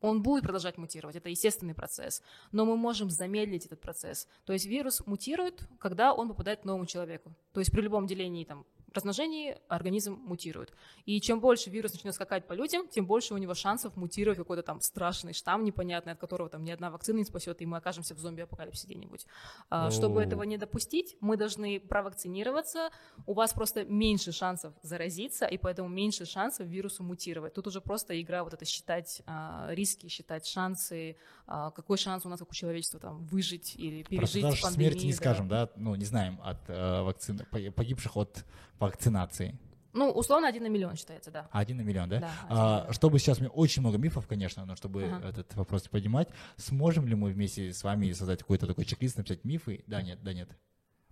C: он будет продолжать мутировать, это естественный процесс, но мы можем замедлить этот процесс. То есть вирус мутирует, когда он попадает к новому человеку. То есть при любом делении там, размножении организм мутирует. И чем больше вирус начнет скакать по людям, тем больше у него шансов мутировать какой-то там страшный штамм непонятный, от которого там ни одна вакцина не спасет, и мы окажемся в зомби-апокалипсисе где-нибудь. А, Чтобы
B: Оу.
C: этого не допустить, мы должны провакцинироваться. У вас просто меньше шансов заразиться, и поэтому меньше шансов вирусу мутировать. Тут уже просто игра вот это считать а, риски, считать шансы, какой шанс у нас, как у человечества, там, выжить или
B: Просто
C: пережить
B: даже
C: пандемию.
B: смерти не
C: да.
B: скажем, да, ну, не знаем от э, вакцины, погибших от вакцинации.
C: Ну, условно, один на миллион считается, да.
B: Один на миллион, да?
C: Да,
B: А, чтобы сейчас мне очень много мифов, конечно, но чтобы
C: Ага.
B: этот вопрос поднимать, сможем ли мы вместе с вами создать какой-то такой чек-лист, написать мифы? Да, нет, да, нет.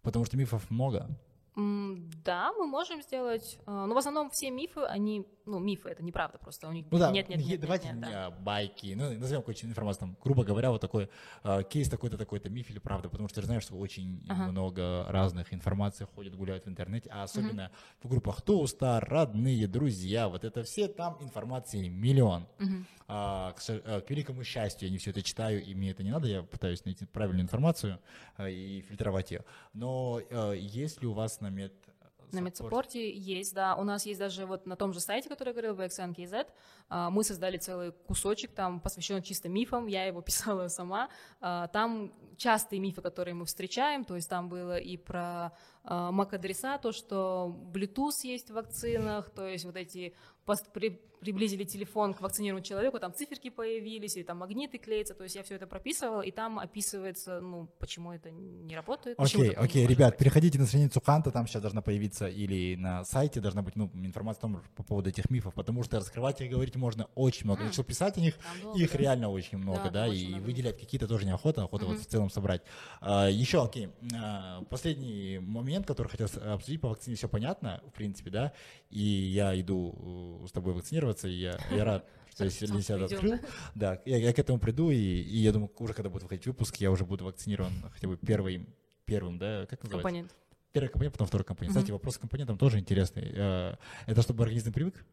B: Потому что мифов много.
C: Да, мы можем сделать. э, Но в основном все мифы, они, ну, мифы, это неправда просто. У них
B: Ну да,
C: нет, нет, нет,
B: давайте
C: нет, нет, да.
B: байки, ну, назовем какую-то информацию, там, грубо говоря, вот такой э, кейс такой-то, такой-то миф или правда, потому что ты же знаешь, что очень
C: Ага.
B: много разных информаций ходит, гуляют в интернете, а особенно в группах Тоустар, родные, друзья, вот это все, там информации миллион.
C: Мгм.
B: А, к, э, к великому счастью, я не все это читаю, и мне это не надо, я пытаюсь найти правильную информацию э, и фильтровать ее. Но есть ли у вас на мед
C: На медсаппорте есть, да. У нас есть даже вот на том же сайте, который я говорил, VXN.KZ, а, мы создали целый кусочек, там посвящен чисто мифам, я его писала сама. А, Там частые мифы, которые мы встречаем, то есть там было и про а, MAC-адреса, то, что Bluetooth есть в вакцинах, то есть вот эти приблизили телефон к вакцинированному человеку, там циферки появились, или там магниты клеятся, то есть я все это прописывала, и там описывается, ну, почему это не работает.
B: Окей,
C: не
B: окей,
C: может
B: ребят,
C: быть.
B: переходите на страницу Ханта, там сейчас должна появиться или на сайте должна быть ну, информация о том, по поводу этих мифов, потому что раскрывать их, говорить можно очень много.
C: М.
B: Начал писать о них,
C: Там долго,
B: их
C: да.
B: реально очень много,
C: Да,
B: да,
C: очень
B: и
C: много
B: выделять какие-то тоже неохота, охота вот
C: Мгм.
B: в целом собрать. А, еще, окей, а, последний момент, который хотел обсудить, по вакцине все понятно, в принципе, да, и я иду э, с тобой вакцинироваться, и я, я рад, что я для себя открыл. Да, я, я к этому приду, и, и я думаю, уже когда будет выходить выпуск, я уже буду вакцинирован хотя бы первым, первым, да, как называется?
C: Компонент.
B: Первый компонент, потом второй компонент. Кстати, вопрос с компонентом тоже интересный. Э, Это чтобы организм привык?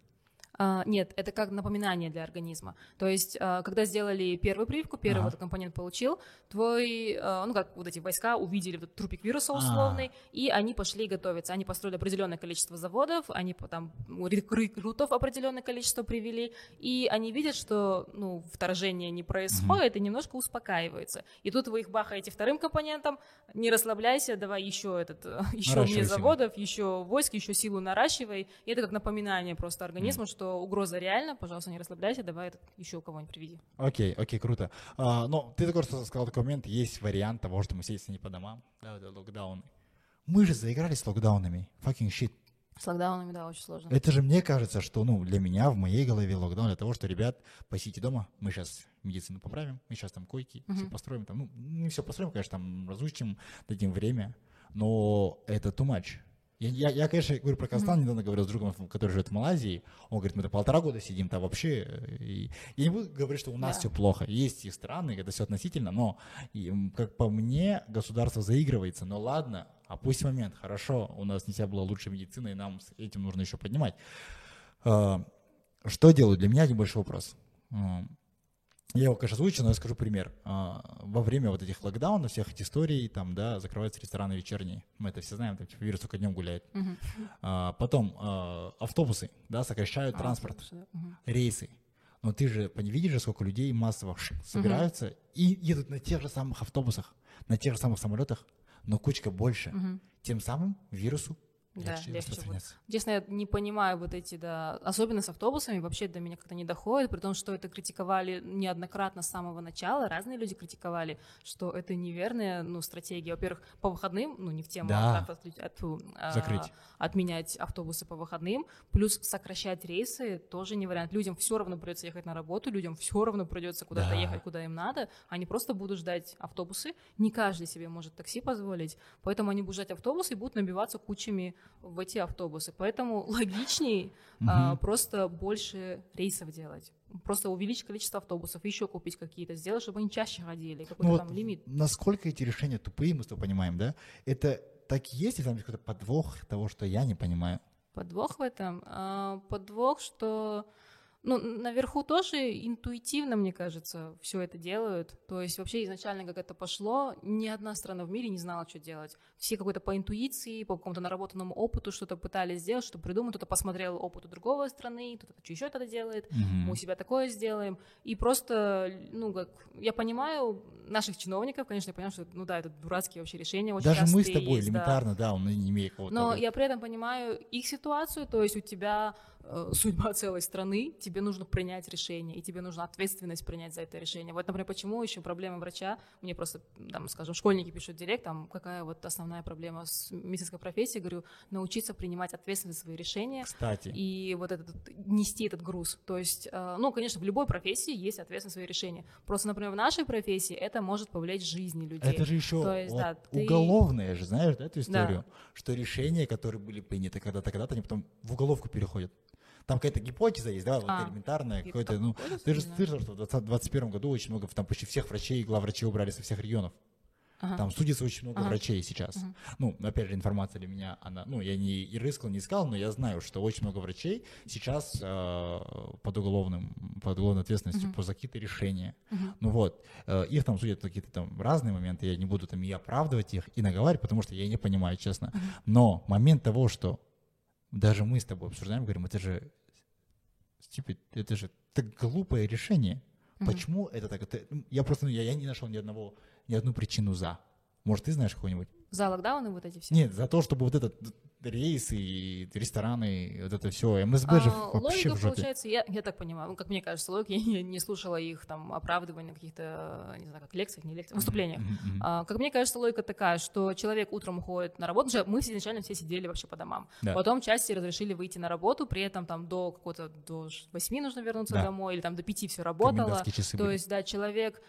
C: А, нет, это как напоминание для организма. То есть, а, когда сделали первую прививку, первый
B: Ага.
C: вот компонент получил, твой, а, ну как вот эти войска увидели вот трупик вируса условный, и они пошли готовиться. Они построили определенное количество заводов, они там рекрутов определенное количество привели, и они видят, что ну, вторжение не происходит, и немножко успокаиваются. И тут вы их бахаете вторым компонентом, не расслабляйся, давай еще этот, еще мне заводов, еще войск, еще силу наращивай. И это как напоминание просто организму, что угроза реальна, пожалуйста, не расслабляйся, давай еще кого-нибудь приведи.
B: Окей, окей, круто. А, но ты только что сказал такой момент, есть вариант того, что мы сидим не по домам, да, это локдауны. Мы же заигрались с локдаунами. Fucking shit.
C: С локдаунами, да, очень сложно.
B: Это же мне кажется, что, ну, для меня, в моей голове локдаун для того, что, ребят, посидите дома, мы сейчас медицину поправим, мы сейчас там койки, все
C: Мгм.
B: построим, там, ну, не все построим, конечно, там разучим, дадим время, но это too much. Я, я, я, конечно, говорю про Казахстан, недавно говорил с другом, который живет в Малайзии, он говорит, мы там полтора года сидим там вообще, э, и я не буду говорить, что у нас
C: Да.
B: все плохо, есть и страны, это все относительно, но, и, как по мне, государство заигрывается, но ладно, опусть момент, хорошо, у нас не вся была лучшая медицина, и нам с этим нужно еще поднимать. А, Что делают? Для меня один большой вопрос. Я его, конечно, озвучу, но я скажу пример. А, Во время вот этих локдаунов, всех этих историй, там, да, закрываются рестораны вечерние. Мы это все знаем, там, типа, вирус только днем гуляет. А, Потом а, автобусы, да, сокращают
C: А,
B: транспорт.
C: Мгм.
B: рейсы. Но ты же видишь же, сколько людей массово собираются и едут на тех же самых автобусах, на тех же самых самолетах, но кучка больше. Тем самым вирусу
C: Да,
B: легче
C: легче. Честно, я не понимаю вот эти, да, особенно с автобусами, вообще до меня как-то не доходит, при том, что это критиковали неоднократно с самого начала, разные люди критиковали, что это неверная, ну, стратегия. Во-первых, по выходным, ну, не в тему,
B: Да.
C: а отключ- от- фу, а,
B: Закрыть.
C: отменять автобусы по выходным, плюс сокращать рейсы тоже не вариант. Людям все равно придется ехать на работу, людям все равно придется куда-то
B: Да.
C: ехать, куда им надо, они просто будут ждать автобусы, не каждый себе может такси позволить, поэтому они будут ждать автобусы и будут набиваться кучами в эти автобусы. Поэтому логичнее а,
B: Мгм.
C: просто больше рейсов делать. Просто увеличить количество автобусов, еще купить какие-то, сделать, чтобы они чаще ходили, какой-то
B: Ну вот
C: там лимит.
B: Насколько эти решения тупые, мы с тобой понимаем, да? Это так и есть, или там есть какой-то подвох того, что я не понимаю?
C: Подвох в этом? А, подвох, что ну, наверху тоже интуитивно, мне кажется, все это делают. То есть вообще изначально, как это пошло, ни одна страна в мире не знала, что делать. Все какой-то по интуиции, по какому-то наработанному опыту что-то пытались сделать, что придумать. Кто-то посмотрел опыт у другой страны, кто-то еще это делает. мы у себя такое сделаем. И просто, ну, как, я понимаю наших чиновников, конечно, я понимаю, что, ну да, это дурацкие вообще решения очень
B: Даже мы с тобой
C: есть, да.
B: элементарно, да, он не имеет какого-то...
C: Но я при этом понимаю их ситуацию, то есть у тебя судьба целой страны, тебе нужно принять решение, и тебе нужно ответственность принять за это решение. Вот, например, почему еще проблема врача, мне просто, там, скажем, школьники пишут директ, там, какая вот основная проблема с медицинской профессией, говорю, научиться принимать ответственность за свои решения.
B: Кстати.
C: И вот этот, нести этот груз. То есть, э, ну, конечно, в любой профессии есть ответственность за свои решения. Просто, например, в нашей профессии это может повлиять жизни людей.
B: Это же еще
C: То есть,
B: вот
C: да, ты-
B: уголовное же, знаешь, да, эту историю?
C: Да.
B: Что решения, которые были приняты когда-то, когда-то, они потом в уголовку переходят. Там какая-то гипотеза есть, да, вот
C: А,
B: элементарная, какой-то, ну, ты же слышал, что в 2021 году очень много, там почти всех врачей главврачей убрали со всех регионов.
C: Ага.
B: Там судится очень много
C: Ага.
B: врачей сейчас.
C: Мгм.
B: Ну, опять же, информация для меня, она, ну, я не и рыскал, не искал, но я знаю, что очень много врачей сейчас э, под уголовным, под уголовной ответственностью
C: Мгм.
B: по за какие-то решения.
C: Мгм.
B: Ну вот, э, их там судят какие-то там разные моменты, я не буду там и оправдывать их, и наговаривать, потому что я не понимаю, честно.
C: Мгм.
B: Но момент того, что даже мы с тобой обсуждаем, говорим, это же, типа, это же так глупое решение.
C: Мгм.
B: Почему это так? Это- я просто, ну, я, я не нашел ни одного, ни одну причину за. Может, ты знаешь какую-нибудь?
C: За локдауны вот эти все.
B: Нет, за то, чтобы вот этот рейс и рестораны, и вот это все, МСБ же
C: А,
B: вообще
C: логика,
B: в жопе.
C: получается, я, я так понимаю, ну, как мне кажется, логика, я не, не слушала их там оправдывания каких-то, не знаю, как лекциях, не лекциях, выступлениях.
B: Мгм.
C: А, как мне кажется, логика такая, что человек утром уходит на работу, же мы все изначально все сидели вообще по домам.
B: Да.
C: Потом части разрешили выйти на работу, при этом там до какого-то, до 8 нужно вернуться
B: Да.
C: домой, или там до 5 все работало. То
B: были.
C: есть, да, человек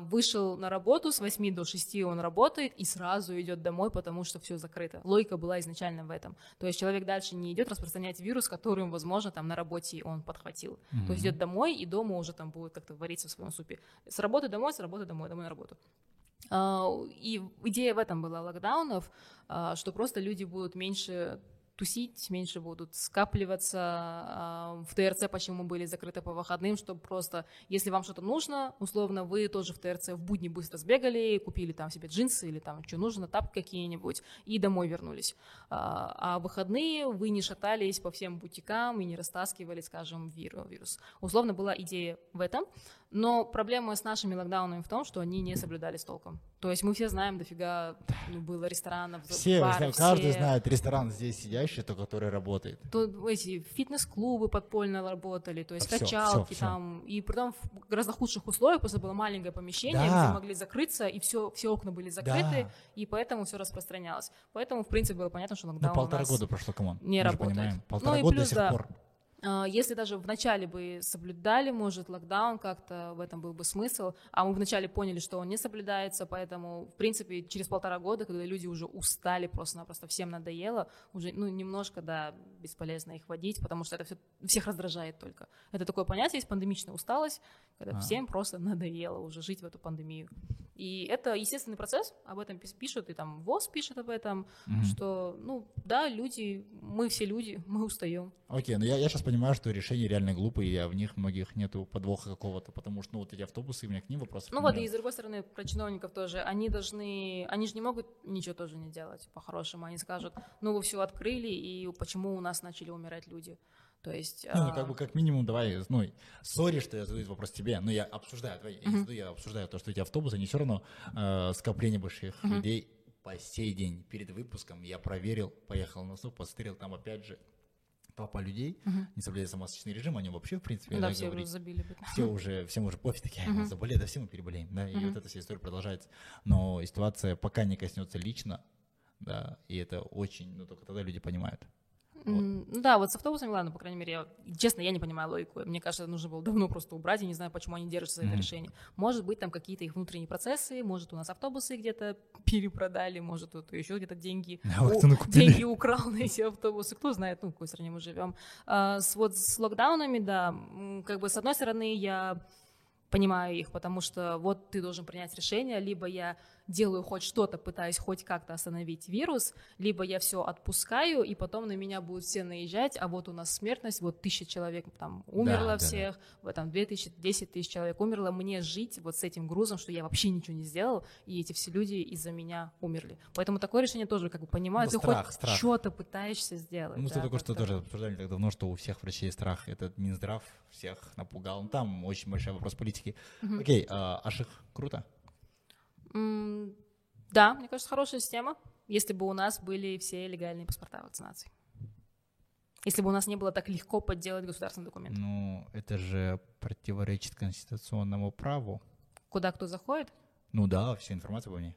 C: вышел на работу, с 8 до 6 он работает и сразу идет домой, потому что все закрыто. Логика была изначально в этом. То есть человек дальше не идет распространять вирус, которым, возможно, там на работе он подхватил. То есть идет домой, и дома уже там будет как-то вариться в своем супе. С работы домой, с работы домой, домой на работу. А, И идея в этом была локдаунов, а, что просто люди будут меньше тусить, меньше будут скапливаться. а, В ТРЦ почему были закрыты по выходным, чтобы просто, если вам что-то нужно, условно, вы тоже в ТРЦ в будни быстро сбегали, купили там себе джинсы или там что нужно, тапки какие-нибудь, и домой вернулись. А а выходные вы не шатались по всем бутикам и не растаскивали, скажем, виру- вирус. Условно была идея в этом, но проблема с нашими локдаунами в том, что они не соблюдались толком. То есть мы все знаем, дофига ну, было ресторанов,
B: Все,
C: бары,
B: каждый
C: все.
B: знает ресторан здесь сидящий, то который работает.
C: Тут эти фитнес-клубы подпольно работали, то есть
B: Всё,
C: качалки
B: всё, всё.
C: там, и притом в гораздо худших условиях, просто было маленькое помещение,
B: Да.
C: где могли закрыться, и все, все окна были закрыты,
B: Да.
C: и поэтому все распространялось. Поэтому, в принципе, было понятно, что
B: Ну,
C: локдаун у
B: полтора года прошло,
C: come
B: on. не
C: работает.
B: понимаем.
C: Ну
B: Полтора
C: и
B: года
C: плюс,
B: до сих
C: да.
B: пор.
C: А, Если даже вначале бы соблюдали, может, локдаун как-то в этом был бы смысл, а мы вначале поняли, что он не соблюдается, поэтому, в принципе, через полтора года, когда люди уже устали, просто-напросто всем надоело, уже, ну, немножко, да, бесполезно их водить, потому что это все, всех раздражает только. Это такое понятие, есть пандемичная усталость, когда
B: А.
C: всем просто надоело уже жить в эту пандемию. И это естественный процесс, об этом пишут, и там ВОЗ пишет об этом,
B: Мгм.
C: что, ну, да, люди, мы все люди, мы устаем.
B: Окей, но я, я сейчас понимаю, что решения реально глупые, а в них многих нету подвоха какого-то, потому что, ну, вот эти автобусы, у меня к ним вопросов
C: Ну
B: не
C: вот, и с другой стороны, про чиновников тоже, они должны, они же не могут ничего тоже не делать по-хорошему. Они скажут, ну вы все открыли, и почему у нас начали умирать люди? То есть...
B: Не, ну,
C: а,
B: как бы, как минимум, давай, ну, сори, что я задаю этот вопрос тебе, но я обсуждаю, давай, я, не задаю, я обсуждаю то, что эти автобусы, они все равно э, скопление больших
C: Мгм.
B: людей по сей день. Перед выпуском я проверил, поехал на суп, посмотрел, там опять же толпа людей,
C: Мгм.
B: не соблюдает самоочистный режим, они вообще, в принципе,
C: да, все
B: говорить.
C: забили. бы.
B: все уже, всем уже пофиг, такие, «Ай,
C: Мгм.
B: мы заболели, да все мы переболеем, да, и
C: Мгм.
B: вот эта вся история продолжается. Но ситуация пока не коснется лично, да, и это очень, ну, только тогда люди понимают.
C: М, Ну да, вот с автобусами, ладно, по крайней мере, я, честно, я не понимаю логику. Мне кажется, это нужно было давно просто убрать, я не знаю, почему они держатся за это
B: Мгм.
C: решение. Может быть, там какие-то их внутренние процессы, может, у нас автобусы где-то перепродали, может, тут еще где-то деньги,
B: А вот
C: у- деньги украл на эти автобусы, кто знает, ну, в какой стране мы живем. А, с, вот с локдаунами, да, как бы с одной стороны я понимаю их, потому что вот ты должен принять решение, либо я делаю хоть что-то, пытаюсь хоть как-то остановить вирус, либо я все отпускаю, и потом на меня будут все наезжать, а вот у нас смертность, вот тысяча человек там умерло
B: да, да.
C: всех, в этом две тысячи, десять тысяч человек умерло, мне жить вот с этим грузом, что я вообще ничего не сделал, и эти все люди из-за меня умерли. Поэтому такое решение тоже как бы понимаю,
B: Ну,
C: ты
B: страх,
C: хоть
B: страх.
C: что-то пытаешься сделать.
B: Мы с
C: да,
B: только что тоже обсуждали так давно, что у всех врачей страх. Этот Минздрав всех напугал. Ну, Там очень большой вопрос политики. Окей, а, Аших, круто.
C: Да, мне кажется, хорошая система, если бы у нас были все легальные паспорта вакцинации. Если бы у нас не было так легко подделать государственный документ.
B: Ну, это же противоречит конституционному праву.
C: Куда кто заходит?
B: Ну да, вся информация по ней.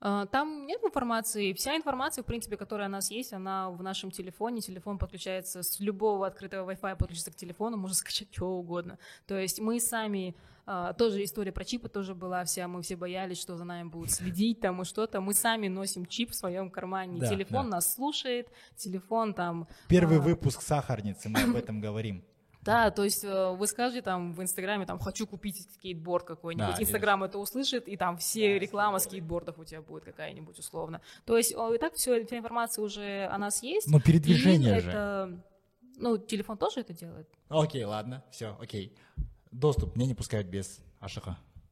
C: А, Там нет информации. Вся информация, в принципе, которая у нас есть, она в нашем телефоне. Телефон подключается с любого открытого Wi-Fi, подключится к телефону, можно скачать что угодно. То есть мы сами а, тоже история про чипы тоже была вся, мы все боялись, что за нами будут следить там и что-то. Мы сами носим чип в своем кармане.
B: Да,
C: телефон
B: да.
C: нас слушает, телефон там...
B: Первый
C: а,
B: выпуск сахарницы, мы об этом говорим.
C: Да, то есть э, вы скажете там в Инстаграме, там, хочу купить скейтборд какой-нибудь,
B: Да,
C: Инстаграм это услышит, и там все реклама скейтбордов у тебя будет какая-нибудь условно. То есть и так все, вся информация уже о нас есть.
B: Но передвижение же.
C: это, ну, телефон тоже это делает.
B: Окей, ладно, все, окей. Доступ мне не пускают без АШХ.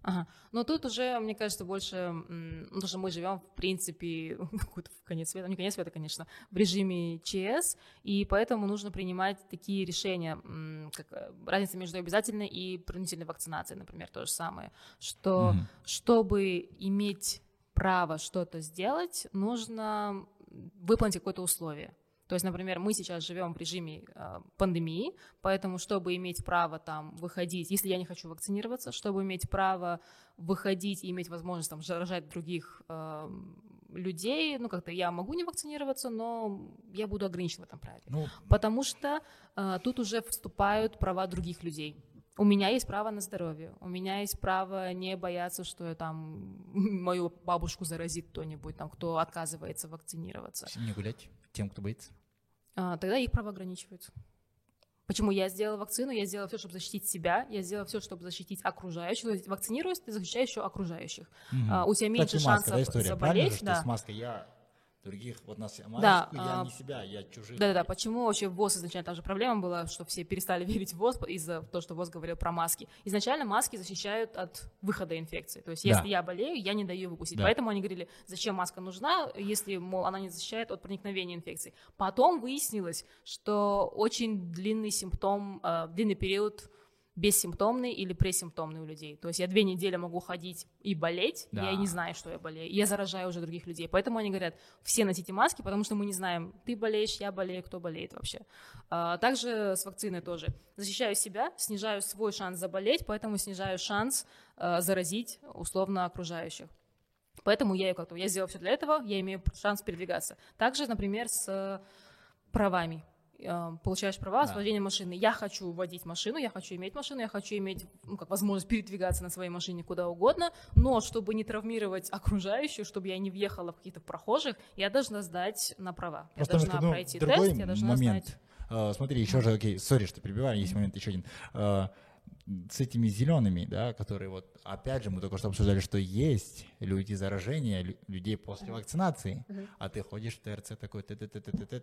C: Ага. Но тут уже, мне кажется, больше, ну, что мы живем, в принципе, какой-то в конец света, не конец света, конечно, в режиме ЧС, и поэтому нужно принимать такие решения, как э, разница между обязательной и принудительной вакцинацией, например, то же самое, что
B: Мгм.
C: чтобы иметь право что-то сделать, нужно выполнить какое-то условие. То есть, например, мы сейчас живем в режиме э, пандемии, поэтому, чтобы иметь право там выходить, если я не хочу вакцинироваться, чтобы иметь право выходить и иметь возможность там заражать других э, людей, ну как-то я могу не вакцинироваться, но я буду ограничен в этом праве.
B: Ну,
C: Потому что э, тут уже вступают права других людей. У меня есть право на здоровье, у меня есть право не бояться, что я там мою бабушку заразит кто-нибудь, там, кто отказывается вакцинироваться.
B: не гулять тем, кто боится.
C: А, тогда их право ограничиваются. Почему я сделала вакцину? Я сделала все, чтобы защитить себя, я сделала все, чтобы защитить окружающих. Вакцинируясь, ты защищаешь еще окружающих.
B: Мгм.
C: А, у тебя меньше
B: Кстати, маска,
C: шансов
B: да, история? Правильно
C: заболеть.
B: что
C: Да.
B: с маской я других, вот нас маску,
C: Да,
B: я
C: а,
B: не себя, я чужих.
C: Да-да-да, почему вообще ВОЗ изначально, там же проблема была, что все перестали верить в ВОЗ из-за того, что ВОЗ говорил про маски. Изначально маски защищают от выхода инфекции. То есть
B: Да.
C: если я болею, я не даю ее выпустить.
B: Да.
C: Поэтому они говорили, зачем маска нужна, если, мол, она не защищает от проникновения инфекции. Потом выяснилось, что очень длинный симптом, э, длинный период бессимптомный или пресимптомный у людей. То есть я две недели могу ходить и болеть,
B: Да.
C: я и не знаю, что я болею. И я заражаю уже других людей. Поэтому они говорят, все носите маски, потому что мы не знаем, ты болеешь, я болею, кто болеет вообще. А, также с вакциной тоже. Защищаю себя, снижаю свой шанс заболеть, поэтому снижаю шанс а, заразить условно окружающих. Поэтому я, её как-то, я сделала все для этого, я имею шанс передвигаться. Также, например, с правами. Э, Получаешь права
B: Да.
C: вождением машины. Я хочу водить машину, я хочу иметь машину, я хочу иметь ну, как возможность передвигаться на своей машине куда угодно, но чтобы не травмировать окружающих, чтобы я не въехала в каких-то прохожих, я должна сдать на права.
B: Просто
C: я должна
B: ну,
C: пройти тест, я должна
B: момент.
C: знать.
B: А, смотри, еще же, окей, сори, что перебиваю, есть момент еще один. А, с этими зелеными, да, которые вот, опять же, мы только что обсуждали, что есть люди заражения, лю- людей после вакцинации, а ты ходишь в ТРЦ такой, т т т т т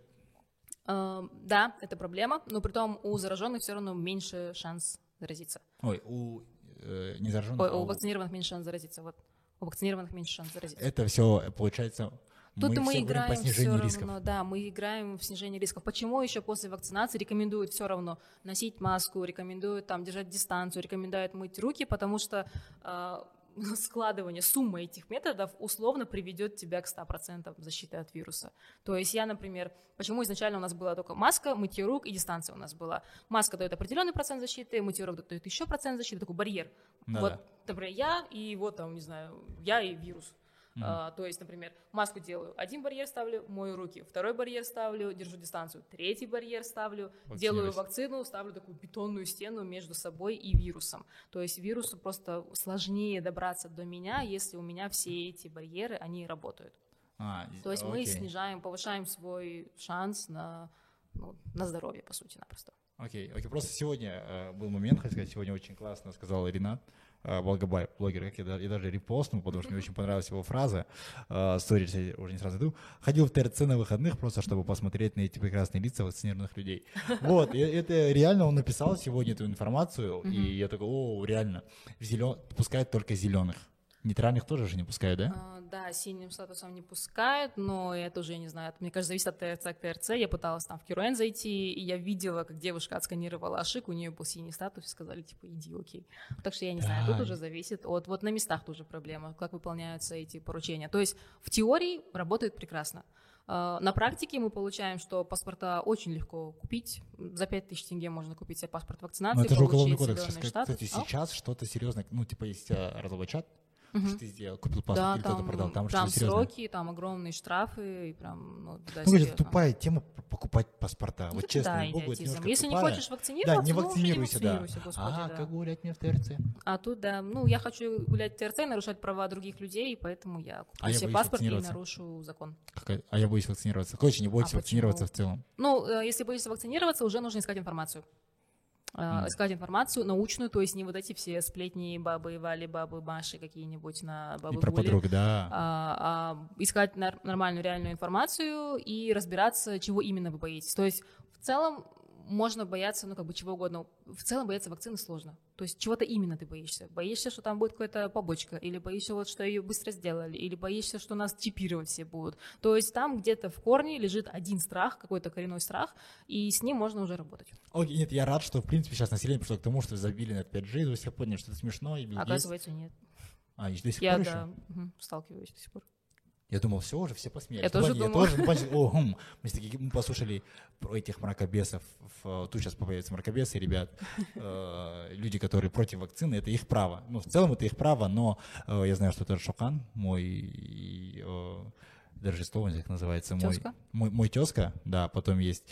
C: Да, это проблема, но при том у зараженных все равно меньше шанс заразиться.
B: Ой, у э, незараженных,
C: Ой,
B: а
C: у
B: у-
C: вакцинированных меньше шанс заразиться. Вот. У вакцинированных меньше шанс заразиться.
B: это все, получается,
C: Тут
B: мы,
C: мы, играем
B: по снижению
C: все
B: рисков.
C: равно, да, мы играем в снижение рисков. Почему еще после вакцинации рекомендуют все равно носить маску, рекомендуют там держать дистанцию, рекомендуют мыть руки, потому что э, складывание, сумма этих методов условно приведет тебя к 100% защиты от вируса. То есть я, например, почему изначально у нас была только маска, мытье рук и дистанция у нас была. Маска дает определенный процент защиты, мытье рук дает еще процент защиты, такой барьер.
B: Ну
C: вот,
B: да.
C: например, я и вот там, не знаю, я и вирус. А, то есть, например, маску делаю, один барьер ставлю, мою руки, второй барьер ставлю, держу дистанцию, третий барьер ставлю, делаю
B: Вакцинируюсь.
C: вакцину, ставлю такую бетонную стену между собой и вирусом. То есть вирусу просто сложнее добраться до меня, если у меня все эти барьеры, они работают.
B: А,
C: То есть мы
B: окей.
C: снижаем, повышаем свой шанс на, ну, на здоровье, по сути, напросто.
B: Окей, окей. Просто сегодня э, был момент, хочу сказать, сегодня очень классно сказал Ренат блогер, как я, я даже репостнул, потому что мне очень понравилась его фраза. Э, Сторис я уже не сразу иду. Ходил в ТРЦ на выходных просто, чтобы посмотреть на эти прекрасные лица вакцинированных людей. Вот, это реально он написал сегодня эту информацию, и я такой, о, реально, зелен... пускают только зеленых. Нейтральных тоже же не пускают, да?
C: А, Да, синим статусом не пускают, но это уже, не знаю, мне кажется, зависит от ТРЦ к ТРЦ. Я пыталась там в Кируэн зайти, и я видела, как девушка отсканировала ошибку, у нее был синий статус, и сказали, типа, иди, окей. Так что я не знаю, тут
B: Да.
C: уже зависит от... Вот на местах тоже проблема, как выполняются эти поручения. То есть в теории работает прекрасно. А, На практике мы получаем, что паспорта очень легко купить. За 5000 тенге можно купить себе паспорт вакцинации,
B: Ну, это же уголовный кодекс.
C: зелёный
B: Сейчас, кстати,
C: А?
B: сейчас что-то серьезное, ну, типа, есть а, разоблачат,
C: Мгм.
B: что ты сделал, купил паспорт
C: Да,
B: или кто-то продал, там,
C: там сроки, там огромные штрафы, и прям, ну, да,
B: Ну, это тупая тема покупать паспорта.
C: Ну,
B: вот честно,
C: да,
B: немножко
C: Если не
B: тупая.
C: хочешь
B: Да,
C: вакцинироваться,
B: не
C: ну, уже
B: вакцинируйся, да.
C: вакцинируйся, господи,
B: а,
C: да.
B: как гулять мне в ТРЦ?
C: А тут, да, ну, я хочу гулять в ТРЦ, нарушать права других людей, и поэтому я куплю
B: А я
C: себе
B: боюсь
C: паспорт и нарушу закон.
B: Какая- А я боюсь вакцинироваться. Короче, не бойтесь
C: А
B: вакцинироваться
C: почему?
B: в целом.
C: Ну, э, если боишься вакцинироваться, уже нужно искать информацию.
B: Мгм.
C: Искать информацию научную, то есть не вот эти все сплетни бабы Вали, бабы Маши какие-нибудь на бабы
B: И про
C: Гули.
B: подруг, да.
C: а, а, искать нормальную реальную информацию и разбираться, чего именно вы боитесь. То есть в целом можно бояться, ну, как бы чего угодно. В целом бояться вакцины сложно. То есть чего-то именно ты боишься. Боишься, что там будет какая-то побочка, или боишься, вот, что ее быстро сделали, или боишься, что нас чипировать все будут. То есть там где-то в корне лежит один страх, какой-то коренной страх, и с ним можно уже работать.
B: Окей, нет, я рад, что, в принципе, сейчас население пришло к тому, что забили на 5G, то есть я понял, что это смешно, и
C: Оказывается, нет.
B: А, и до сих
C: Я,
B: пор
C: да,
B: еще?
C: мгм, сталкиваюсь до сих пор.
B: Я думал, все уже, все посмеялись.
C: Я
B: Ну,
C: тоже
B: ладно,
C: думала.
B: тоже, ну, о, хм. Мы, такие, мы послушали про этих мракобесов. В, тут сейчас появятся мракобесы, ребят. Э, люди, которые против вакцины, это их право. Ну, в целом это их право, но э, я знаю, что это Шокан, мой э, даже слово как называется, мой,
C: Тёзка?
B: мой, мой тезка, да, потом есть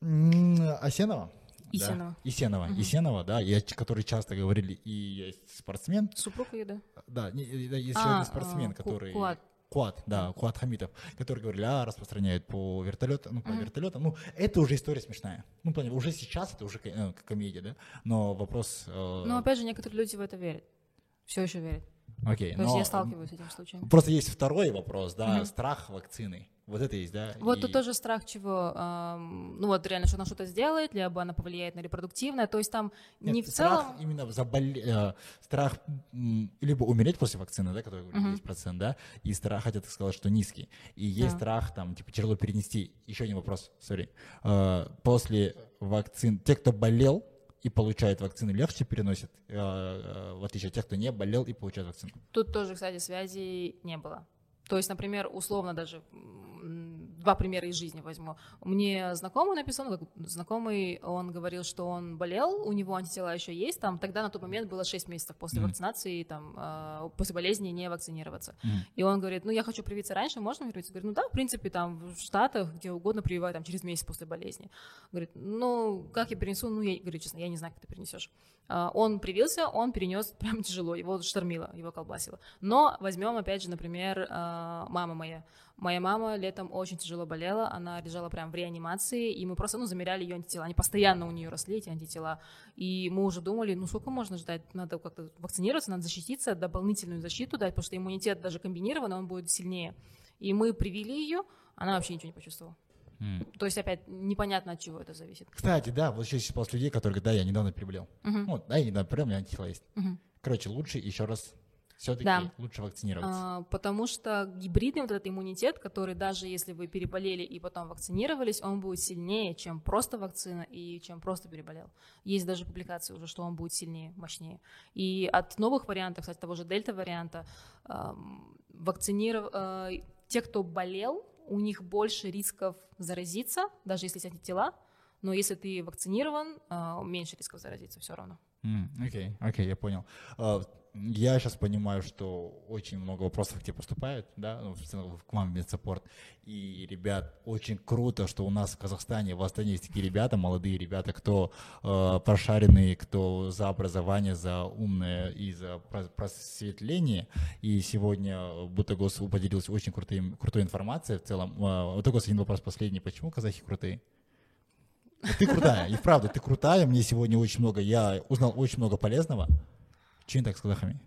B: м, Осенова. да,
C: Исенова.
B: Исенова,
C: Мгм.
B: Исенова, да, я, которые часто говорили, и есть спортсмен,
C: Супруг ее, да?
B: да, не- есть
C: А,
B: еще один спортсмен,
C: а,
B: который...
C: Куат.
B: Куат, да, Куат Хамитов, который говорили, а, распространяют по вертолетам, ну, по
C: Мгм.
B: вертолетам. Ну, это уже история смешная. Ну, понял, уже сейчас это уже э, комедия, да? Но вопрос... э,
C: Но опять же, некоторые люди в это верят. Все еще верят.
B: окей,
C: То есть я сталкиваюсь с этим случаем.
B: Просто есть второй вопрос, да,
C: Мгм.
B: страх вакцины. Вот это есть, да?
C: Вот
B: и-
C: тут тоже страх чего, ам, ну вот реально, что она что-то сделает, либо она повлияет на репродуктивное, то есть там
B: Нет,
C: не в
B: страх
C: целом...
B: именно заболе... э, страх либо умереть после вакцины, да, который
C: Мгм.
B: 10%, да, и страх, хотя ты сказал, что низкий. И есть
C: Да.
B: страх, там, типа, тяжело перенести. Еще один вопрос, сори. Э, После вакцин, те, кто болел и получает вакцину, легче переносят, э, э, в отличие от тех, кто не болел и получает вакцину.
C: Тут тоже, кстати, связи не было. То есть, например, условно даже два примера из жизни возьму. Мне знакомый написал, ну, как знакомый, он говорил, что он болел, у него антитела еще есть, там тогда на тот момент было 6 месяцев после
B: Мгм.
C: вакцинации, там, э, после болезни не вакцинироваться.
B: Мгм.
C: И он говорит, ну, я хочу привиться раньше, можно привиться? Говорю, ну да, в принципе, там, в Штатах, где угодно прививают, там, через месяц после болезни. Говорит, ну, как я перенесу? Ну, я говорю, честно, я не знаю, как ты перенесешь. А, Он привился, он перенес прям тяжело, его штормило, его колбасило. Но возьмем, опять же, например, а, мама моя. Моя мама летом очень тяжело болела, она лежала прям в реанимации, и мы просто, ну, замеряли ее антитела. Они постоянно у нее росли, эти антитела. И мы уже думали, ну, сколько можно ждать? Надо как-то вакцинироваться, надо защититься, дополнительную защиту дать, потому что иммунитет даже комбинированный, он будет сильнее. И мы привили ее, она вообще ничего не почувствовала.
B: М.
C: То есть, опять, непонятно, от чего это зависит.
B: Кстати, да, вот еще спрос людей, которые говорят, да, я недавно переболел.
C: Мгм,
B: Вот, да, я недавно переболел, у меня антитела есть.
C: мгм.
B: Короче, лучше еще раз, все-таки
C: Да.
B: лучше вакцинироваться.
C: А, потому что гибридный вот этот иммунитет, который даже если вы переболели и потом вакцинировались, он будет сильнее, чем просто вакцина и чем просто переболел. Есть даже публикации уже, что он будет сильнее, мощнее. И от новых вариантов, кстати, того же дельта-варианта, ам, вакциниров... а, те, кто болел, у них больше рисков заразиться, даже если есть антитела, но если ты вакцинирован, а, меньше рисков заразиться все равно.
B: Окей, окей, я понял. А, Я сейчас понимаю, что очень много вопросов к тебе поступает, да, ну, к вам в медсаппорт. И, ребят, очень круто, что у нас в Казахстане, в Астане есть такие ребята, молодые ребята, кто э, прошаренные, кто за образование, за умное и за про- просветление. И сегодня Бутагос поделился очень крутым, крутой информацией в целом. А, Бутагос, один вопрос последний. Почему казахи крутые? Ты крутая, и вправду, ты крутая. Мне сегодня очень много, я узнал очень много полезного. Чем так с казахами?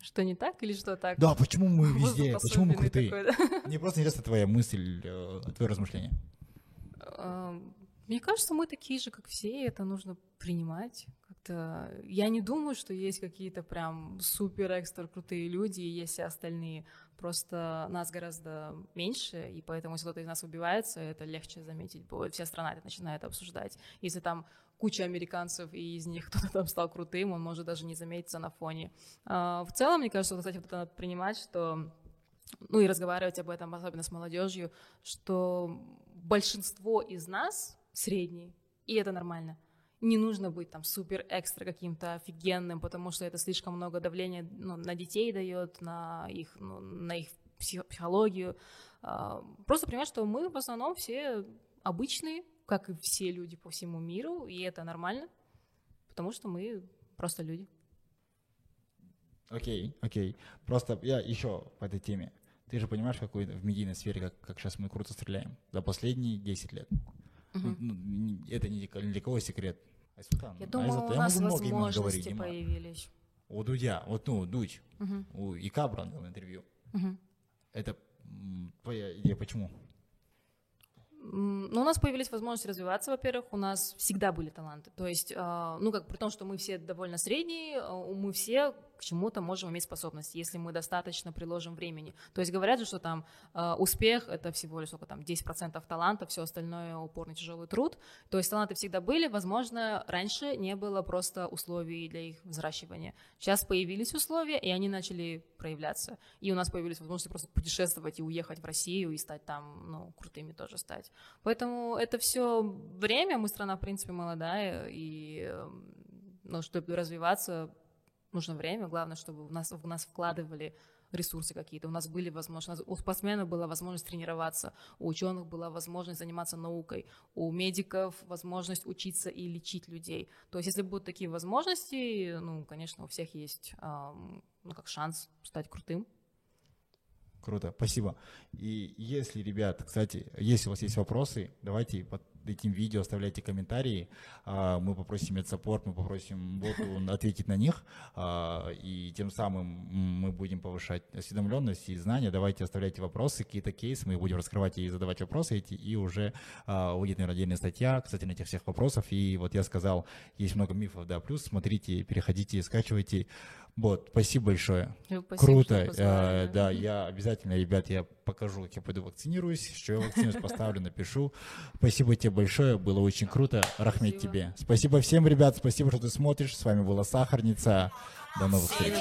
C: Что не так или что так?
B: Да, почему мы везде, почему мы крутые?
C: такой, да?
B: Мне просто интересна твоя мысль, э, твое размышление.
C: Эм, Мне кажется, мы такие же, как все, и это нужно принимать. Как-то я не думаю, что есть какие-то прям супер экстра крутые люди, и есть все остальные. Просто нас гораздо меньше, и поэтому, если кто-то из нас убивается, это легче заметить будет. Вся страна это начинает обсуждать. Если там куча американцев, и из них кто-то там стал крутым, он может даже не заметиться на фоне. А, В целом, мне кажется, кстати, вот это надо принимать, что ну и разговаривать об этом, особенно с молодежью, что большинство из нас средний, и это нормально. Не нужно быть там супер экстра каким-то офигенным, потому что это слишком много давления ну, на детей дает, на их, ну, на их психологию. А, просто понимать, что мы в основном все обычные, как и все люди по всему миру, и это нормально, потому что мы просто люди.
B: Окей, окей. Просто я еще по этой теме. Ты же понимаешь, какой в медийной сфере, как, как сейчас мы круто стреляем за последние 10 лет. Uh-huh. Ну, это не для кого секрет.
C: Айсултан, я думаю, Айзат, у нас возможности говорить, появились.
B: У Дудя, вот, ну, Дудь, uh-huh. у Икабра дал интервью. Это твоя идея почему?
C: Ну, у нас появились возможности развиваться, во-первых, у нас всегда были таланты. То есть, а, ну, как при том, что мы все довольно средние, а, мы все к чему-то можем иметь способность, если мы достаточно приложим времени. То есть говорят же, что там э, успех — это всего лишь сколько там, 10% таланта, все остальное — упорный тяжелый труд. То есть таланты всегда были, возможно, раньше не было просто условий для их взращивания. Сейчас появились условия, и они начали проявляться. И у нас появились возможности просто путешествовать и уехать в Россию и стать там, ну, крутыми тоже стать. Поэтому это все время, мы страна, в принципе, молодая, и ну, чтобы развиваться, нужно время, главное, чтобы в нас, в нас вкладывали ресурсы какие-то. У нас были возможности, у спортсменов была возможность тренироваться, у ученых была возможность заниматься наукой, у медиков возможность учиться и лечить людей. То есть, если будут такие возможности, ну, конечно, у всех есть, ну, как шанс стать крутым.
B: Круто, спасибо. И если, ребят, кстати, если у вас есть вопросы, давайте под этим видео оставляйте комментарии. А, мы попросим медсаппорт, мы попросим боту ответить на них. А, и тем самым мы будем повышать осведомленность и знания. Давайте оставляйте вопросы, какие-то кейсы, мы будем раскрывать и задавать вопросы эти, и уже а, выйдет, наверное, отдельная статья, кстати, на этих всех вопросов. И вот я сказал, есть много мифов, да, плюс смотрите, переходите, скачивайте. Вот, спасибо большое.
C: Спасибо,
B: Круто. Э, да, я обязательно, ребят, я покажу, как я пойду вакцинируюсь, что я вакцину поставлю, напишу. Спасибо тебе большое, было очень круто. Рахмет тебе. Спасибо всем, ребят, спасибо, что ты смотришь. С вами была Сахарница. До новых встреч.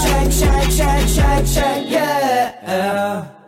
B: Shake, shake, shake, shake, shake, yeah.